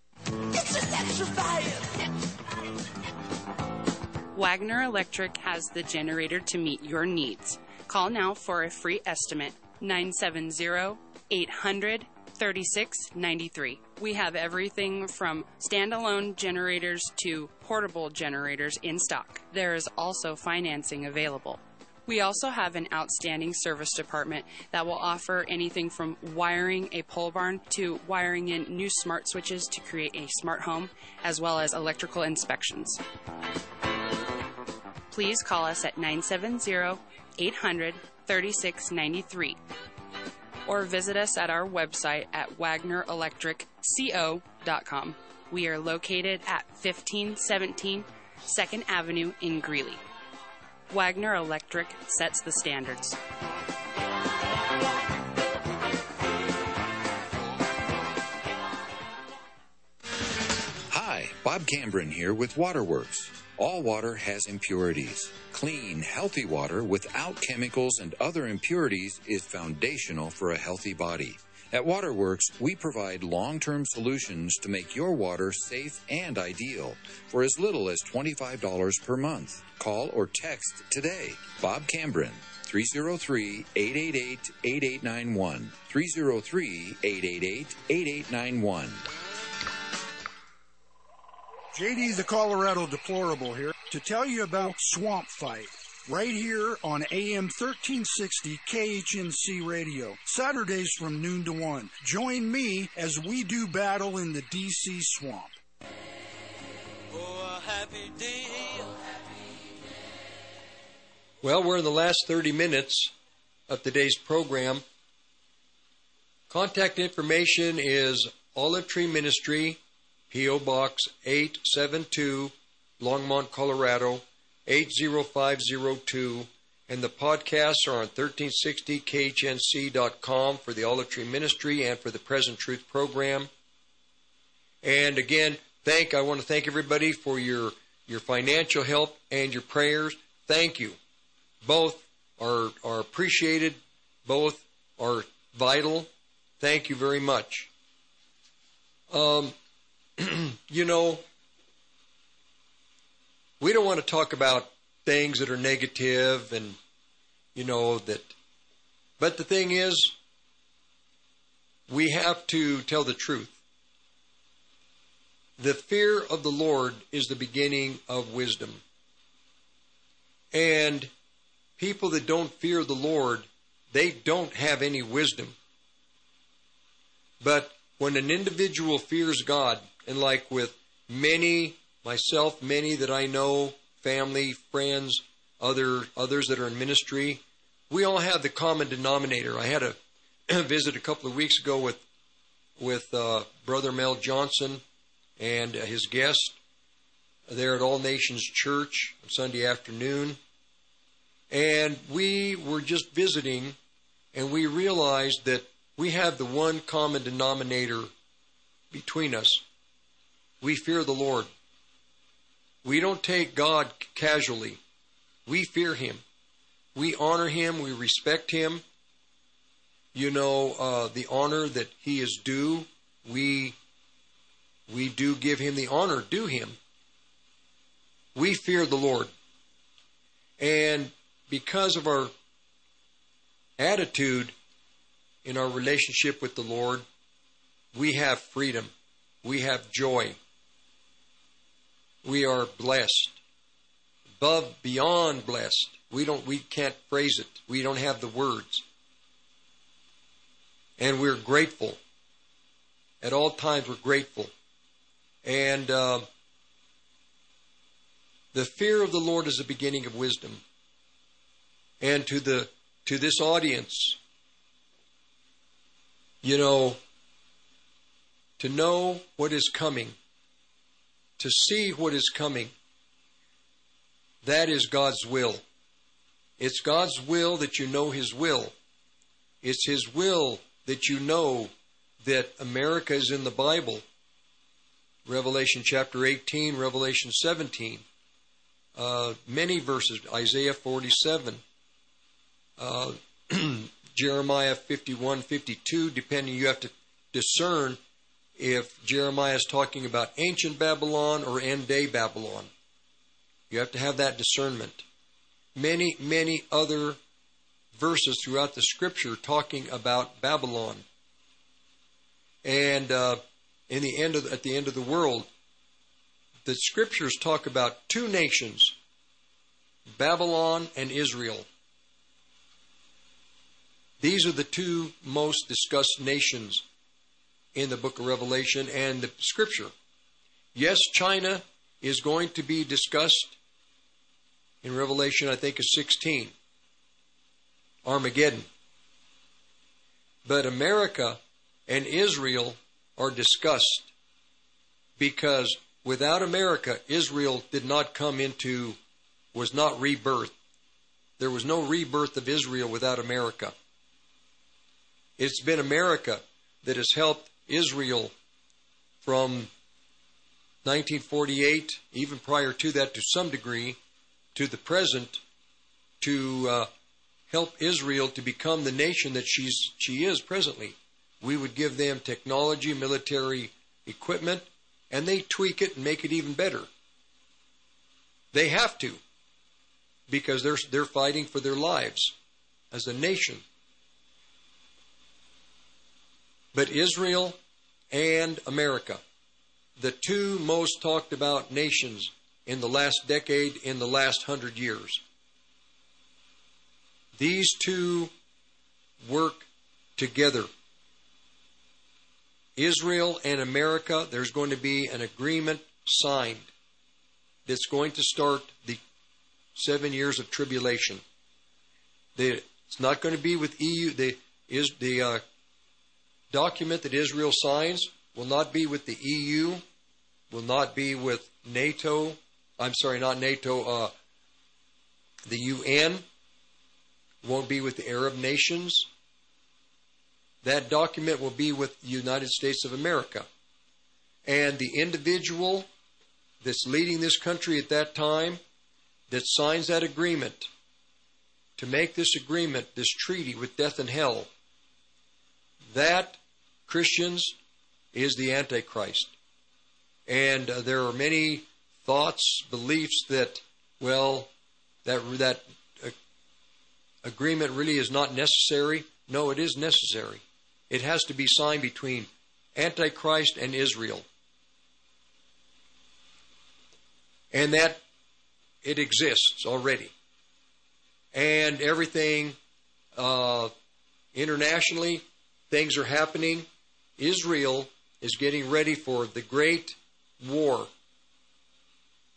Wagner Electric has the generator to meet your needs. Call now for a free estimate 970 800 3693. We have everything from standalone generators to portable generators in stock. There is also financing available. We also have an outstanding service department that will offer anything from wiring a pole barn to wiring in new smart switches to create a smart home, as well as electrical inspections. Please call us at 970 800 3693 or visit us at our website at wagnerelectricco.com. We are located at 1517 2nd Avenue in Greeley. Wagner Electric sets the standards. Hi, Bob Cambron here with Waterworks. All water has impurities. Clean, healthy water without chemicals and other impurities is foundational for a healthy body. At Waterworks, we provide long term solutions to make your water safe and ideal for as little as $25 per month. Call or text today. Bob Cambrin, 303 888 8891. 303 888 8891. JD the Colorado Deplorable here to tell you about Swamp Fight. Right here on AM 1360 KHNC Radio, Saturdays from noon to 1. Join me as we do battle in the DC swamp. Well, we're in the last 30 minutes of today's program. Contact information is Olive Tree Ministry, P.O. Box 872, Longmont, Colorado 80502. And the podcasts are on 1360khnc.com for the Olive Tree Ministry and for the Present Truth program. And again, thank I want to thank everybody for your your financial help and your prayers. Thank you. Both are are appreciated. Both are vital. Thank you very much. Um, [CLEARS THROAT] you know, we don't want to talk about things that are negative and, you know, that. But the thing is, we have to tell the truth. The fear of the Lord is the beginning of wisdom. And people that don't fear the Lord, they don't have any wisdom. But when an individual fears God, and like with many, myself, many that I know, family, friends, other others that are in ministry, we all have the common denominator. I had a [CLEARS THROAT] visit a couple of weeks ago with with uh, Brother Mel Johnson and his guest there at All Nations Church on Sunday afternoon. And we were just visiting, and we realized that we have the one common denominator between us. We fear the Lord. We don't take God casually. We fear Him. We honor Him. We respect Him. You know, uh, the honor that He is due, we, we do give Him the honor due Him. We fear the Lord. And because of our attitude in our relationship with the Lord, we have freedom. We have joy. We are blessed. Above, beyond blessed. We don't, we can't phrase it. We don't have the words. And we're grateful. At all times, we're grateful. And uh, the fear of the Lord is the beginning of wisdom. And to the to this audience, you know, to know what is coming, to see what is coming, that is God's will. It's God's will that you know His will. It's His will that you know that America is in the Bible. Revelation chapter 18, Revelation 17, uh, many verses, Isaiah 47, uh, [CLEARS THROAT] Jeremiah 51, 52, depending, you have to discern if Jeremiah is talking about ancient Babylon or end day Babylon. You have to have that discernment. Many, many other verses throughout the scripture talking about Babylon. And uh, in the end of, at the end of the world, the scriptures talk about two nations, Babylon and Israel. These are the two most discussed nations in the book of Revelation and the scripture. Yes, China is going to be discussed in Revelation, I think, is 16. Armageddon. But America and Israel are discussed because without America, Israel did not come into, was not rebirth. There was no rebirth of Israel without America. It's been America that has helped Israel from 1948, even prior to that to some degree, to the present, to uh, help Israel to become the nation that she's, she is presently. We would give them technology, military equipment, and they tweak it and make it even better. They have to, because they're, they're fighting for their lives as a nation. But Israel and America, the two most talked about nations in the last decade, in the last hundred years. These two work together. Israel and America, there's going to be an agreement signed that's going to start the seven years of tribulation. The, it's not going to be with EU. The, is, the uh, document that Israel signs will not be with the EU, will not be with NATO. I'm sorry, not NATO. Uh, the UN won't be with the Arab nations. That document will be with the United States of America. And the individual that's leading this country at that time that signs that agreement to make this agreement, this treaty with death and hell, that Christians is the Antichrist. And uh, there are many thoughts, beliefs that, well, that that uh, agreement really is not necessary. No, it is necessary. It has to be signed between Antichrist and Israel. And that it exists already. And everything uh, internationally, things are happening. Israel is getting ready for the great war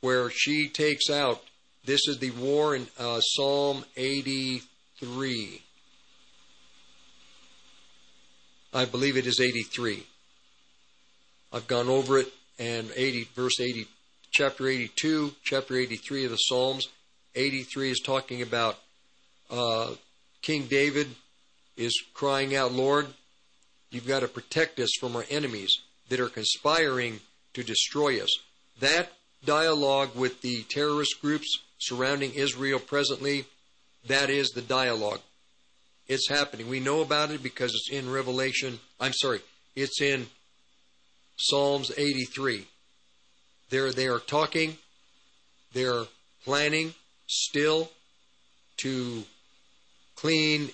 where she takes out. This is the war in uh, Psalm 83. I believe it is 83. I've gone over it and 80 verse 80 chapter 82, chapter 83 of the Psalms. 83 is talking about uh, King David is crying out, Lord, you've got to protect us from our enemies that are conspiring to destroy us. That dialogue with the terrorist groups surrounding Israel presently, that is the dialogue. It's happening. We know about it because it's in Revelation. I'm sorry, it's in Psalms 83. They're, they are talking, they're planning still to clean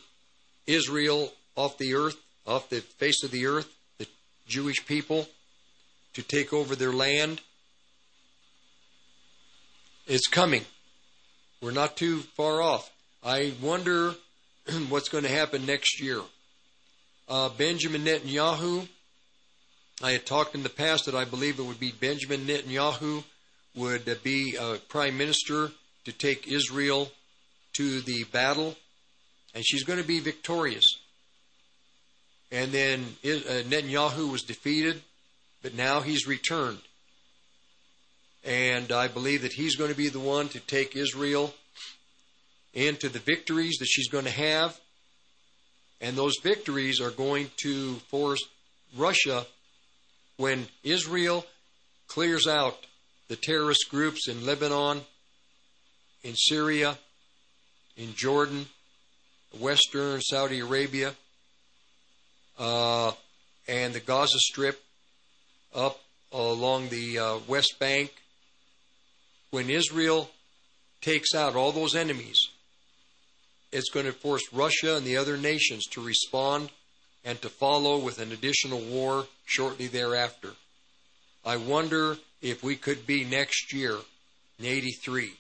Israel off the earth, off the face of the earth, the Jewish people, to take over their land. It's coming. We're not too far off. I wonder [CLEARS THROAT] what's going to happen next year. Uh, Benjamin Netanyahu, I had talked in the past that I believe it would be Benjamin Netanyahu would uh, be a prime minister to take Israel to the battle, and she's going to be victorious. And then uh, Netanyahu was defeated, but now he's returned. And I believe that he's going to be the one to take Israel into the victories that she's going to have. And those victories are going to force Russia when Israel clears out the terrorist groups in Lebanon, in Syria, in Jordan, Western Saudi Arabia, uh, and the Gaza Strip up along the uh, West Bank. When Israel takes out all those enemies, it's going to force Russia and the other nations to respond and to follow with an additional war shortly thereafter. I wonder if we could be next year in 83.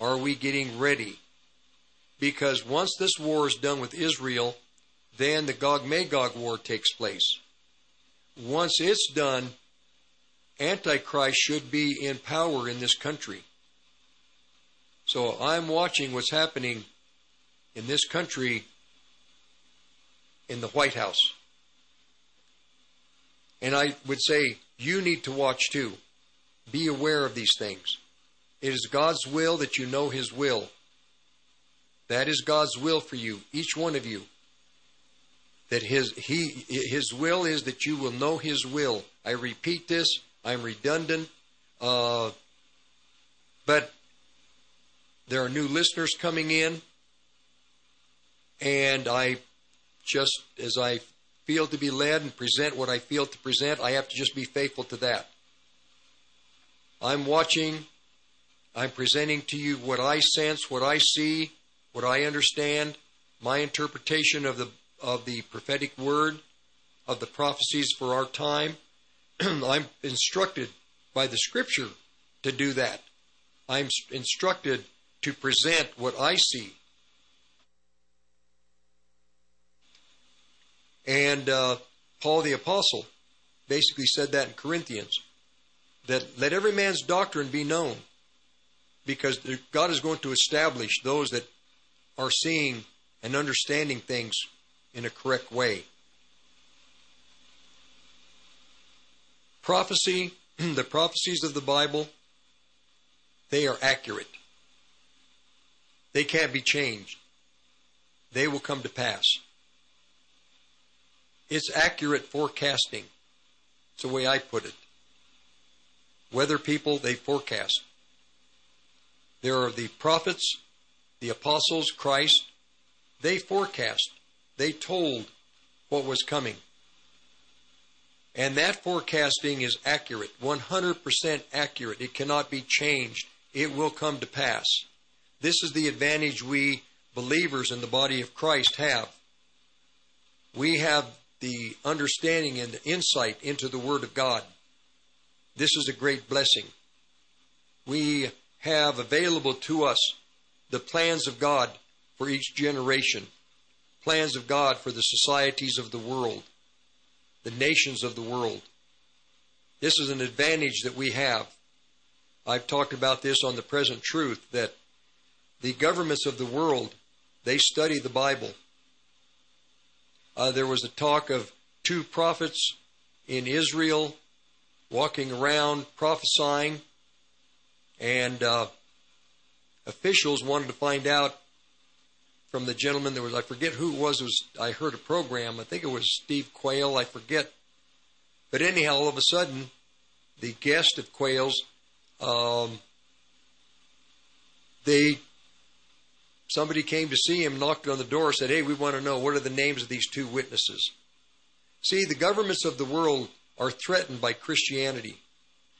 Are we getting ready? Because once this war is done with Israel, then the Gog Magog war takes place. Once it's done, Antichrist should be in power in this country. So I'm watching what's happening in this country in the White House. And I would say you need to watch too. Be aware of these things. It is God's will that you know His will. That is God's will for you, each one of you. That His He His will is that you will know His will. I repeat this. I'm redundant, uh, but there are new listeners coming in, and I just as I feel to be led and present what I feel to present, I have to just be faithful to that. I'm watching, I'm presenting to you what I sense, what I see, what I understand, my interpretation of the of the prophetic word, of the prophecies for our time. [CLEARS THROAT] I'm instructed by the scripture to do that. I'm instructed to present what I see And uh, Paul the Apostle basically said that in Corinthians that let every man's doctrine be known because God is going to establish those that are seeing and understanding things in a correct way. Prophecy, [CLEARS THROAT] the prophecies of the Bible, they are accurate. They can't be changed. They will come to pass. It's accurate forecasting. It's the way I put it. Weather people, they forecast. There are the prophets, the apostles, Christ. They forecast. They told what was coming. And that forecasting is accurate, 100% accurate. It cannot be changed. It will come to pass. This is the advantage we believers in the body of Christ have. We have the understanding and the insight into the Word of God. This is a great blessing. We have available to us the plans of God for each generation, plans of God for the societies of the world, the nations of the world. This is an advantage that we have. I've talked about this on the present truth that the governments of the world they study the Bible. Uh, there was a talk of two prophets in Israel walking around prophesying, and uh, officials wanted to find out from the gentleman. There was I forget who it was. It was I heard a program. I think it was Steve Quayle. I forget. But anyhow, all of a sudden, the guest of Quayle's, um, they somebody came to see him, knocked on the door, said, "Hey, we want to know what are the names of these two witnesses." See, the governments of the world are threatened by Christianity,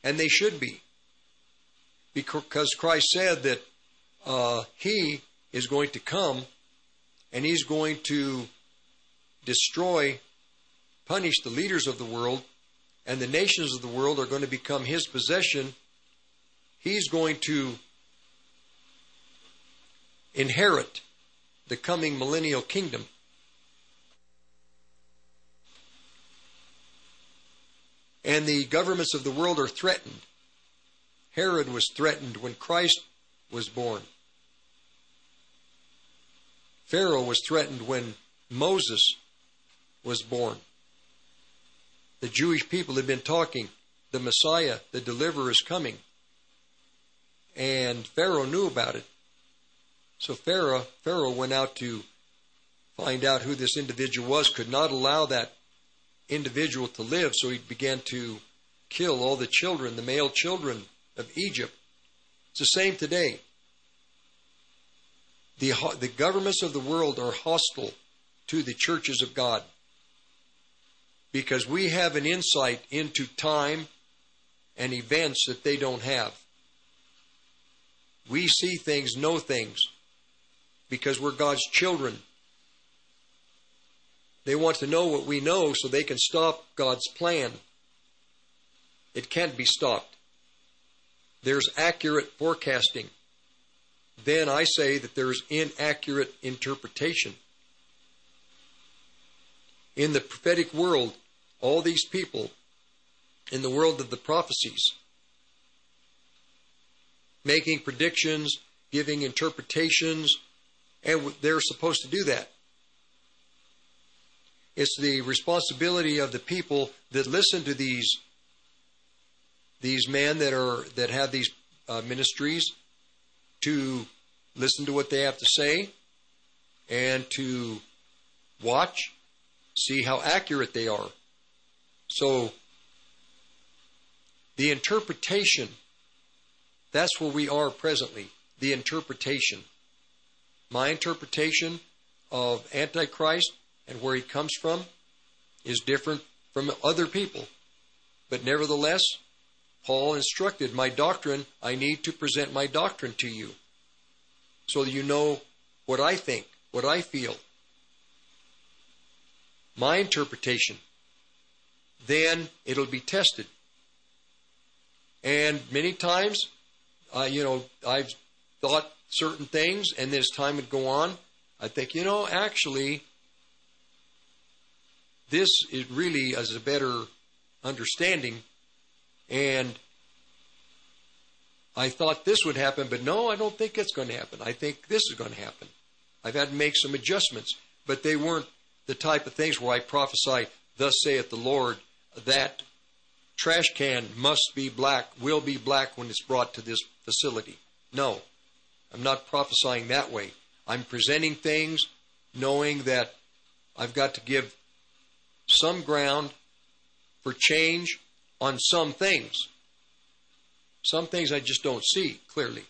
and they should be, because Christ said that uh, He is going to come and He's going to destroy, punish the leaders of the world, and the nations of the world are going to become His possession. He's going to inherit the coming millennial kingdom. And the governments of the world are threatened. Herod was threatened when Christ was born. Pharaoh was threatened when Moses was born. The Jewish people had been talking, the Messiah, the deliverer is coming. And Pharaoh knew about it. So Pharaoh, Pharaoh went out to find out who this individual was, could not allow that individual to live, so he began to kill all the children, the male children of Egypt. It's the same today. The, the governments of the world are hostile to the churches of God because we have an insight into time and events that they don't have. We see things, know things because we're God's children. They want to know what we know so they can stop God's plan. It can't be stopped. There's accurate forecasting. Then I say that there's inaccurate interpretation. In the prophetic world, all these people in the world of the prophecies, making predictions, giving interpretations, and they're supposed to do that. It's the responsibility of the people that listen to these these men that are that have these uh, ministries to listen to what they have to say and to watch, see how accurate they are. So the interpretation that's where we are presently. The interpretation. My interpretation of Antichrist and where he comes from is different from other people. But nevertheless, Paul instructed my doctrine, I need to present my doctrine to you so that you know what I think, what I feel. My interpretation. Then it'll be tested. And many times, uh, you know, I've thought certain things, and as time would go on, I think, you know, actually, this is really as a better understanding. And I thought this would happen, but no, I don't think it's going to happen. I think this is going to happen. I've had to make some adjustments, but they weren't the type of things where I prophesy, thus saith the Lord, that trash can must be black, will be black when it's brought to this facility. No, I'm not prophesying that way. I'm presenting things knowing that I've got to give some ground for change on some things. Some things I just don't see clearly.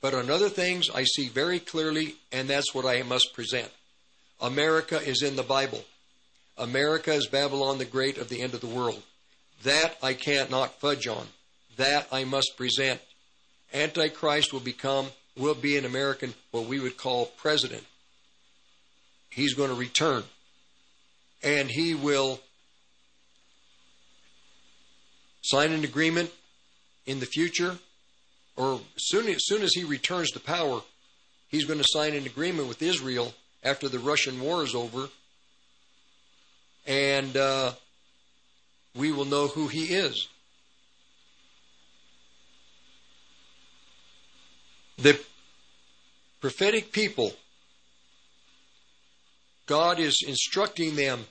But on other things, I see very clearly, and that's what I must present. America is in the Bible. America is Babylon the Great of the end of the world. That I can't not fudge on. That I must present. Antichrist will become, will be an American, what we would call president. He's going to return. And he will sign an agreement in the future, or soon, as soon as he returns to power, he's going to sign an agreement with Israel after the Russian war is over, and uh, we will know who he is. The prophetic people, God is instructing them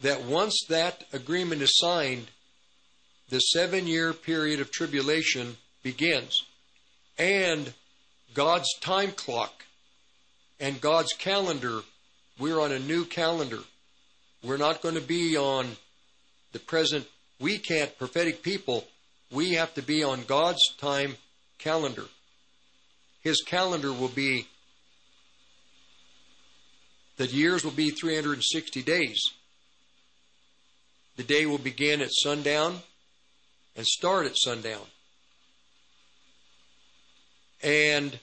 that once that agreement is signed, the seven year period of tribulation begins. And God's time clock and God's calendar, we're on a new calendar. We're not going to be on the present. We can't, prophetic people, we have to be on God's time calendar. His calendar will be, the years will be 360 days. The day will begin at sundown and start at sundown. And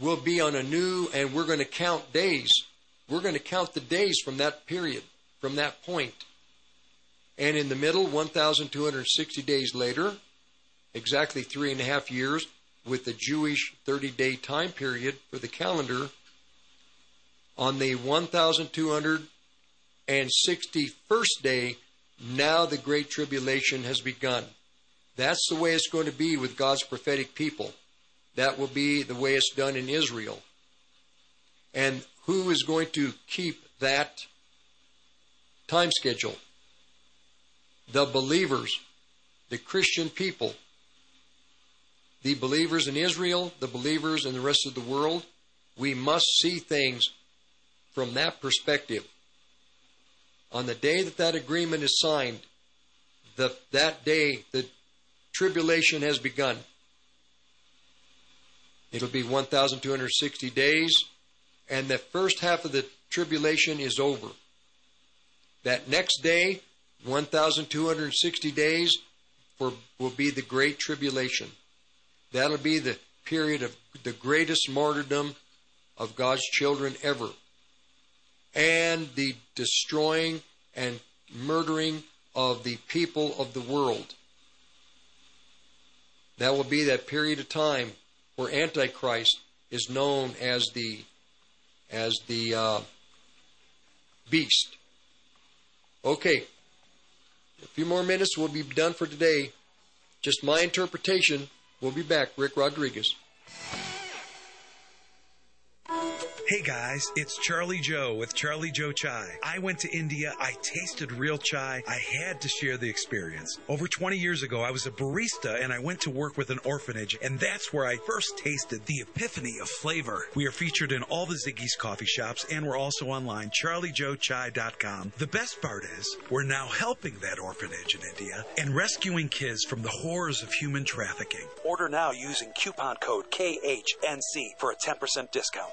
we'll be on a new, and we're going to count days. We're going to count the days from that period, from that point. And in the middle, 1,260 days later, exactly three and a half years, with the Jewish 30 day time period for the calendar, on the 1,261st day, now the Great Tribulation has begun. That's the way it's going to be with God's prophetic people. That will be the way it's done in Israel. And who is going to keep that time schedule? The believers, the Christian people, the believers in Israel, the believers in the rest of the world. We must see things from that perspective. On the day that that agreement is signed, the, that day the tribulation has begun. It'll be 1,260 days, and the first half of the tribulation is over. That next day, 1,260 days, for, will be the Great Tribulation. That'll be the period of the greatest martyrdom of God's children ever. And the destroying and murdering of the people of the world. That will be that period of time where Antichrist is known as the as the uh, beast. Okay, a few more minutes. We'll be done for today. Just my interpretation. We'll be back. Rick Rodriguez. Hey guys, it's Charlie Joe with Charlie Joe Chai. I went to India, I tasted real chai, I had to share the experience. Over 20 years ago, I was a barista and I went to work with an orphanage, and that's where I first tasted the epiphany of flavor. We are featured in all the Ziggi's coffee shops and we're also online, charliejoechai.com. The best part is, we're now helping that orphanage in India and rescuing kids from the horrors of human trafficking. Order now using coupon code KHNC for a 10% discount.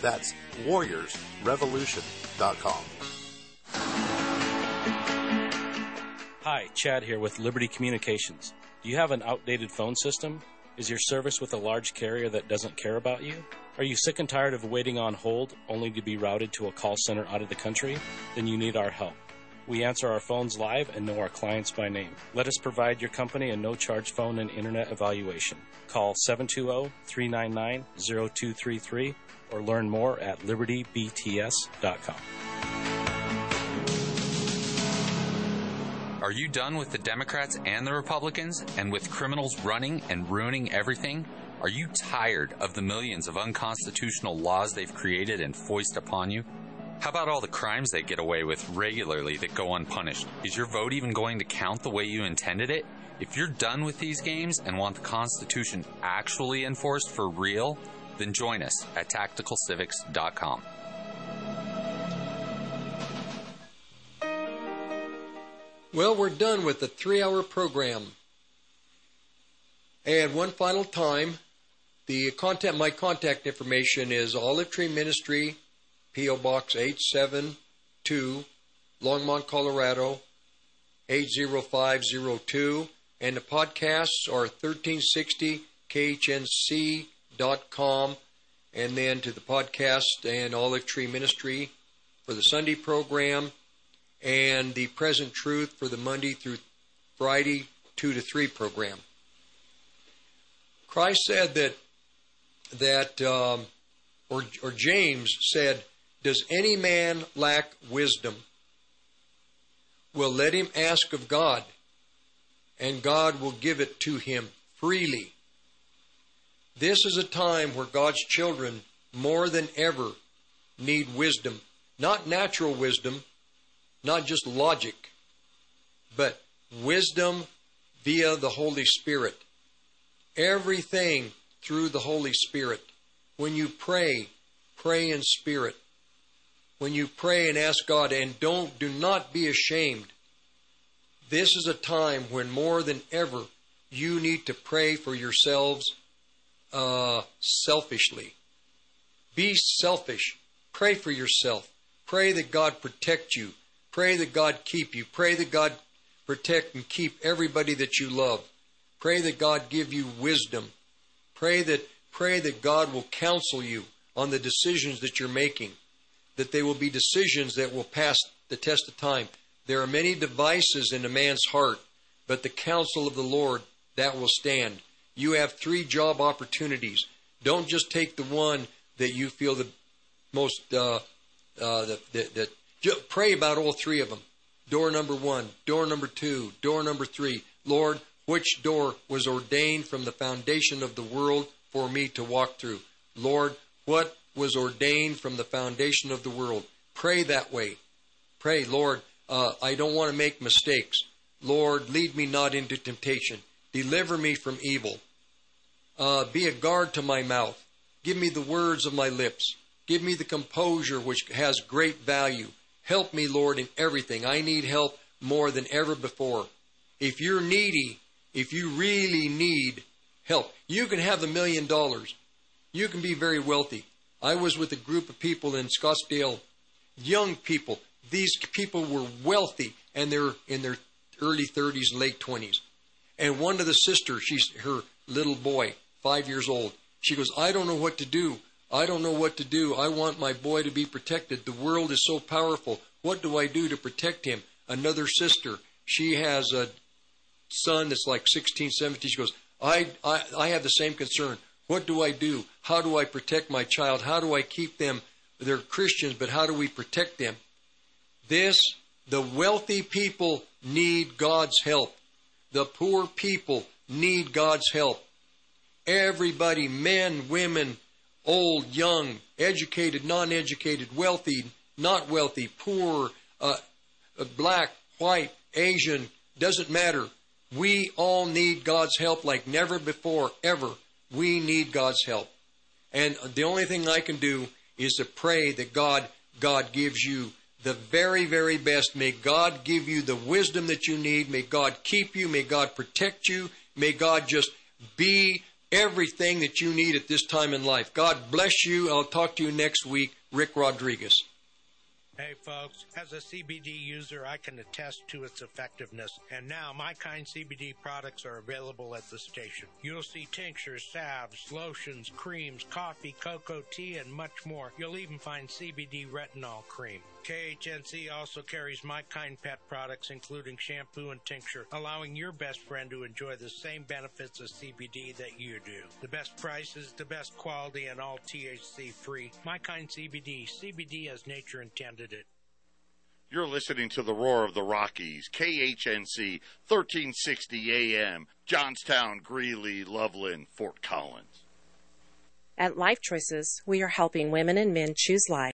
That's warriorsrevolution.com. Hi, Chad here with Liberty Communications. Do you have an outdated phone system? Is your service with a large carrier that doesn't care about you? Are you sick and tired of waiting on hold only to be routed to a call center out of the country? Then you need our help. We answer our phones live and know our clients by name. Let us provide your company a no charge phone and internet evaluation. Call 720 399 0233 or learn more at libertybts.com. Are you done with the Democrats and the Republicans and with criminals running and ruining everything? Are you tired of the millions of unconstitutional laws they've created and foist upon you? How about all the crimes they get away with regularly that go unpunished? Is your vote even going to count the way you intended it? If you're done with these games and want the Constitution actually enforced for real, then join us at tacticalcivics.com. Well, we're done with the three hour program. And one final time, the contact, my contact information is Olive Tree Ministry, P.O. Box 872, Longmont, Colorado, 80502. And the podcasts are 1360khnc.com. And then to the podcast and Olive Tree Ministry for the Sunday program and the present truth for the Monday through Friday 2 to 3 program. Christ said that, that um, or, or James said, Does any man lack wisdom? Well, let him ask of God, and God will give it to him freely. This is a time where God's children, more than ever, need wisdom. Not natural wisdom, not just logic, but wisdom via the Holy Spirit. Everything through the Holy Spirit. When you pray, pray in spirit. When you pray and ask God, and don't, do not be ashamed. This is a time when more than ever you need to pray for yourselves uh, selfishly. Be selfish. Pray for yourself. Pray that God protect you. Pray that God keep you. Pray that God protect and keep everybody that you love. Pray that God give you wisdom. Pray that pray that God will counsel you on the decisions that you're making. That they will be decisions that will pass the test of time. There are many devices in a man's heart, but the counsel of the Lord that will stand. You have three job opportunities. Don't just take the one that you feel the most uh, uh, that, that, that Pray about all three of them. Door number one, door number two, door number three. Lord, which door was ordained from the foundation of the world for me to walk through? Lord, what was ordained from the foundation of the world? Pray that way. Pray, Lord, uh, I don't want to make mistakes. Lord, lead me not into temptation. Deliver me from evil. Uh, be a guard to my mouth. Give me the words of my lips. Give me the composure which has great value. Help me, Lord, in everything. I need help more than ever before. If you're needy, if you really need help, you can have a million dollars. You can be very wealthy. I was with a group of people in Scottsdale, young people. These people were wealthy and they're in their early 30s and late 20s. And one of the sisters, she's her little boy, five years old. She goes, I don't know what to do. I don't know what to do. I want my boy to be protected. The world is so powerful. What do I do to protect him? Another sister, she has a son that's like 16, 17. She goes, I, I, I have the same concern. What do I do? How do I protect my child? How do I keep them? They're Christians, but how do we protect them? This, the wealthy people need God's help. The poor people need God's help. Everybody, men, women, old, young, educated, non educated, wealthy, not wealthy, poor, uh, uh, black, white, Asian, doesn't matter. We all need God's help like never before, ever. We need God's help. And the only thing I can do is to pray that God, God gives you the very, very best. May God give you the wisdom that you need. May God keep you. May God protect you. May God just be everything that you need at this time in life. God bless you. I'll talk to you next week. Rick Rodriguez. Hey folks, as a CBD user, I can attest to its effectiveness, and now my kind CBD products are available at the station. You'll see tinctures, salves, lotions, creams, coffee, cocoa, tea, and much more. You'll even find CBD retinol cream. KHNC also carries My Kind Pet products, including shampoo and tincture, allowing your best friend to enjoy the same benefits of CBD that you do. The best prices, the best quality, and all THC free. My Kind CBD, CBD as nature intended it. You're listening to the roar of the Rockies, KHNC 1360 AM, Johnstown, Greeley, Loveland, Fort Collins. At Life Choices, we are helping women and men choose life.